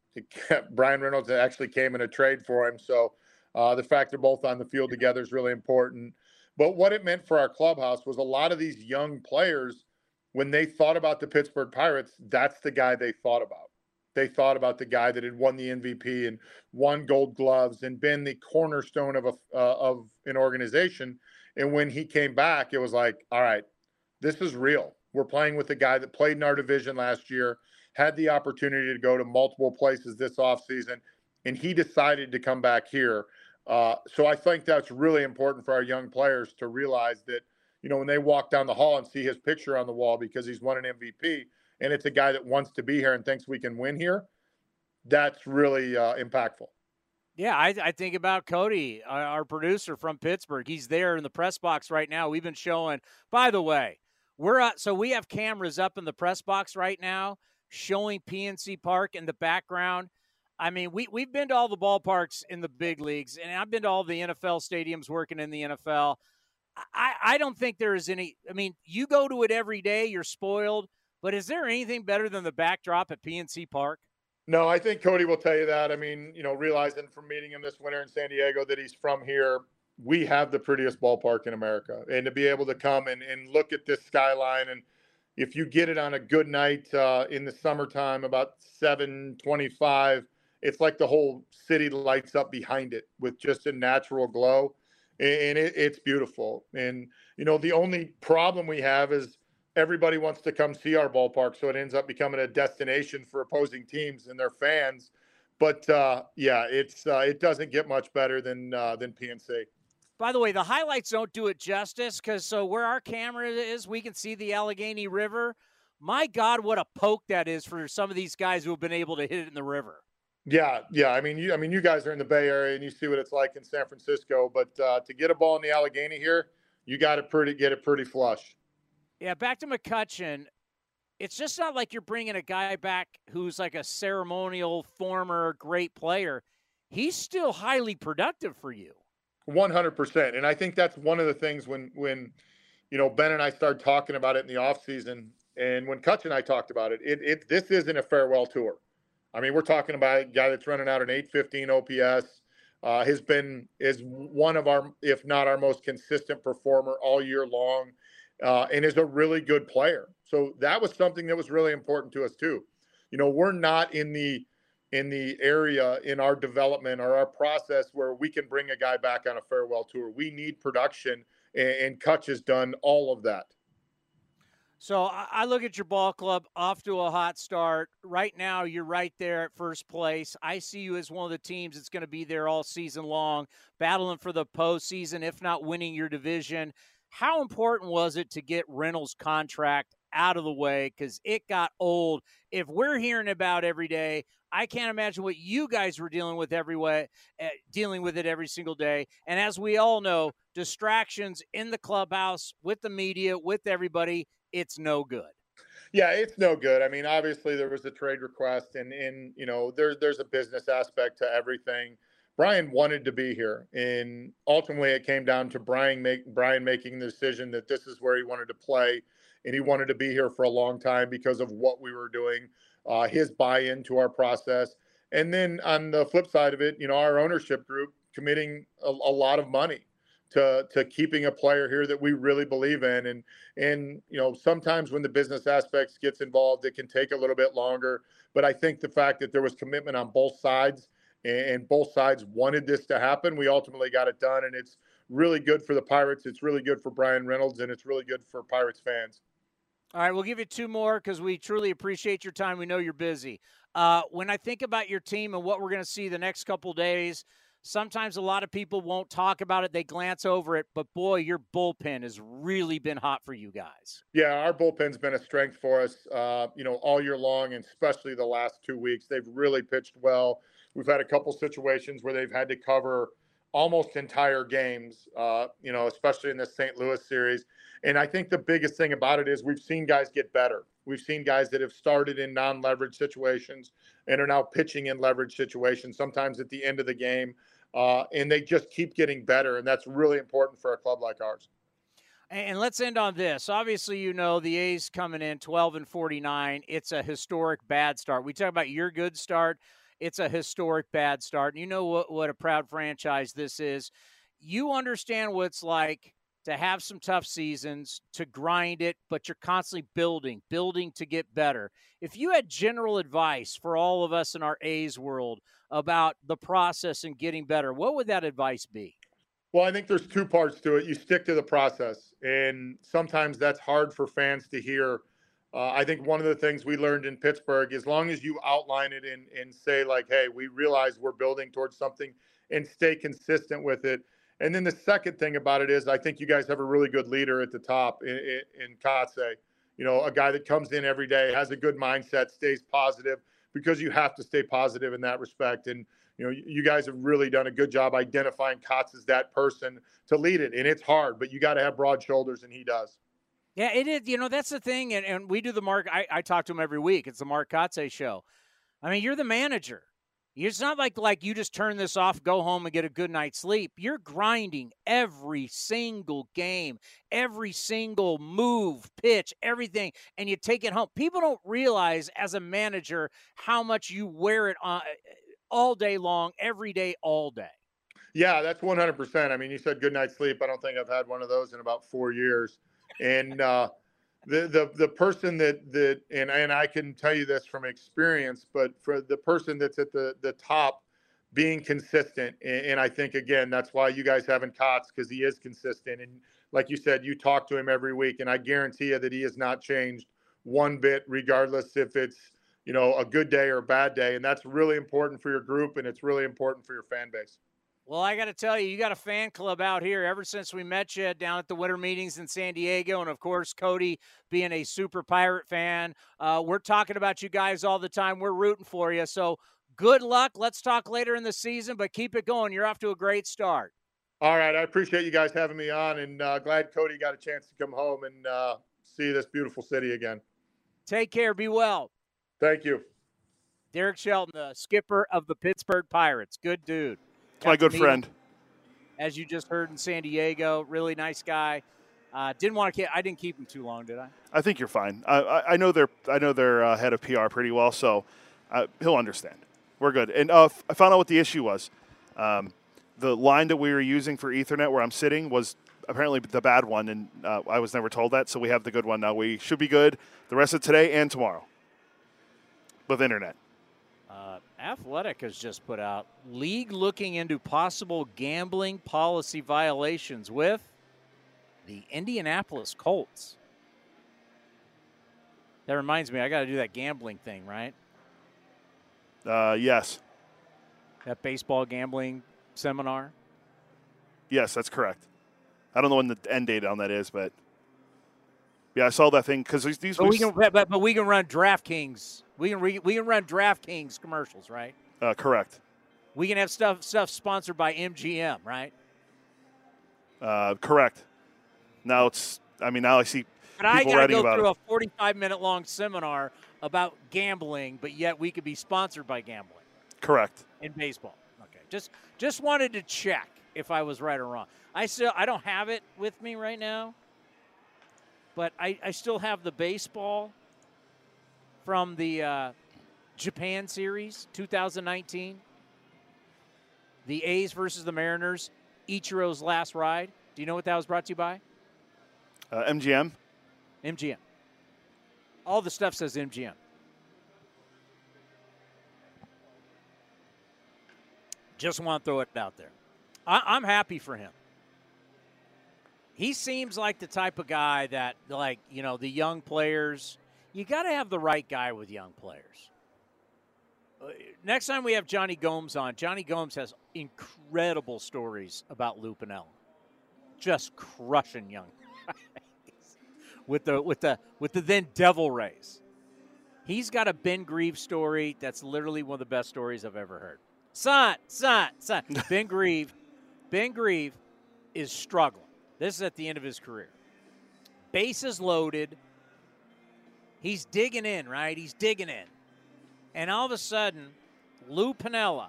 Bryan Reynolds actually came in a trade for him. So uh, the fact they're both on the field together is really important. But what it meant for our clubhouse was a lot of these young players, when they thought about the Pittsburgh Pirates, that's the guy they thought about. They thought about the guy that had won the MVP and won Gold Gloves and been the cornerstone of a uh, of an organization. And when he came back, it was like, all right, this is real. We're playing with a guy that played in our division last year, had the opportunity to go to multiple places this offseason, and he decided to come back here. Uh, so I think that's really important for our young players to realize that, you know, when they walk down the hall and see his picture on the wall because he's won an MVP and it's a guy that wants to be here and thinks we can win here, that's really uh, impactful. Yeah, I, I, think about Cody, our producer from Pittsburgh. He's there in the press box right now. We've been showing. By the way, we're so we have cameras up in the press box right now showing PNC Park in the background. I mean, we we've been to all the ballparks in the big leagues, and I've been to all the NFL stadiums working in the NFL. I, I don't think there is any. I mean, you go to it every day, you're spoiled. But is there anything better than the backdrop at PNC Park? No, I think Cody will tell you that. I mean, you know, realizing from meeting him this winter in San Diego that he's from here, we have the prettiest ballpark in America. And to be able to come and, and look at this skyline and if you get it on a good night uh, in the summertime about 725 it's like the whole city lights up behind it with just a natural glow and it, it's beautiful and you know the only problem we have is everybody wants to come see our ballpark, so it ends up becoming a destination for opposing teams and their fans. But uh, yeah, it's uh, it doesn't get much better than uh, than PNC. By the way, the highlights don't do it justice because so where our camera is, we can see the Allegheny River. My God, what a poke that is for some of these guys who have been able to hit it in the river. Yeah, yeah. I mean, you, I mean, you guys are in the Bay Area and you see what it's like in San Francisco. But uh, to get a ball in the Allegheny here, you got to pretty get it pretty flush. Yeah, back to McCutchen. It's just not like you're bringing a guy back who's like a ceremonial former great player. He's still highly productive for you. 100%. And I think that's one of the things when when you know Ben and I started talking about it in the off season, and when Kutch and I talked about it, it, it this isn't a farewell tour. I mean, we're talking about a guy that's running out an 815 OPS. Uh, has been is one of our, if not our most consistent performer all year long uh, and is a really good player. So that was something that was really important to us too. You know, we're not in the in the area in our development or our process where we can bring a guy back on a farewell tour. We need production, and, and Kutch has done all of that. So I look at your ball club off to a hot start. Right now, you're right there at first place. I see you as one of the teams that's going to be there all season long, battling for the postseason, if not winning your division. How important was it to get Reynolds' contract out of the way because it got old? If we're hearing about every day, I can't imagine what you guys were dealing with every way, uh, dealing with it every single day. And as we all know, distractions in the clubhouse with the media, with everybody, it's no good. Yeah, it's no good. I mean, obviously there was a trade request, and in you know there's there's a business aspect to everything. Bryan wanted to be here, and ultimately it came down to Bryan make Bryan making the decision that this is where he wanted to play, and he wanted to be here for a long time because of what we were doing, uh, his buy-in to our process, and then on the flip side of it, you know, our ownership group committing a, a lot of money to to keeping a player here that we really believe in and and you know sometimes when the business aspects gets involved it can take a little bit longer but i think the fact that there was commitment on both sides and both sides wanted this to happen. We ultimately got it done, and it's really good for the Pirates. It's really good for Bryan Reynolds, and it's really good for Pirates fans. All right, we'll give you two more because we truly appreciate your time. We know you're busy. Uh, when I think about your team and what we're going to see the next couple days, sometimes a lot of people won't talk about it. They glance over it, but boy, your bullpen has really been hot for you guys. Yeah, our bullpen's been a strength for us, uh, you know, all year long, and especially the last two weeks. They've really pitched well. We've had a couple situations where they've had to cover almost entire games, uh, you know, especially in the St. Louis series. And I think the biggest thing about it is we've seen guys get better. We've seen guys that have started in non leverage situations and are now pitching in leverage situations, sometimes at the end of the game. Uh, and they just keep getting better. And that's really important for a club like ours. And let's end on this. Obviously, you know the A's coming in 12 and 49. It's a historic bad start. We talk about your good start it's a historic bad start. And you know what, what a proud franchise this is. You understand what it's like to have some tough seasons, to grind it, but you're constantly building, building to get better. If you had general advice for all of us in our A's world about the process and getting better, what would that advice be? Well, I think there's two parts to it. You stick to the process, and sometimes that's hard for fans to hear Uh, I think one of the things we learned in Pittsburgh, as long as you outline it and, and say, like, hey, we realize we're building towards something and stay consistent with it. And then the second thing about it is, I think you guys have a really good leader at the top in, in, in. You know, a guy that comes in every day, has a good mindset, stays positive, because you have to stay positive in that respect. And, you know, you guys have really done a good job identifying Kotz as that person to lead it. And it's hard, but you got to have broad shoulders, and he does. Yeah, it is. You know, that's the thing. And, and we do the Mark, I, I talk to him every week. It's the Mark Kotsay show. I mean, you're the manager. It's not like like you just turn this off, go home, and get a good night's sleep. You're grinding every single game, every single move, pitch, everything, and you take it home. People don't realize as a manager how much you wear it on all day long, every day, all day. Yeah, that's 100%. I mean, you said good night's sleep. I don't think I've had one of those in about four years. And uh, the the the person that that and and I can tell you this from experience, but for the person that's at the the top being consistent, and, and I think again that's why you guys haven't Kotz because he is consistent, and like you said, you talk to him every week, and I guarantee you that he has not changed one bit, regardless if it's you know a good day or a bad day, and that's really important for your group, and it's really important for your fan base. Well, I got to tell you, you got a fan club out here ever since we met you down at the winter meetings in San Diego. And of course, Cody being a super pirate fan. Uh, we're talking about you guys all the time. We're rooting for you. So good luck. Let's talk later in the season, but keep it going. You're off to a great start. All right. I appreciate you guys having me on and uh, glad Cody got a chance to come home and uh, see this beautiful city again. Take care. Be well. Thank you. Derek Shelton, the skipper of the Pittsburgh Pirates. Good dude my good friend. Him, as you just heard in San Diego, really nice guy. Uh, didn't want to. I didn't keep him too long, did I? I think you're fine. I, I know they're I know their uh, head of PR pretty well, so uh, he'll understand. We're good. And uh, I found out what the issue was. Um, the line that we were using for Ethernet, where I'm sitting, was apparently the bad one, and uh, I was never told that. So we have the good one now. We should be good the rest of today and tomorrow with internet. Athletic has just put out league looking into possible gambling policy violations with the Indianapolis Colts. That reminds me, I got to do that gambling thing, right? Uh, yes. That baseball gambling seminar. Yes, that's correct. I don't know when the end date on that is, but yeah, I saw that thing because these. these but, we can, but, but we can run DraftKings we can re, we can run DraftKings commercials, right? Uh, correct. We can have stuff stuff sponsored by MGM, right? Uh, correct. Now it's. I mean, now I see. But I got to go through it. a 45 minute long seminar about gambling, but yet we could be sponsored by gambling. Correct. In baseball. Okay. Just just wanted to check if I was right or wrong. I still I don't have it with me right now, but I, I still have the baseball from the uh, Japan series 2019. The A's versus the Mariners, Ichiro's last ride. Do you know what that was brought to you by? Uh, MGM. MGM. All the stuff says MGM. Just want to throw it out there. I, am happy for him. He seems like the type of guy that, like, you know, the young players – you got to have the right guy with young players. Uh, next time we have Jonny Gomes on, Jonny Gomes has incredible stories about Lou Piniella. Just crushing young (laughs) with the with the with the then Devil Rays. He's got a Ben Grieve story that's literally one of the best stories I've ever heard. Son, son, son. (laughs) ben Grieve, Ben Grieve is struggling. This is at the end of his career. Bases loaded He's digging in, right? He's digging in. And all of a sudden, Lou Piniella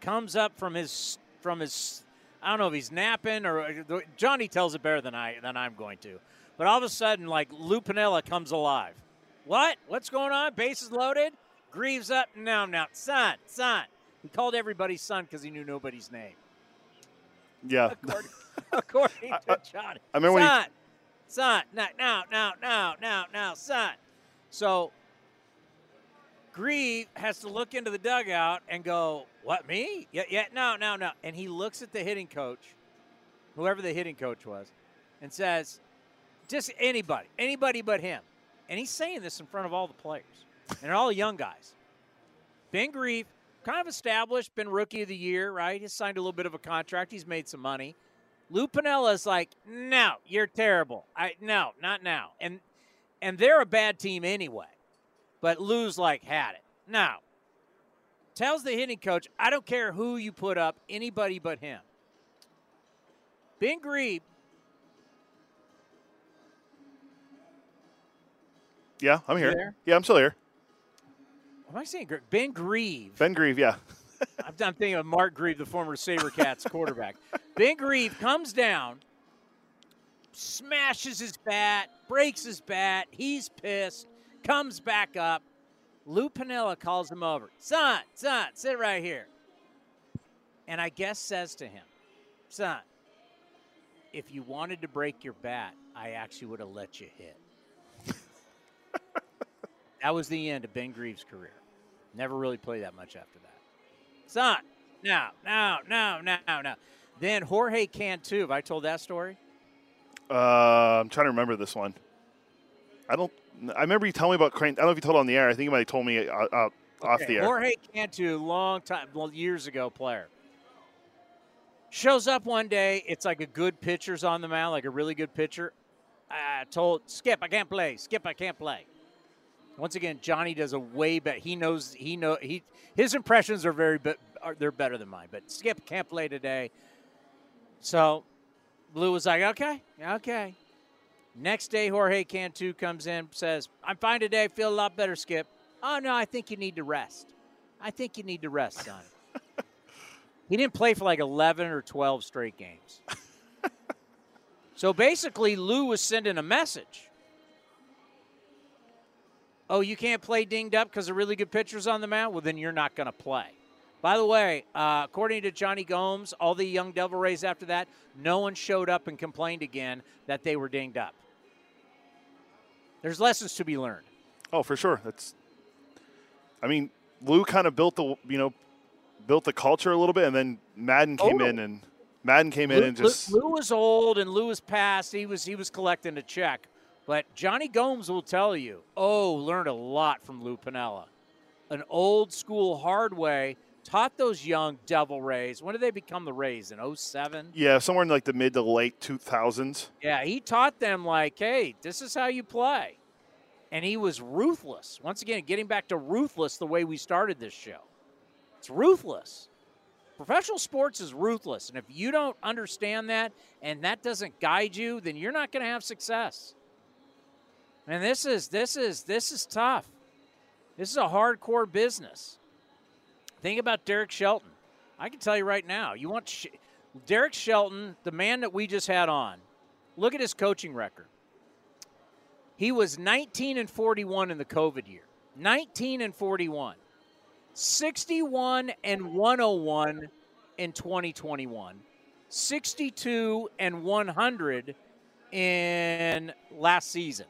comes up from his from his I don't know if he's napping or Johnny tells it better than I than I'm going to. But all of a sudden, like Lou Piniella comes alive. What? What's going on? Bases loaded. Grieve's up. No, no, son, son. He called everybody son because he knew nobody's name. Yeah. According, (laughs) according to Johnny. I, I remember son, he... son, no, no, no, no, no, no, son. So Grieve has to look into the dugout and go, What, me? Yeah, yeah, no, no, no. And he looks at the hitting coach, whoever the hitting coach was, and says, Just anybody, anybody but him. and he's saying this in front of all the players and all the young guys. Ben Grieve, kind of established, been rookie of the year, right? He's signed a little bit of a contract. He's made some money. Lou Piniella's like, no, you're terrible. I no, not now. And and they're a bad team anyway. But Lou's like, had it. Now, tells the hitting coach, I don't care who you put up, anybody but him. Ben Grieve. Yeah, I'm here. Yeah, I'm still here. Am I saying Ben Grieve? Ben Grieve, yeah. I'm, (laughs) I'm thinking of Mark Grieve, the former SaberCats quarterback. Ben Grieve comes down, smashes his bat, breaks his bat. He's pissed, comes back up. Lou Piniella calls him over. Son, son, sit right here. And I guess says to him, son, if you wanted to break your bat, I actually would have let you hit. (laughs) that was the end of Ben Grieve's career. Never really played that much after that. Son, no, no, no, no, no. Then Jorge Cantu. Have I told that story? Uh, I'm trying to remember this one. I don't. I remember you telling me about Crane. I don't know if you told it on the air. I think you might have told me uh, uh, off Okay, the air. Jorge Cantu, long time, well, years ago player. Shows up one day. It's like a good pitcher's on the mound, like a really good pitcher. I told Skip, I can't play. Skip, I can't play. Once again, Johnny does a way better. He knows he know he his impressions are very but are they're better than mine. But Skip can't play today. So Blue was like, okay, okay. Next day, Jorge Cantu comes in, says, I'm fine today, feel a lot better, Skip. Oh, no, I think you need to rest. I think you need to rest, son. (laughs) he didn't play for like 11 or 12 straight games. (laughs) so basically, Lou was sending a message. Oh, you can't play dinged up because of really good pitchers on the mound? Well, then you're not going to play. By the way, uh, according to Jonny Gomes, all the young Devil Rays after that, no one showed up and complained again that they were dinged up. There's lessons to be learned. Oh, for sure. That's. I mean, Lou kind of built the you know built the culture a little bit, and then Maddon came in, and Maddon came in and just Lou, Lou was old and Lou was past. He was he was collecting a check, but Jonny Gomes will tell you, oh, learned a lot from Lou Piniella, an old school hard way. Taught those young Devil Rays. When did they become the Rays? In 07? yeah somewhere in like the mid to late two thousands. Yeah, he taught them like, hey, this is how you play. And he was ruthless. Once again, getting back to ruthless the way we started this show. It's ruthless. Professional sports is ruthless. And if you don't understand that and that doesn't guide you, then you're not going to have success. And this is this is this is tough. This is a hardcore business. Think about Derek Shelton. I can tell you right now, you want Sh- Derek Shelton, the man that we just had on. Look at his coaching record. He was 19 and 41 in the COVID year. 19 and 41. 61 and 101 in 2021. 62 and 100 in last season.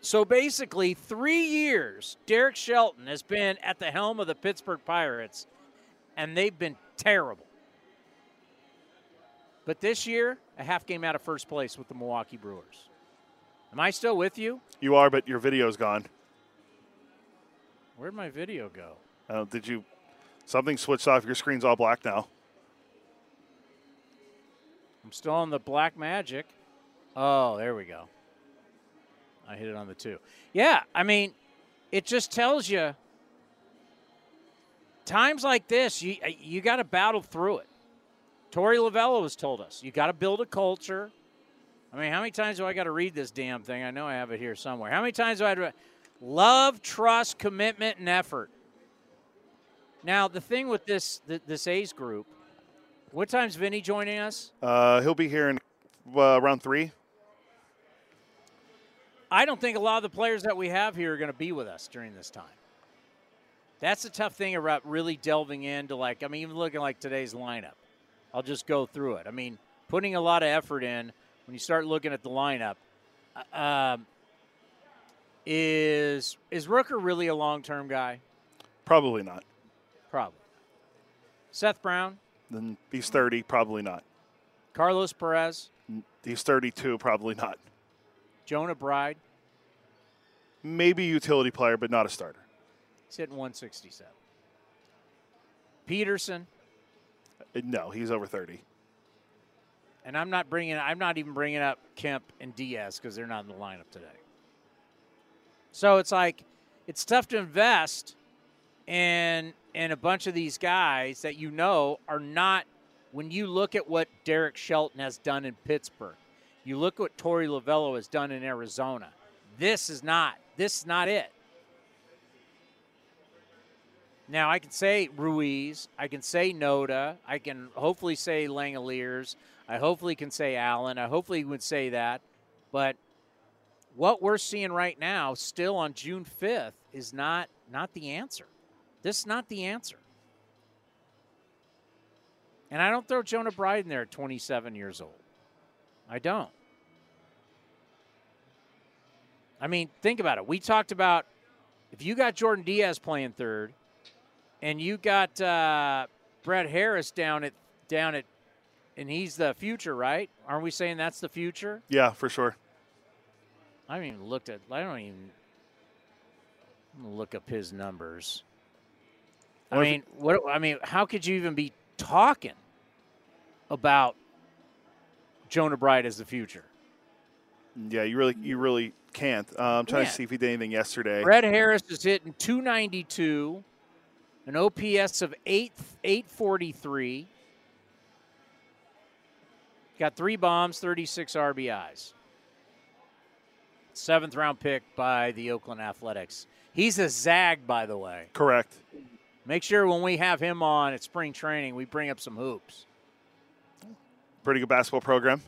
So basically, three years, Derek Shelton has been at the helm of the Pittsburgh Pirates, and they've been terrible. But this year, a half game out of first place with the Milwaukee Brewers. Am I still with you? You are, but your video's gone. Where'd my video go? Uh, did you? Something switched off. Your screen's all black now. I'm still on the Black Magic. Oh, there we go. I hit it on the two. Yeah, I mean, it just tells you times like this, you you got to battle through it. Torey Lovullo has told us you got to build a culture. I mean, how many times do I got to read this damn thing? I know I have it here somewhere. How many times do I have to love, trust, commitment, and effort? Now, the thing with this this A's group, what time's Vinny joining us? Uh, he'll be here in uh, round three. I don't think a lot of the players that we have here are going to be with us during this time. That's the tough thing about really delving into like I mean even looking like today's lineup. I'll just go through it. I mean, putting a lot of effort in when you start looking at the lineup. uh, Um, is is Rooker really a long term guy? Probably not. Probably. Seth Brown, Then he's 30. Probably not. Carlos Perez, He's 32. Probably not. Jonah Bride. maybe utility player, but not a starter. He's hitting 167. Peterson. Uh, No, he's over 30. And I'm not bringing. I'm not even bringing up Kemp and Diaz because they're not in the lineup today. So it's like, it's tough to invest in in a bunch of these guys that you know are not. When you look at what Derek Shelton has done in Pittsburgh, you look what Torey Lovullo has done in Arizona. This is not. This is not it. Now I can say Ruiz, I can say Noda, I can hopefully say Langeliers, I hopefully can say Allen, I hopefully would say that, but what we're seeing right now, still on June fifth, is not not the answer. This is not the answer. And I don't throw Jonah Bride in there at 27 years old. I don't. I mean, think about it. We talked about if you got Jordan Diaz playing third, and you got uh, Brett Harris down at down at, and he's the future, right? Aren't we saying that's the future? Yeah, for sure. I haven't even looked at. I don't even. I'm gonna look up his numbers. I mean, what? I mean, how could you even be talking about Jonah Bride as the future? Yeah, you really you really can't. Uh, I'm trying Yeah. to see if he did anything yesterday. Brett Harris is hitting 292, an OPS of 8 843. Got three bombs, 36 RBIs. Seventh round pick by the Oakland Athletics. He's a zag, by the way. Correct. Make sure when we have him on at spring training, we bring up some hoops. Pretty good basketball program.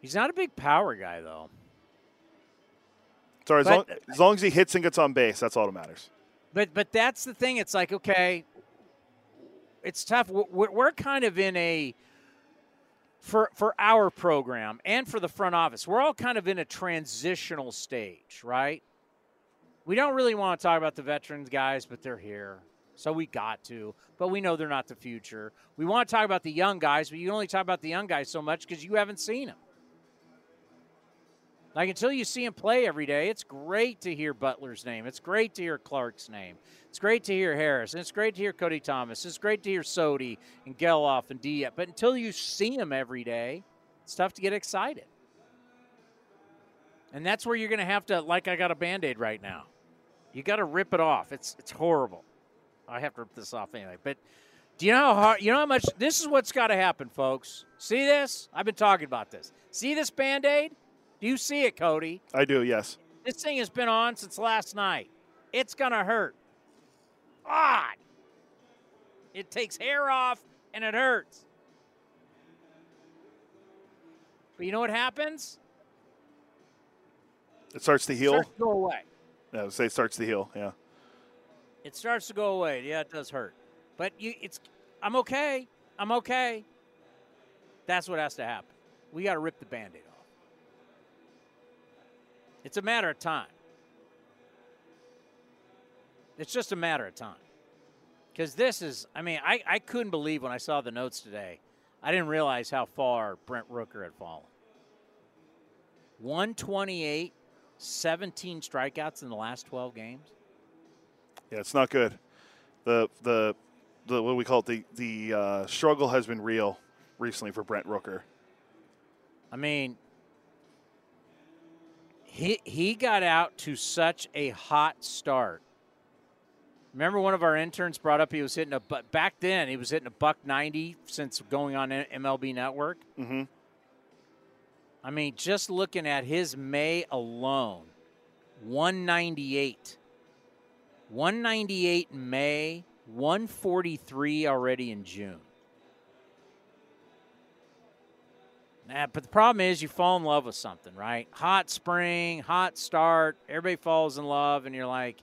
He's not a big power guy, though. Sorry, as, But- long, as long as he hits and gets on base, that's all that matters. But but that's the thing. It's like okay, it's tough. We're, we're kind of in a for for our program and for the front office. We're all kind of in a transitional stage, right? We don't really want to talk about the veterans guys, but they're here. So we got to, but we know they're not the future. We want to talk about the young guys, but you only talk about the young guys so much because you haven't seen them. Like until you see him play every day, it's great to hear Butler's name. It's great to hear Clark's name. It's great to hear Harris. And it's great to hear Cody Thomas. It's great to hear Sodi and Gelof and Diep. But until you see him every day, it's tough to get excited. And that's where you're going to have to, like I got a band aid right now. You got to rip it off. It's it's horrible. I have to rip this off anyway. But do you know how hard, you know how much, this is what's got to happen, folks. See this? I've been talking about this. See this band aid? Do you see it, Cody? I do, yes. This thing has been on since last night. It's going to hurt. God. It takes hair off and it hurts. But you know what happens? It starts to It heal. starts to go away. Yeah, I would say it starts to heal. Yeah. It starts to go away. Yeah, it does hurt. But you it's I'm okay. I'm okay. That's what has to happen. We got to rip the band-aid off. It's a matter of time. It's just a matter of time. Because this is, I mean, I, I couldn't believe when I saw the notes today. I didn't realize how far Brent Rooker had fallen. 128, 17 strikeouts in the last 12 games. Yeah, it's not good. The the the what do we call it the the uh, struggle has been real recently for Brent Rooker. I mean, he he got out to such a hot start. Remember, one of our interns brought up he was hitting a but back then he was hitting a buck ninety since going on MLB Network. Mm-hmm. I mean, just looking at his May alone, one ninety eight. 198 in May, 143 already in June. Nah, but the problem is you fall in love with something, right? Hot spring, hot start, everybody falls in love, and you're like,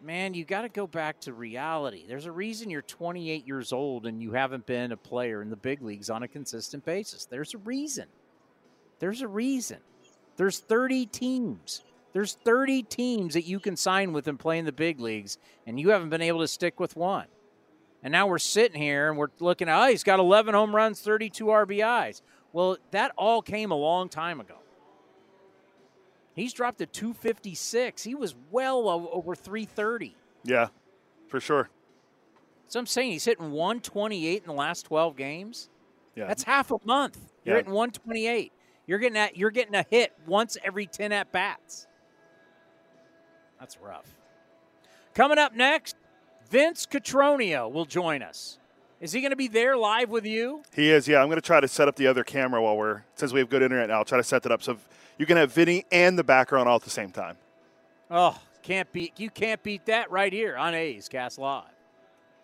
man, you got to go back to reality. There's a reason you're 28 years old and you haven't been a player in the big leagues on a consistent basis. There's a reason. There's a reason. There's 30 teams. There's 30 teams that you can sign with and play in the big leagues, and you haven't been able to stick with one. And now we're sitting here and we're looking at, oh, he's got 11 home runs, 32 RBIs. Well, that all came a long time ago. He's dropped to 256. He was well over 330. Yeah, for sure. So I'm saying he's hitting 128 in the last 12 games. Yeah. That's half a month. You're Yeah. hitting 128. You're getting at you're getting a hit once every 10 at bats. That's rough. Coming up next, Vince Cotroneo will join us. Is he going to be there live with you? He is, yeah. I'm going to try to set up the other camera while we're, since we have good internet now, I'll try to set that up so you can have Vinny and the background all at the same time. Oh, can't beat you can't beat that right here on A's Cast Live.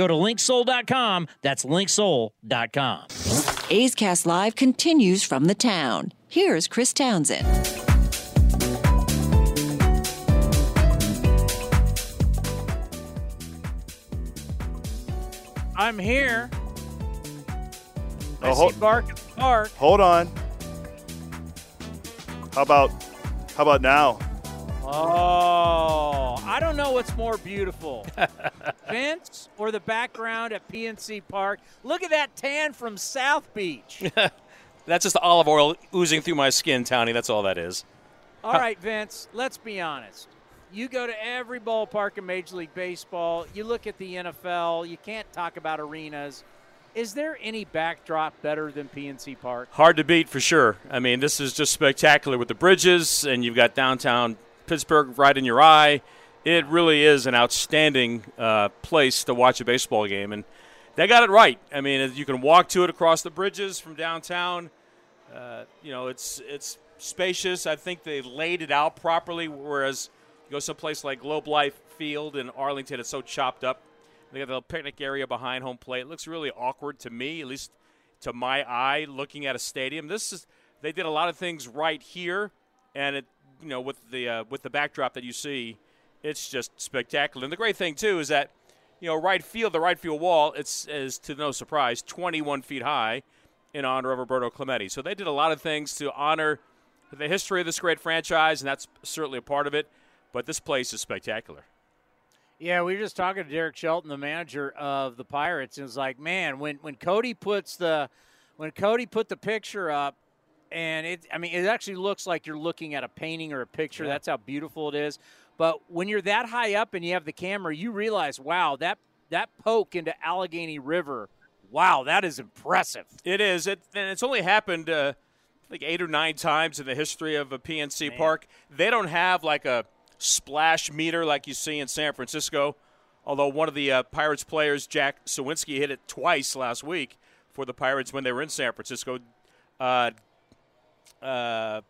Go to linksoul.com. That's linksoul.com. A's Cast Live continues from the town. Here's Chris Townsend. I'm here. I Oh, see hold, Bark at hold on. How about, how about now? Oh, I don't know what's more beautiful, (laughs) Vince or the background at PNC Park. Look at that tan from South Beach. (laughs) That's just the olive oil oozing through my skin, Townie. That's all that is. All right, Vince, let's be honest. You go to every ballpark in Major League Baseball, you look at the NFL, you can't talk about arenas. Is there any backdrop better than PNC Park? Hard to beat for sure. I mean, this is just spectacular with the bridges, and you've got downtown Pittsburgh right in your eye. It really is an outstanding uh, place to watch a baseball game, and they got it right. I mean, you can walk to it across the bridges from downtown. Uh, you know, it's it's spacious. I think they laid it out properly. Whereas you go someplace like Globe Life Field in Arlington, it's so chopped up. They got the picnic area behind home plate. It looks really awkward to me, at least to my eye, looking at a stadium. This is they did a lot of things right here, and it you know with the uh, with the backdrop that you see, it's just spectacular. And the great thing too is that you know right field, the right field wall, it's is to no surprise 21 feet high in honor of Roberto Clemente. So they did a lot of things to honor the history of this great franchise, and that's certainly a part of it. But this place is spectacular. Yeah, we were just talking to Derek Shelton, the manager of the Pirates, and it was like, man, when when Cody puts the when Cody put the picture up, and it, I mean, it actually looks like you're looking at a painting or a picture. That's how beautiful it is. But when you're that high up and you have the camera, you realize, wow, that that poke into Allegheny River, wow, that is impressive. It is. It, and it's only happened uh, like eight or nine times in the history of a PNC Park. They don't have like a splash meter like you see in San Francisco. Although one of the uh, Pirates players, Jack Suwinski, hit it twice last week for the Pirates when they were in San Francisco. Uh, uh,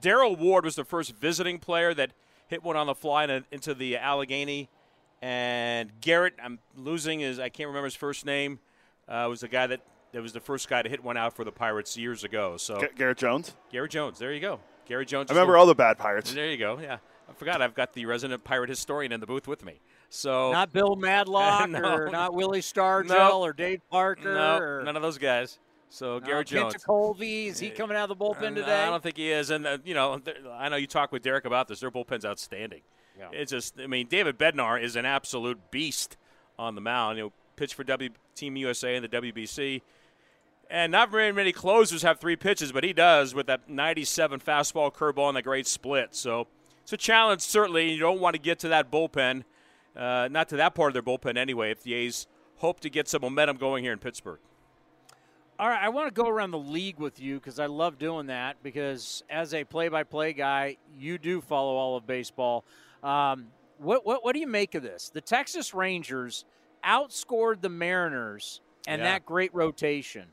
Daryle Ward was the first visiting player that hit one on the fly in- into the Allegheny. And Garrett, I'm losing his, I can't remember his first name, uh, was the guy that, that was the first guy to hit one out for the Pirates years ago. So G- Garrett Jones? Garrett Jones, there you go. Gary Jones. I is remember all the bad Pirates. There you go. Yeah, I forgot. I've got the resident pirate historian in the booth with me. So Not Bill (laughs) Madlock No. or not Willie (laughs) Stargell No. or Dave Parker no, or none of those guys. So Garrett Jones. Pinta Colby. Is he coming out of the bullpen Uh, today? I don't think he is. And, uh, you know, I know you talked with Derek about this. Their bullpen's outstanding. Yeah. It's just, I mean, David Bednar is an absolute beast on the mound. You know, pitched for W Team USA and the WBC. And not very many closers have three pitches, but he does with that 97 fastball curveball and the great split. So it's a challenge, certainly. You don't want to get to that bullpen, uh, not to that part of their bullpen anyway, if the A's hope to get some momentum going here in Pittsburgh. All right, I want to go around the league with you because I love doing that. Because as a play-by-play guy, you do follow all of baseball. Um, what, what what do you make of this? The Texas Rangers outscored the Mariners and Yeah. that great rotation,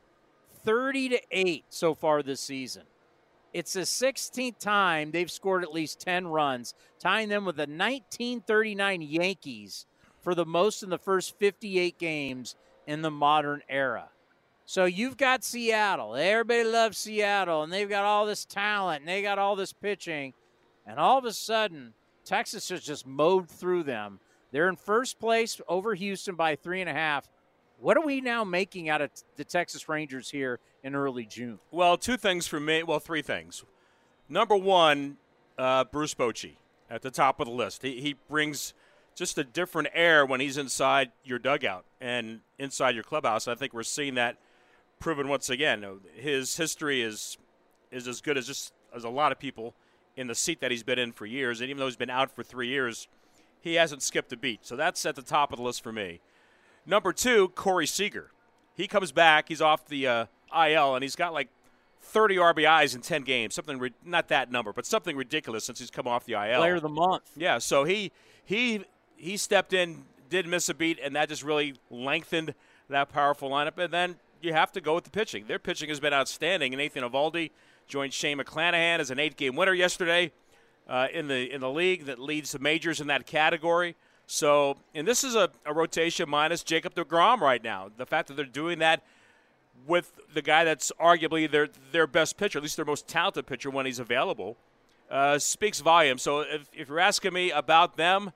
thirty to eight so far this season. It's the 16th time they've scored at least 10 runs, tying them with the 1939 Yankees for the most in the first 58 games in the modern era. So you've got Seattle. Everybody loves Seattle, and they've got all this talent, and they got all this pitching. And all of a sudden, Texas has just mowed through them. They're in first place over Houston by three and a half. What are we now making out of the Texas Rangers here in early June? Well, two things for me. Well, three things. Number one, uh, Bruce Bochy at the top of the list. He, he brings just a different air when he's inside your dugout and inside your clubhouse. I think we're seeing that proven once again. His history is is as good as just as a lot of people in the seat that he's been in for years. And even though he's been out for three years, he hasn't skipped a beat. So that's at the top of the list for me. Number two, Corey Seager. He comes back. He's off the uh, IL, and he's got like 30 RBIs in 10 games. Something re- not that number, but something ridiculous since he's come off the IL. Player of the month. Yeah. So he he he stepped in, did miss a beat, and that just really lengthened that powerful lineup. And then you have to go with the pitching. Their pitching has been outstanding. And Nathan Eovaldi joined Shane McClanahan as an eight-game winner yesterday uh, in the in the league that leads the majors in that category. So, and this is a, a rotation minus Jacob DeGrom right now. The fact that they're doing that with the guy that's arguably their their best pitcher, at least their most talented pitcher when he's available, uh, speaks volumes. So, if, if, you're asking me about them,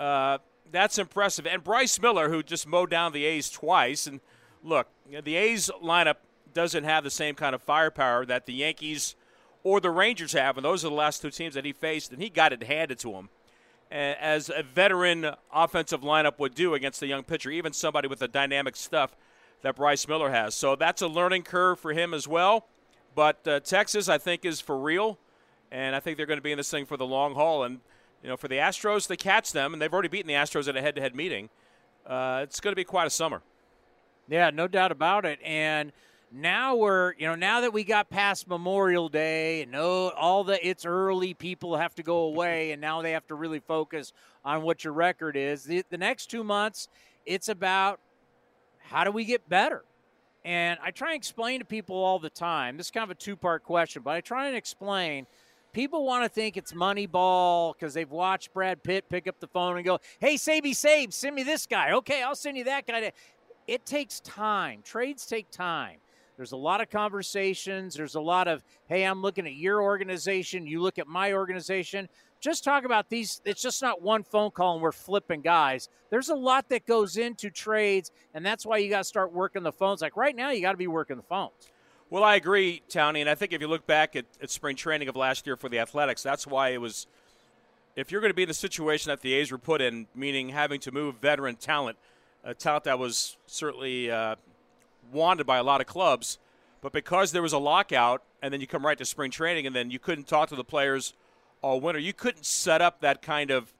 uh, that's impressive. And Bryce Miller, who just mowed down the A's twice, and look, the A's lineup doesn't have the same kind of firepower that the Yankees or the Rangers have, and those are the last two teams that he faced, and he got it handed to him as a veteran offensive lineup would do against a young pitcher, even somebody with the dynamic stuff that Bryce Miller has. So that's a learning curve for him as well. But uh, Texas, I think, is for real, and I think they're going to be in this thing for the long haul. And you know, for the Astros, they catch them, and they've already beaten the Astros at a head-to-head meeting. Uh, it's going to be quite a summer. Yeah, no doubt about it. And now we're you know now that we got past memorial day and no all the it's early people have to go away and now they have to really focus on what your record is the, the next two months it's about how do we get better and i try and explain to people all the time this is kind of a two part question but i try and explain people want to think it's Moneyball because they've watched Brad Pitt pick up the phone and go, "Hey, Savey, save, send me this guy." Okay, I'll send you that guy. It takes time. Trades take time. There's a lot of conversations. There's a lot of, hey, I'm looking at your organization. You look at my organization. Just talk about these. It's just not one phone call and we're flipping guys. There's a lot that goes into trades, and that's why you got to start working the phones. Like right now, you got to be working the phones. Well, I agree, Tony, and I think if you look back at, at spring training of last year for the Athletics, that's why it was. If you're going to be in the situation that the A's were put in, meaning having to move veteran talent, a talent that was certainly uh, wanted by a lot of clubs. But because there was a lockout, and then you come right to spring training, and then you couldn't talk to the players all winter, you couldn't set up that kind of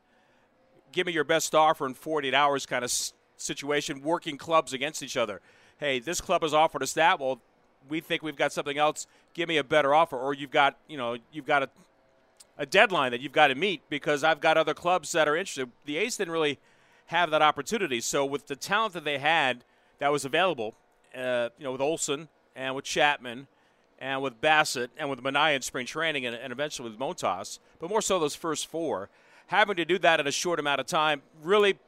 give me your best offer in 48 hours kind of situation, working clubs against each other. Hey, this club has offered us that. Well, we think we've got something else. Give me a better offer, or you've got you know you've got a a deadline that you've got to meet because I've got other clubs that are interested. The A's didn't really have that opportunity. So with the talent that they had that was available, uh, you know, with Olson and with Chapman and with Bassitt and with Manaea in spring training and, and eventually with Montas, but more so those first four, having to do that in a short amount of time really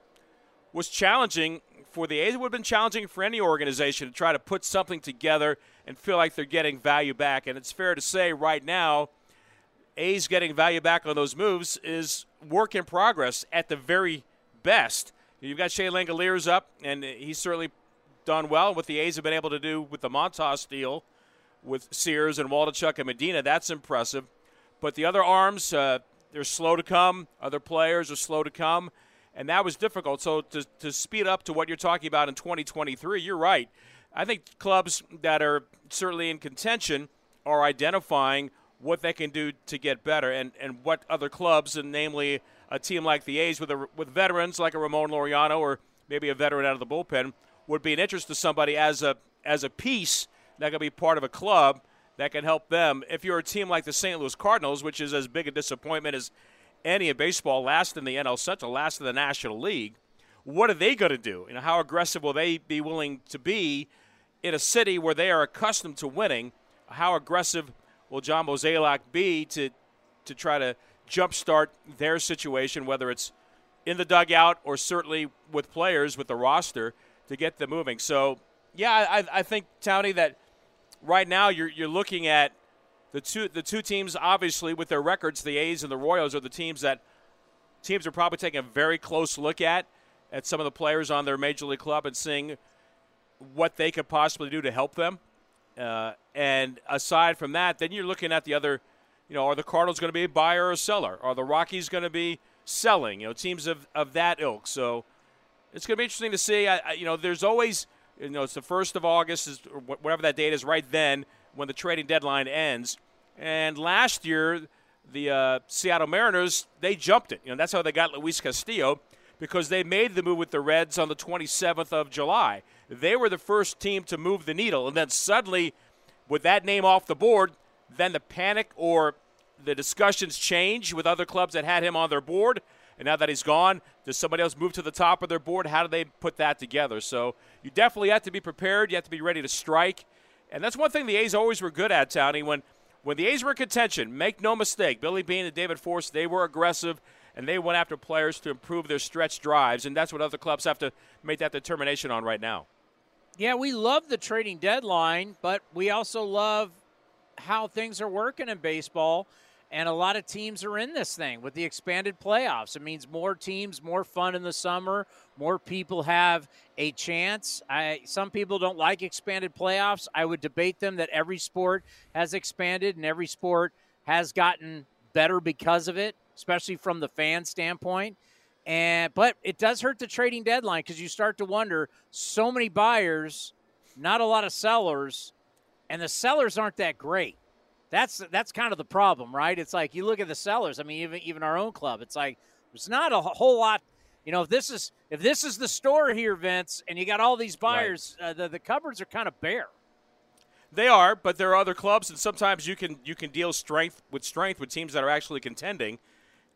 was challenging for the A's. It would have been challenging for any organization to try to put something together and feel like they're getting value back. And it's fair to say right now, A's getting value back on those moves is work in progress at the very best. You've got Shea Langeliers up, and he's certainly done well. What the A's have been able to do with the Montas deal with Sears and Waldichuk and Medina, that's impressive. But the other arms, uh, they're slow to come. Other players are slow to come. And that was difficult. So to, to speed up to what you're talking about in 2023, you're right. I think clubs that are certainly in contention are identifying what they can do to get better and, and what other clubs, and namely a team like the A's with, a, with veterans like a Ramon Laureano or maybe a veteran out of the bullpen, would be an interest to somebody as a as a piece that could be part of a club that can help them. If you're a team like the St. Louis Cardinals, which is as big a disappointment as any in baseball, last in the NL Central, last in the National League, what are they going to do? You know, how aggressive will they be willing to be in a city where they are accustomed to winning? How aggressive will John Mozeliak be to to try to jumpstart their situation, whether it's in the dugout or certainly with players with the roster? to get them moving. So, yeah, I, I think Townie that right now you're you're looking at the two the two teams obviously with their records, the A's and the Royals are the teams that teams are probably taking a very close look at at some of the players on their major league club and seeing what they could possibly do to help them. Uh, and aside from that, then you're looking at the other. You know, are the Cardinals going to be a buyer or a seller? Are the Rockies going to be selling? You know, teams of, of that ilk. So it's going to be interesting to see. I, I, you know, there's always, you know, it's the first of August, is whatever that date is, right then when the trading deadline ends. And last year, the uh, Seattle Mariners they jumped it. You know, that's how they got Luis Castillo because they made the move with the Reds on the 27th of July. They were the first team to move the needle, and then suddenly, with that name off the board, then the panic or the discussions change with other clubs that had him on their board. And now that he's gone, does somebody else move to the top of their board? How do they put that together? So you definitely have to be prepared. You have to be ready to strike. And that's one thing the A's always were good at, Townie. When when the A's were in contention, make no mistake, Billy Beane and David Forst, they were aggressive and they went after players to improve their stretch drives, and that's what other clubs have to make that determination on right now. Yeah, we love the trading deadline, but we also love how things are working in baseball. And a lot of teams are in this thing with the expanded playoffs. It means more teams, more fun in the summer, more people have a chance. I, some people don't like expanded playoffs. I would debate them that every sport has expanded and every sport has gotten better because of it, especially from the fan standpoint. And but it does hurt the trading deadline because you start to wonder so many buyers, not a lot of sellers, and the sellers aren't that great. That's that's kind of the problem, right? It's like you look at the sellers. I mean, even even our own club, it's like there's not a whole lot. You know, if this is if this is the store here, Vince, and you got all these buyers, right. uh, the the cupboards are kind of bare. They are, but there are other clubs, and sometimes you can you can deal strength with strength with teams that are actually contending.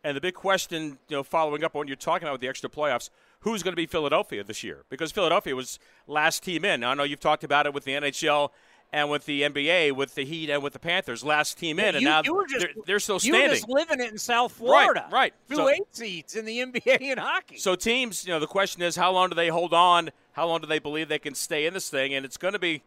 And the big question, you know, following up on what you're talking about with the extra playoffs, who's going to be Philadelphia this year? Because Philadelphia was last team in. Now, I know you've talked about it with the NHL and with the NBA, with the Heat and with the Panthers, last team in, and you, now you just, they're, they're, still standing. You just living it in South Florida, right? Right. Two so, eight seats in the NBA and (laughs) hockey. So teams, you know, the question is, how long do they hold on? How long do they believe they can stay in this thing? And it's going to be,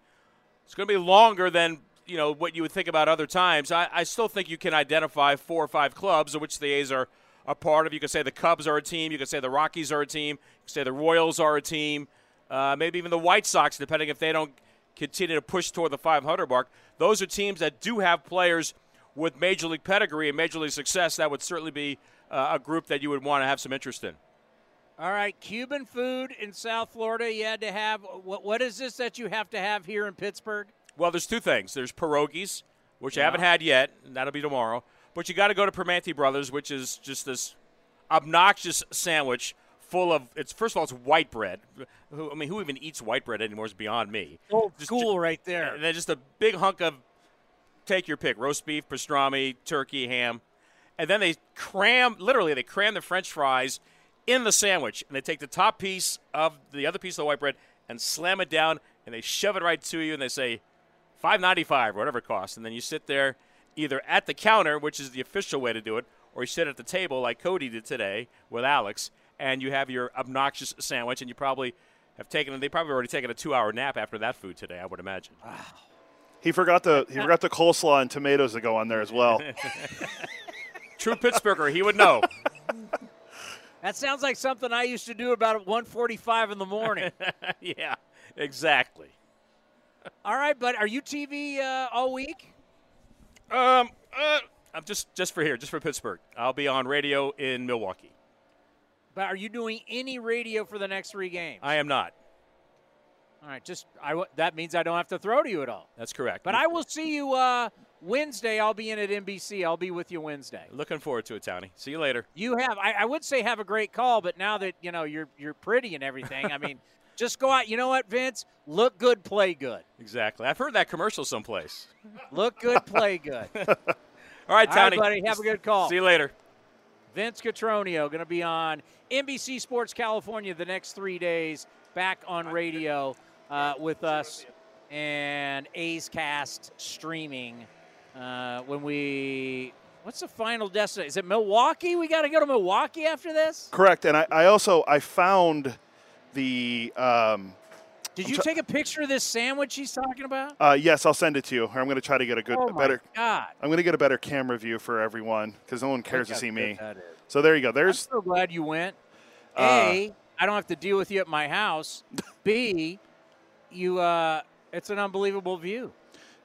it's going to be longer than you know what you would think about other times. I, I still think you can identify four or five clubs, of which the A's are a part of. You could say the Cubs are a team. You could say the Rockies are a team. You could say the Royals are a team. Uh, maybe even the White Sox, depending if they don't continue to push toward the 500 mark. Those are teams that do have players with major league pedigree and major league success. That would certainly be uh, a group that you would want to have some interest in. All right, Cuban food in South Florida. You had to have. What, what is this that you have to have here in Pittsburgh? Well, there's two things. There's pierogies, which yeah. I haven't had yet. that'll be tomorrow. But you got to go to Primanti Brothers, which is just this obnoxious sandwich full of. It's first of all, it's white bread. Who, I mean, who even eats white bread anymore is beyond me. Old just, school, right there. And then just a big hunk of. Take your pick: roast beef, pastrami, turkey, ham, and then they cram. Literally, they cram the French fries in the sandwich, and they take the top piece of the other piece of the white bread and slam it down, and they shove it right to you, and they say, five ninety five or whatever it costs, and then you sit there either at the counter, which is the official way to do it, or you sit at the table like Cody did today with Alex, and you have your obnoxious sandwich, and you probably have taken they probably already taken a two hour nap after that food today, I would imagine. Wow. He forgot the he forgot the coleslaw and tomatoes that go on there as well. (laughs) (laughs) True Pittsburgher, he would know. (laughs) That sounds like something I used to do about 1:45 in the morning. yeah, exactly. All right, but are you TV uh, all week? Um, uh, I'm just just for here, just for Pittsburgh. I'll be on radio in Milwaukee. But are you doing any radio for the next three games? I am not. All right, just I that means I don't have to throw to you at all. That's correct. But I will see you uh, Wednesday. I'll be in at NBC. I'll be with you Wednesday. Looking forward to it, Townie. See you later. You have I, I would say have a great call, but now that you know you're you're pretty and everything, I mean. (laughs) Just go out. You know what, Vince? Look good, play good. Exactly. I've heard that commercial someplace. Look good, play good. (laughs) All right, Townie. All right, buddy. Have a good call. See you later. Vince Cotroneo going to be on NBC Sports California the next three days, back on radio uh, with us, and A's Cast streaming uh, when we. What's the final destination? Is it Milwaukee? We got to go to Milwaukee after this. Correct, and I, I also I found the um, Did you take a picture of this sandwich he's talking about? Uh, yes, I'll send it to you. Or I'm going to try to get a good, oh my better. God! I'm going to get a better camera view for everyone because no one cares to see me. So there you go. There's. I'm so glad you went. Uh, A, I don't have to deal with you at my house. (laughs) B, you uh, it's an unbelievable view.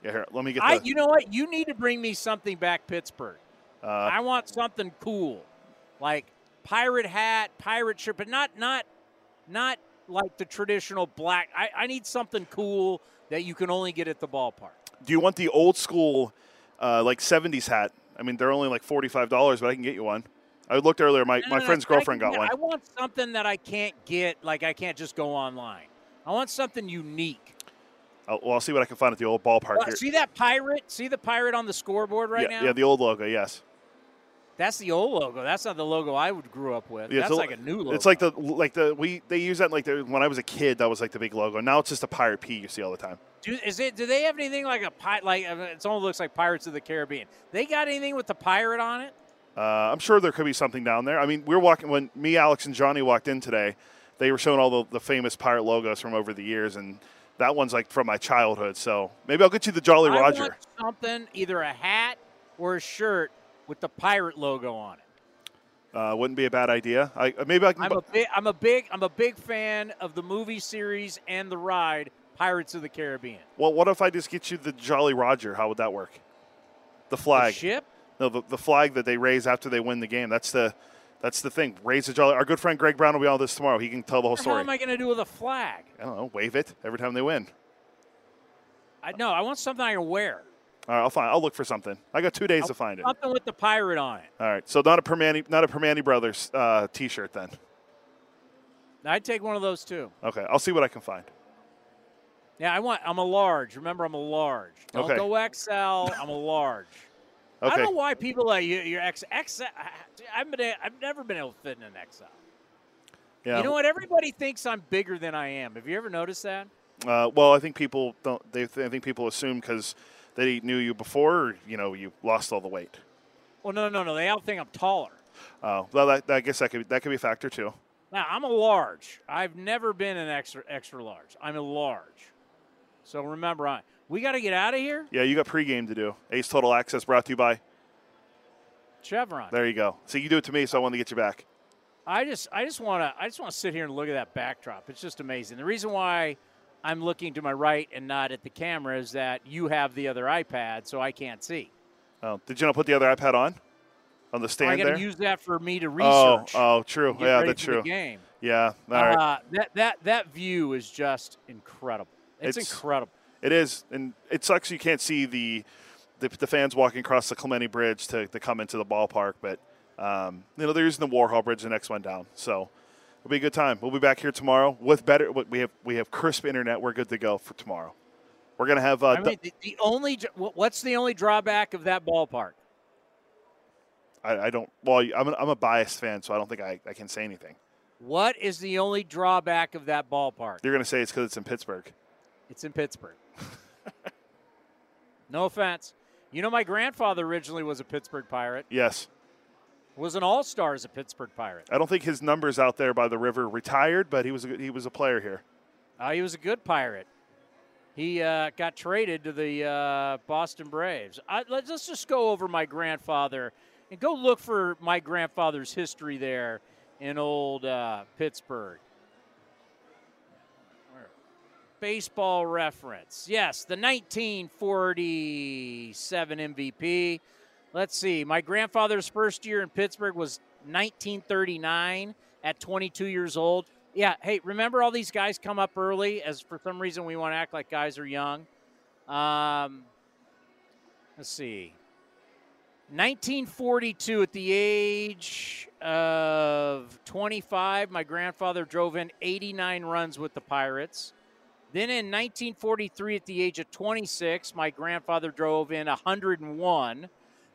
yeah. Here, let me get I, you know what? You need to bring me something back, Pittsburgh. uh, I want something cool, like pirate hat, pirate shirt, but not not not like the traditional black. I, I need something cool that you can only get at the ballpark. do you want the old school, uh, like '70s hat? I mean, they're only like forty-five dollars, but I can get you one. I looked earlier. My, No, my no, no, friend's I girlfriend can got one. I want something that I can't get. Like I can't just go online. I want something unique. Oh, well, I'll see what I can find at the old ballpark Well, here. see that pirate? See the pirate on the scoreboard right yeah, now? yeah, the old logo. Yes. That's the old logo. That's not the logo I would grew up with. Yeah, That's a- like a new logo. It's like the like the we they use that like the, when I was a kid. That was like the big logo. Now it's just a pirate P you see all the time. Do, is it? Do they have anything like a pirate? Like I it almost looks like Pirates of the Caribbean. They got anything with the pirate on it? Uh, I'm sure there could be something down there. I mean, we are walking when me, Alex, and Johnny walked in today. They were showing all the, the famous pirate logos from over the years, and that one's like from my childhood. So maybe I'll get you the Jolly I Roger. something, either a hat or a shirt with the pirate logo on it. Uh, wouldn't be a bad idea. I uh, maybe I can. I'm a big, I'm a big, I'm a big fan of the movie series and the ride Pirates of the Caribbean. well, what if I just get you the Jolly Roger? How would that work? The flag. The ship. No, the, the flag that they raise after they win the game. That's the that's the thing. Raise the Jolly. Our good friend Greg Brown will be on this tomorrow. He can tell the whole story. What am I going to do with a flag? I don't know. Wave it every time they win. I no, I want something I can wear. All right, I'll find. I'll look for something. I got two days to find it. Something with the pirate on it. right, so not a Primanti, not a Primanti Brothers uh, T-shirt then. I'd take one of those too. Okay, I'll see what I can find. Yeah, I want. I'm a large. Remember, I'm a large. Don't Okay. go XL. I'm a large. okay. I don't know why people like you. You're X. XL. I've been. I've never been able to fit in an XL. Yeah. You know what? Everybody thinks I'm bigger than I am. Have you ever noticed that? Uh, well, I think people don't. They I think people assume because they knew you before, or, you know, you lost all the weight. Well, no, no, no. They all think I'm taller. Oh, well, that, I guess that could that could be a factor too. Now I'm a large. I've never been an extra extra large. I'm a large. So remember, I we got to get out of here. Yeah, you got pregame to do. A's Total Access brought to you by. Chevron. There you go. So you do it to me, so I want to get you back. I just I just want to I just want to sit here and look at that backdrop. It's just amazing. The reason why I'm looking to my right and not at the camera is that you have the other iPad, so I can't see. Oh, did you not put the other iPad on? On the stand I stand got there? to use that for me to oh, research. oh, true. Yeah, that's true. game. Yeah, all right. Uh, that that that view is just incredible. It's, It's- incredible. It is, and it sucks you can't see the the, the fans walking across the Clemente Bridge to, to come into the ballpark, but um, you know they're using the Warhol Bridge, the next one down. So it'll be a good time. We'll be back here tomorrow with better. We have we have crisp internet. We're good to go for tomorrow. We're gonna have. Uh, I mean, the, the only what's the only drawback of that ballpark? I, I don't. Well, I'm a, I'm a biased fan, so I don't think I, I can say anything. What is the only drawback of that ballpark? You're gonna say it's because it's in Pittsburgh. It's in Pittsburgh. (laughs) no offense. You know, my grandfather originally was a Pittsburgh Pirate. Yes, Was an All Star as a Pittsburgh Pirate. I don't think his numbers out there by the river retired, but he was a, good- he was a player here. Uh, he was a good Pirate. He uh, got traded to the uh, Boston Braves. I, let's, let's just go over my grandfather and go look for my grandfather's history there in old uh, Pittsburgh. Baseball reference. Yes, the 1947 MVP. Let's see. My grandfather's first year in Pittsburgh was 1939 at 22 years old. Yeah, hey, remember all these guys come up early as for some reason we want to act like guys are young. Um, let's see. 1942, at the age of 25, my grandfather drove in 89 runs with the Pirates. Then in 1943, at the age of 26, my grandfather drove in 101.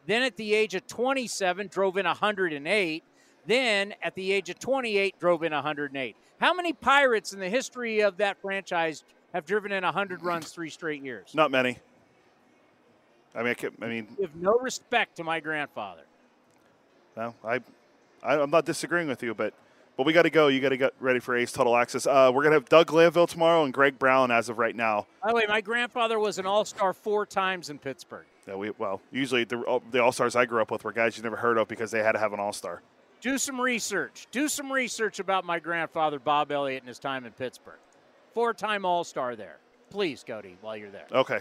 Then at the age of 27, drove in 108. Then at the age of 28, drove in 108. How many Pirates in the history of that franchise have driven in 100 runs three straight years? Not many. I mean, I, could, I mean, Give no respect to my grandfather. no, I, I, I'm not disagreeing with you, but But we got to go. You got to get ready for A's Total Access. Uh, we're gonna have Doug Glanville tomorrow and Greg Brown as of right now. By the way, my grandfather was an All Star four times in Pittsburgh. Yeah, we well usually the the All Stars I grew up with were guys you never heard of because they had to have an All Star. Do some research. Do some research about my grandfather Bob Elliott and his time in Pittsburgh. Four time All Star there. Please, Cody, while you're there. Okay.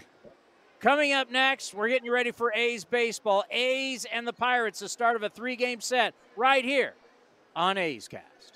Coming up next, we're getting you ready for A's baseball. A's and the Pirates, the start of a three game set right here on A's Cast.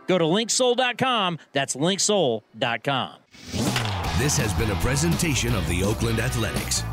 Go to linksoul.com. That's linksoul.com. This has been a presentation of the Oakland Athletics.